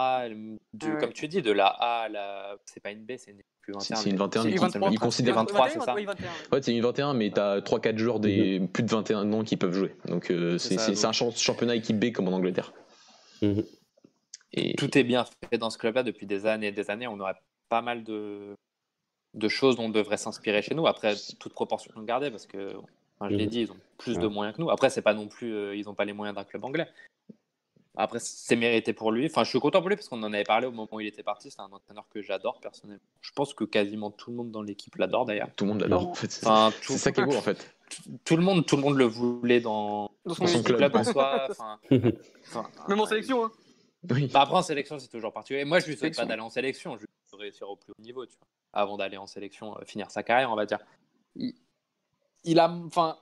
Comme tu dis, de la A à la. C'est pas une B, c'est une plus 21. C'est une 21. Il, considère 23, c'est ça Ouais, c'est une 21, mais tu as 3-4 joueurs des mhm. plus de 21 ans qui peuvent jouer. Donc euh, c'est un championnat équipe B comme en Angleterre. Mhm. Et... Tout est bien fait dans ce club-là depuis des années et des années. On aurait pas mal de de choses dont on devrait s'inspirer chez nous. Après, toute proportion gardée, parce que, je l'ai mhm. dit, ils ont plus de moyens que nous. Après, c'est pas non plus, euh, ils n'ont pas les moyens d'un club anglais. Après, c'est mérité pour lui. Enfin, je suis content pour lui parce qu'on en avait parlé au moment où il était parti. C'est un entraîneur que j'adore personnellement. Je pense que quasiment tout le monde dans l'équipe l'adore d'ailleurs. Tout le monde l'adore. En fait, c'est ça qui est beau en fait. Tout, le monde, tout le monde le voulait dans, son, club. en (laughs) soi. (laughs) Même en sélection. Hein. Oui. Bah, après, en sélection, c'est toujours particulier. Moi, je lui souhaite pas d'aller en sélection. Je lui réussir au plus haut niveau. Tu vois avant d'aller en sélection, euh, finir sa carrière, on va dire. Il, a, enfin,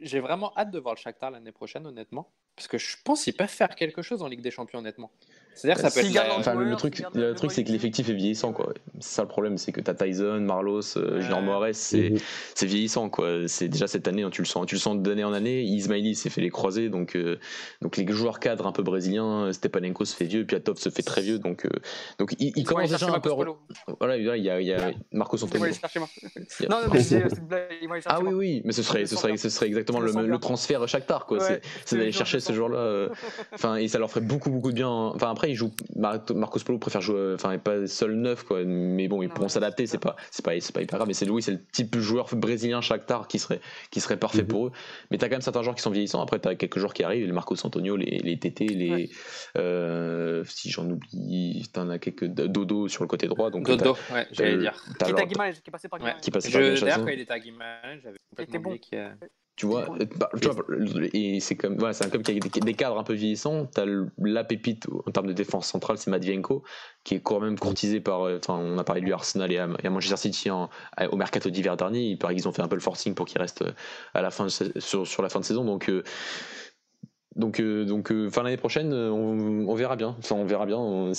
j'ai vraiment hâte de voir le Shakhtar l'année prochaine, honnêtement, parce que je pense qu'ils peuvent faire quelque chose en Ligue des Champions, honnêtement. C'est-à-dire ça peut être le truc, le truc c'est que l'effectif est vieillissant quoi. C'est ça le problème, c'est que tu as Tyson, Marlos, euh, Junior Moraes, c'est mhm. c'est vieillissant quoi. C'est déjà cette année, hein, tu le sens, tu le sens d'année en année. Ismaili s'est fait les croisés, donc euh, donc les joueurs cadres un peu brésiliens, Stepanenko se fait vieux, Piatov se fait très vieux, donc euh, donc il, il commence déjà un peu. Voilà, il y a, il y a Marcos Antonio. Non, non, mais Ah oui oui, mais ce serait ce serait ce serait exactement le, le transfert Shakhtar quoi. C'est d'aller chercher ce joueur-là. Enfin et ça leur ferait beaucoup beaucoup de bien. Enfin après il joue Marcos Polo préfère jouer enfin pas seul neuf quoi mais bon ils pourront s'adapter c'est pas c'est pas c'est pas hyper grave mais c'est Louis c'est le type de joueur brésilien Shakhtar qui serait qui serait parfait mhm. pour eux. Mais t'as quand même certains joueurs qui sont vieillissants. Après t'as quelques joueurs qui arrivent les Marcos Antonio les les TT les euh, si j'en oublie t'en as quelques Dodo sur le côté droit donc Dodo ouais j'allais dire. qui est passé par qui passait par d'ailleurs quand il était à Guimarães j'avais complètement oublié qu'il tu vois, bah, et c'est comme voilà, c'est un club qui a des, cadres un peu vieillissants. T'as la pépite en termes de défense centrale, c'est Matvienko, qui est quand même courtisé par. Euh, enfin, on a parlé de lui Arsenal et à, Manchester City au mercato d'hiver dernier. Il paraît qu'ils ont fait un peu le forcing pour qu'il reste euh, à la fin sur, sur la fin de saison. Donc euh, donc, donc, fin l'année prochaine, on, verra bien. Enfin, on verra bien.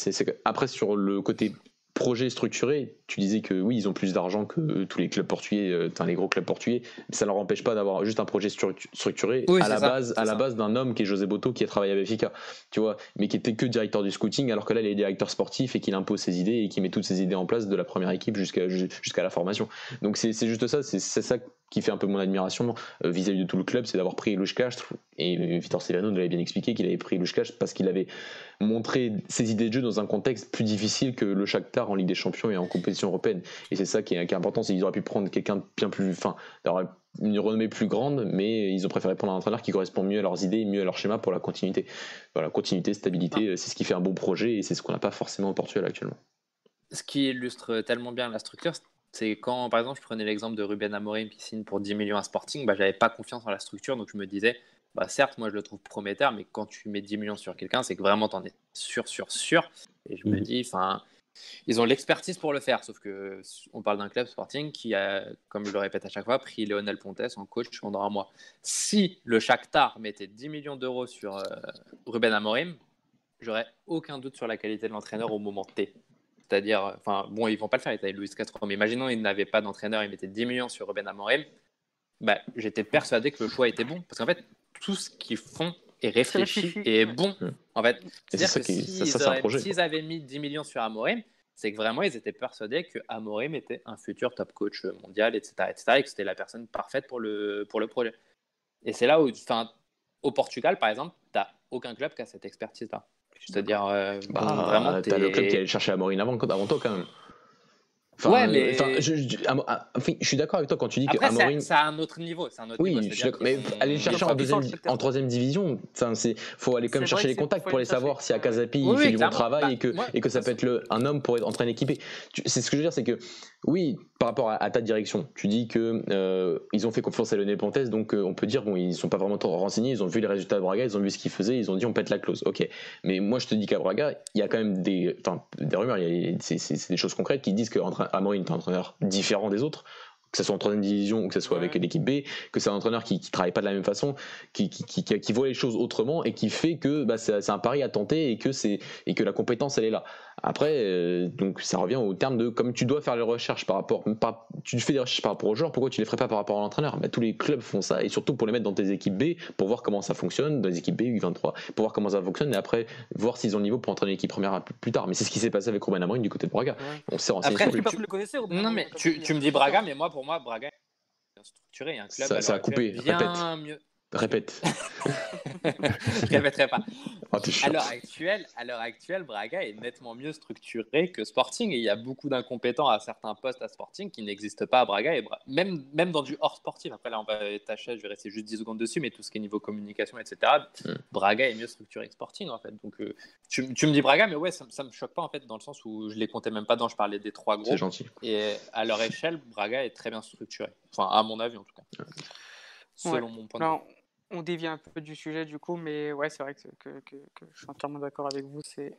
Après sur le côté projet structuré, tu disais que oui, ils ont plus d'argent que tous les clubs portugais, euh, les gros clubs portugais, mais ça ne leur empêche pas d'avoir juste un projet structuré à, la base, à la base d'un homme qui est José Boto qui a travaillé à Benfica, tu vois, mais qui était que directeur du scouting, alors que là, il est directeur sportif et qu'il impose ses idées et qui met toutes ses idées en place de la première équipe jusqu'à jusqu'à la formation. Donc c'est juste ça, c'est ça qui fait un peu mon admiration euh, vis-à-vis de tout le club, c'est d'avoir pris Louchkash. Et Vitor Severino nous l'avait bien expliqué qu'il avait pris Louchkash parce qu'il avait montré ses idées de jeu dans un contexte plus difficile que le Shakhtar en Ligue des Champions et en compétition européenne. Et c'est ça qui est, important, c'est qu'ils auraient pu prendre quelqu'un de bien plus, enfin, d'avoir une renommée plus grande, mais ils ont préféré prendre un entraîneur qui correspond mieux à leurs idées, mieux à leur schéma pour la continuité. Voilà, continuité, stabilité, ah. c'est ce qui fait un bon projet et c'est ce qu'on n'a pas forcément au Portugal actuellement. Ce qui illustre tellement bien la structure, c'est quand, par exemple, je prenais l'exemple de Ruben Amorim qui signe pour 10 millions à Sporting, bah, j'avais pas confiance en la structure, donc je me disais, bah, certes, moi je le trouve prometteur, mais quand tu mets 10 millions sur quelqu'un, c'est que vraiment tu en es sûr, sûr, sûr. Et je me mhm. dis, enfin, ils ont l'expertise pour le faire, sauf que on parle d'un club Sporting qui a, comme je le répète à chaque fois, pris Lionel Pontes en coach pendant un mois. Si le Shakhtar mettait 10 millions d'euros sur euh, Ruben Amorim, j'aurais aucun doute sur la qualité de l'entraîneur au moment T. C'est-à-dire, enfin, bon, ils vont pas le faire, ils avaient Louis Castro, mais imaginons ils n'avaient pas d'entraîneur, ils mettaient 10 millions sur Ruben Amorim, bah, j'étais persuadé que le choix était bon. Parce qu'en fait, tout ce qu'ils font est réfléchi et est bon. En fait, c'est-à-dire que s'ils avaient mis 10 millions sur Amorim, c'est que vraiment ils étaient persuadés que Amorim était un futur top coach mondial, etc., etc., et que c'était la personne parfaite pour le, pour le projet. Et c'est là où, enfin, au Portugal, par exemple, tu n'as aucun club qui a cette expertise-là. C'est-à-dire, euh, bah, vraiment, t'as le club qui allait chercher Amorim avant, avant toi quand même ouais, mais. je, je, suis d'accord avec toi quand tu dis que Amorim. C'est à un autre niveau. Un autre oui, niveau, je. Mais aller le chercher en, deuxième, en troisième division, il faut aller quand même chercher les contacts pour aller savoir si à Casapi il fait du bon travail bah, et, que, et que ça peut être le, un homme pour être en train d'équiper. C'est ce que je veux dire, c'est que oui, par rapport à, ta direction, tu dis que euh, ils ont fait confiance à Lionel Pontes, donc euh, on peut dire bon, ils sont pas vraiment renseignés, ils ont vu les résultats de Braga, ils ont vu ce qu'il faisait, ils ont dit on pète la clause. Ok, mais moi je te dis qu'à Braga, il y a quand même des, des rumeurs, c'est des choses concrètes qui disent qu'Amorim est un entraîneur différent des autres que ce soit en troisième division ou que ce soit avec l'équipe B, que c'est un entraîneur qui, qui travaille pas de la même façon, qui, qui, qui, qui voit les choses autrement et qui fait que bah, c'est un pari à tenter et que, et que la compétence elle est là. Après, euh, donc ça revient au terme de comme tu dois faire les recherches par rapport, par, tu fais des recherches par rapport aux joueurs, pourquoi tu les ferais pas par rapport à l'entraîneur? Bah, Tous les clubs font ça et surtout pour les mettre dans tes équipes B pour voir comment ça fonctionne, dans les équipes B, U23, pour voir comment ça fonctionne et après voir s'ils ont le niveau pour entraîner l'équipe première plus tard. Mais c'est ce qui s'est passé avec Romain Amorim du côté de Braga. On s'est renseigné après, sur le connaissais, Non, mais tu, tu me dis Braga, mais moi pour moi, Braga est structuré, un club ça, ça a coupé. bien Répète. mieux. Répète. Je (laughs) répéterai pas. Oh, à l'heure actuelle, à l'heure actuelle, Braga est nettement mieux structuré que Sporting et il y a beaucoup d'incompétents à certains postes à Sporting qui n'existent pas à Braga et même même dans du hors sportif. Après là, on va tâcher, je vais rester juste 10 secondes dessus, mais tout ce qui est niveau communication, etc. Hmm. Braga est mieux structuré que Sporting en fait. Donc euh, tu, tu, me dis Braga, mais ouais, ça, ça me choque pas en fait dans le sens où je les comptais même pas dans. Je parlais des trois gros. C'est gentil. Et à leur échelle, Braga est très bien structuré. Enfin, à mon avis en tout cas. Selon mon point de vue on dévie un peu du sujet du coup, mais ouais, c'est vrai que, je suis entièrement d'accord avec vous. C'est,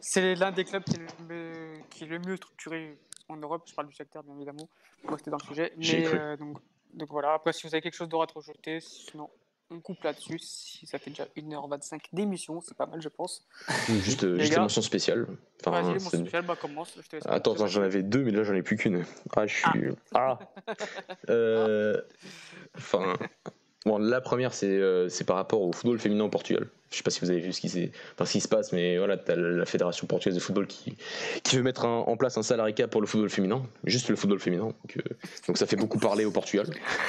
c'est l'un des clubs qui est, le, qui est, le, mieux structuré en Europe. Je parle du secteur, bien évidemment, pour rester dans le sujet. Mais euh, donc, donc, voilà, après, si vous avez quelque chose d'autre à rajouter, sinon on coupe là-dessus. Si ça fait déjà 1h25 d'émission, c'est pas mal, je pense. (laughs) Juste, euh, juste mention spéciale. Enfin, Vas-y, l'émotion spéciale, bah commence. Attends, j'en avais deux, mais là j'en ai plus qu'une. Ah, je suis. Ah. ah. (laughs) euh... Enfin. Bon, la première, euh, c'est par rapport au football féminin au Portugal. Je sais pas si vous avez vu ce qui, enfin, ce qui se passe, mais voilà, tu as la Fédération portugaise de football qui, qui veut mettre en place un salarié cap pour le football féminin, juste le football féminin. Donc, euh, donc ça fait beaucoup parler au Portugal.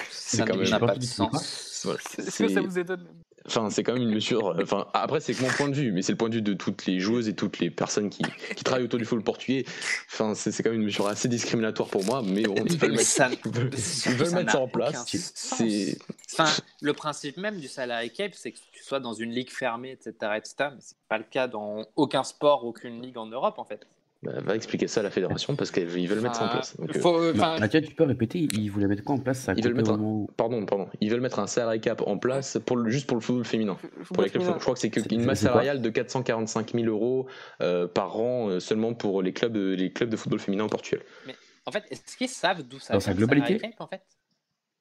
Ça n'a pas de sens. Est-ce que ça vous étonne? Enfin, c'est quand même une mesure. Euh, enfin, après, c'est que mon point de vue, mais c'est le point de vue de toutes les joueuses et toutes les personnes qui, qui travaillent autour du football portugais. Enfin, c'est quand même une mesure assez discriminatoire pour moi, mais bon, ils (laughs) veulent mettre, ça, ils veulent mettre ça en place. C'est. Enfin, le principe même du salary cap, c'est que tu sois dans une ligue fermée, etc., etc. Mais c'est pas le cas dans aucun sport, aucune ligue en Europe, en fait. Bah, va expliquer ça à la fédération parce qu'ils veulent mettre ça en place. Donc, euh, Mathieu, tu peux répéter Ils voulaient mettre quoi en place? Ça Ils veulent mettre un... Pardon, pardon. Ils veulent mettre un salary cap en place pour le... juste pour le football féminin. Pour les clubs, je crois que c'est une masse salariale de 445 000 euros euh, par an euh, seulement pour les clubs, les clubs de football féminin au Portugal. Mais en fait, est-ce qu'ils savent d'où ça Dans sa globalité cap, en fait?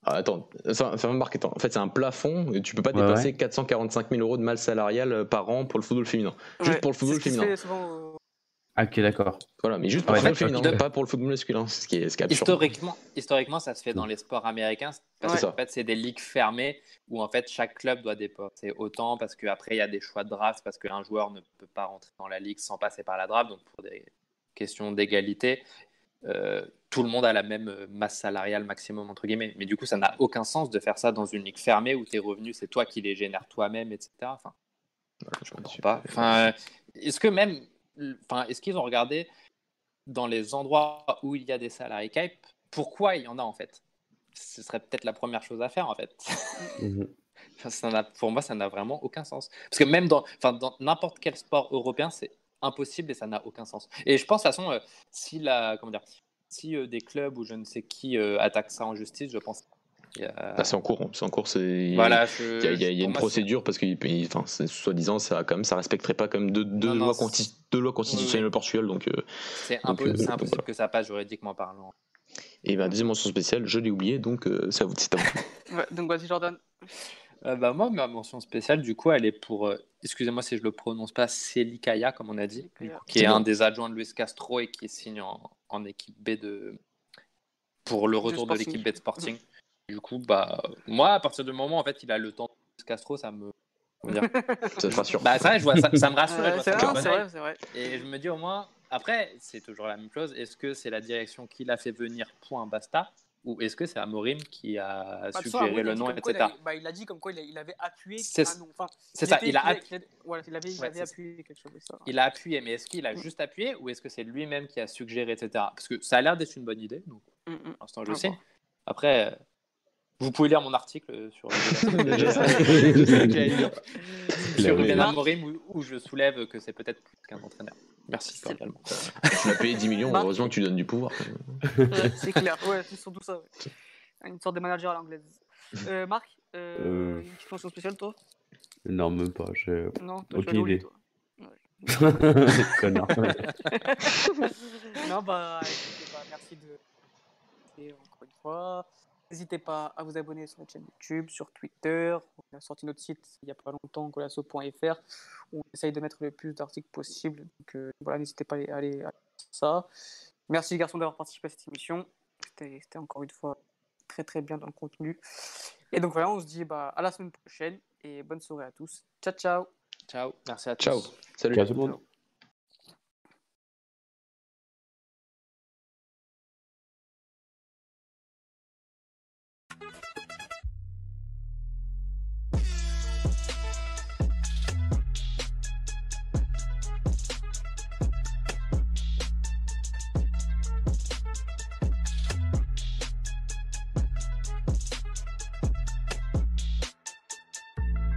Ah, attends, ça, ça marquer. En fait, c'est un plafond. Tu peux pas dépasser 445 000 euros de masse salariale par an pour le football féminin. Juste pour le football féminin. Ah, ok, d'accord. Voilà, mais juste pour Ouais, le football féminin, pas pour le football masculin, ce qui est, ce qui est absurde. Historiquement, historiquement, ça se fait dans les sports américains parce Ouais. qu'en fait, c'est des ligues fermées où en fait chaque club doit dépenser autant parce qu'après il y a des choix de draft parce qu'un joueur ne peut pas rentrer dans la ligue sans passer par la draft. Donc pour des questions d'égalité, euh, tout le monde a la même euh, masse salariale maximum entre guillemets. Mais du coup, ça n'a aucun sens de faire ça dans une ligue fermée où tes revenus c'est toi qui les génères toi-même, etc. Enfin, Voilà, je comprends pas. Enfin, euh, est-ce que même, enfin, est-ce qu'ils ont regardé dans les endroits où il y a des salariés cap, pourquoi il y en a en fait? Ce serait peut-être la première chose à faire en fait. (laughs) Ça pour moi, ça n'a vraiment aucun sens. Parce que même dans n'importe quel sport européen, c'est impossible et ça n'a aucun sens. Et je pense de toute façon, euh, si la, comment dire, si euh, des clubs ou je ne sais qui euh, attaquent ça en justice, je pense. a- Ah, c'est en cours, c'est en cours, c'est. Voilà, je- Il y a, il y a- il y a pour une moi, procédure parce que, enfin, soi-disant, ça, quand même, ça respecterait pas comme deux, deux Non, non, lois, deux lois constitutionnelles au Portugal, donc. euh, C'est donc, impo- euh, c'est donc impossible voilà. que ça passe juridiquement parlant. Et ma deuxième mention spéciale, je l'ai oublié, donc euh, à vous, vous. (laughs) Ouais, donc vas-y, Jordan. Euh, bah, moi, ma mention spéciale, du coup, elle est pour, euh, excusez-moi si je le prononce pas, Selikaya, comme on a dit, qui est bon. un des adjoints de Luis Castro et qui signe en, en équipe B de, pour le retour de l'équipe B de Sporting. Du coup, bah, moi, à partir du moment en fait, il a le temps de Castro, ça me. dire (laughs) Ça te rassure. bah, je vois, ça, ça me rassure. vrai, vrai, c'est vrai. Et je me dis au moins, après, c'est toujours la même chose. Est-ce que c'est la direction qui l'a fait venir, point, basta? Ou est-ce que c'est Amorim qui a Bah, suggéré le nom, quoi, il etc. a- bah, il a dit comme quoi il, a- il avait appuyé C'est- un nom. Enfin, C'est ça, il a, il, app- il a- voilà, il avait, il Ouais, avait c'est- appuyé quelque chose de ça. il a appuyé, mais est-ce qu'il a juste appuyé ou est-ce que c'est lui-même qui a suggéré, etc. Parce que ça a l'air d'être une bonne idée, donc Mm, mm. pour l'instant je sais. Après, vous pouvez lire mon article sur, (laughs) a sur osé. Ruben Amorim où, où je soulève que c'est peut-être plus qu'un entraîneur. Merci cordialement. (laughs) Tu l'as payé 10 millions, heureusement que tu donnes du pouvoir. Ouais, c'est clair, ouais, c'est surtout ça. ouais. Une sorte de manager à l'anglaise. Euh, Marc, euh, Euh. une petite mention spéciale, toi? Non, même pas. Je... Non, toi, Aucune idée. toi. (laughs) Connard. non, bah, écoutez, bah, merci de. Et encore une fois. N'hésitez pas à vous abonner sur notre chaîne YouTube, sur Twitter. On a sorti notre site il n'y a pas longtemps, golasso.fr, où on essaye de mettre le plus d'articles possible. Donc euh, voilà, n'hésitez pas à aller, à à ça. Merci les garçons d'avoir participé à cette émission. C'était encore une fois très très bien dans le contenu. Et donc voilà, on se dit bah, à la semaine prochaine et bonne soirée à tous. Ciao ciao Ciao, merci à tous. Ciao. Salut. Ciao tout le monde.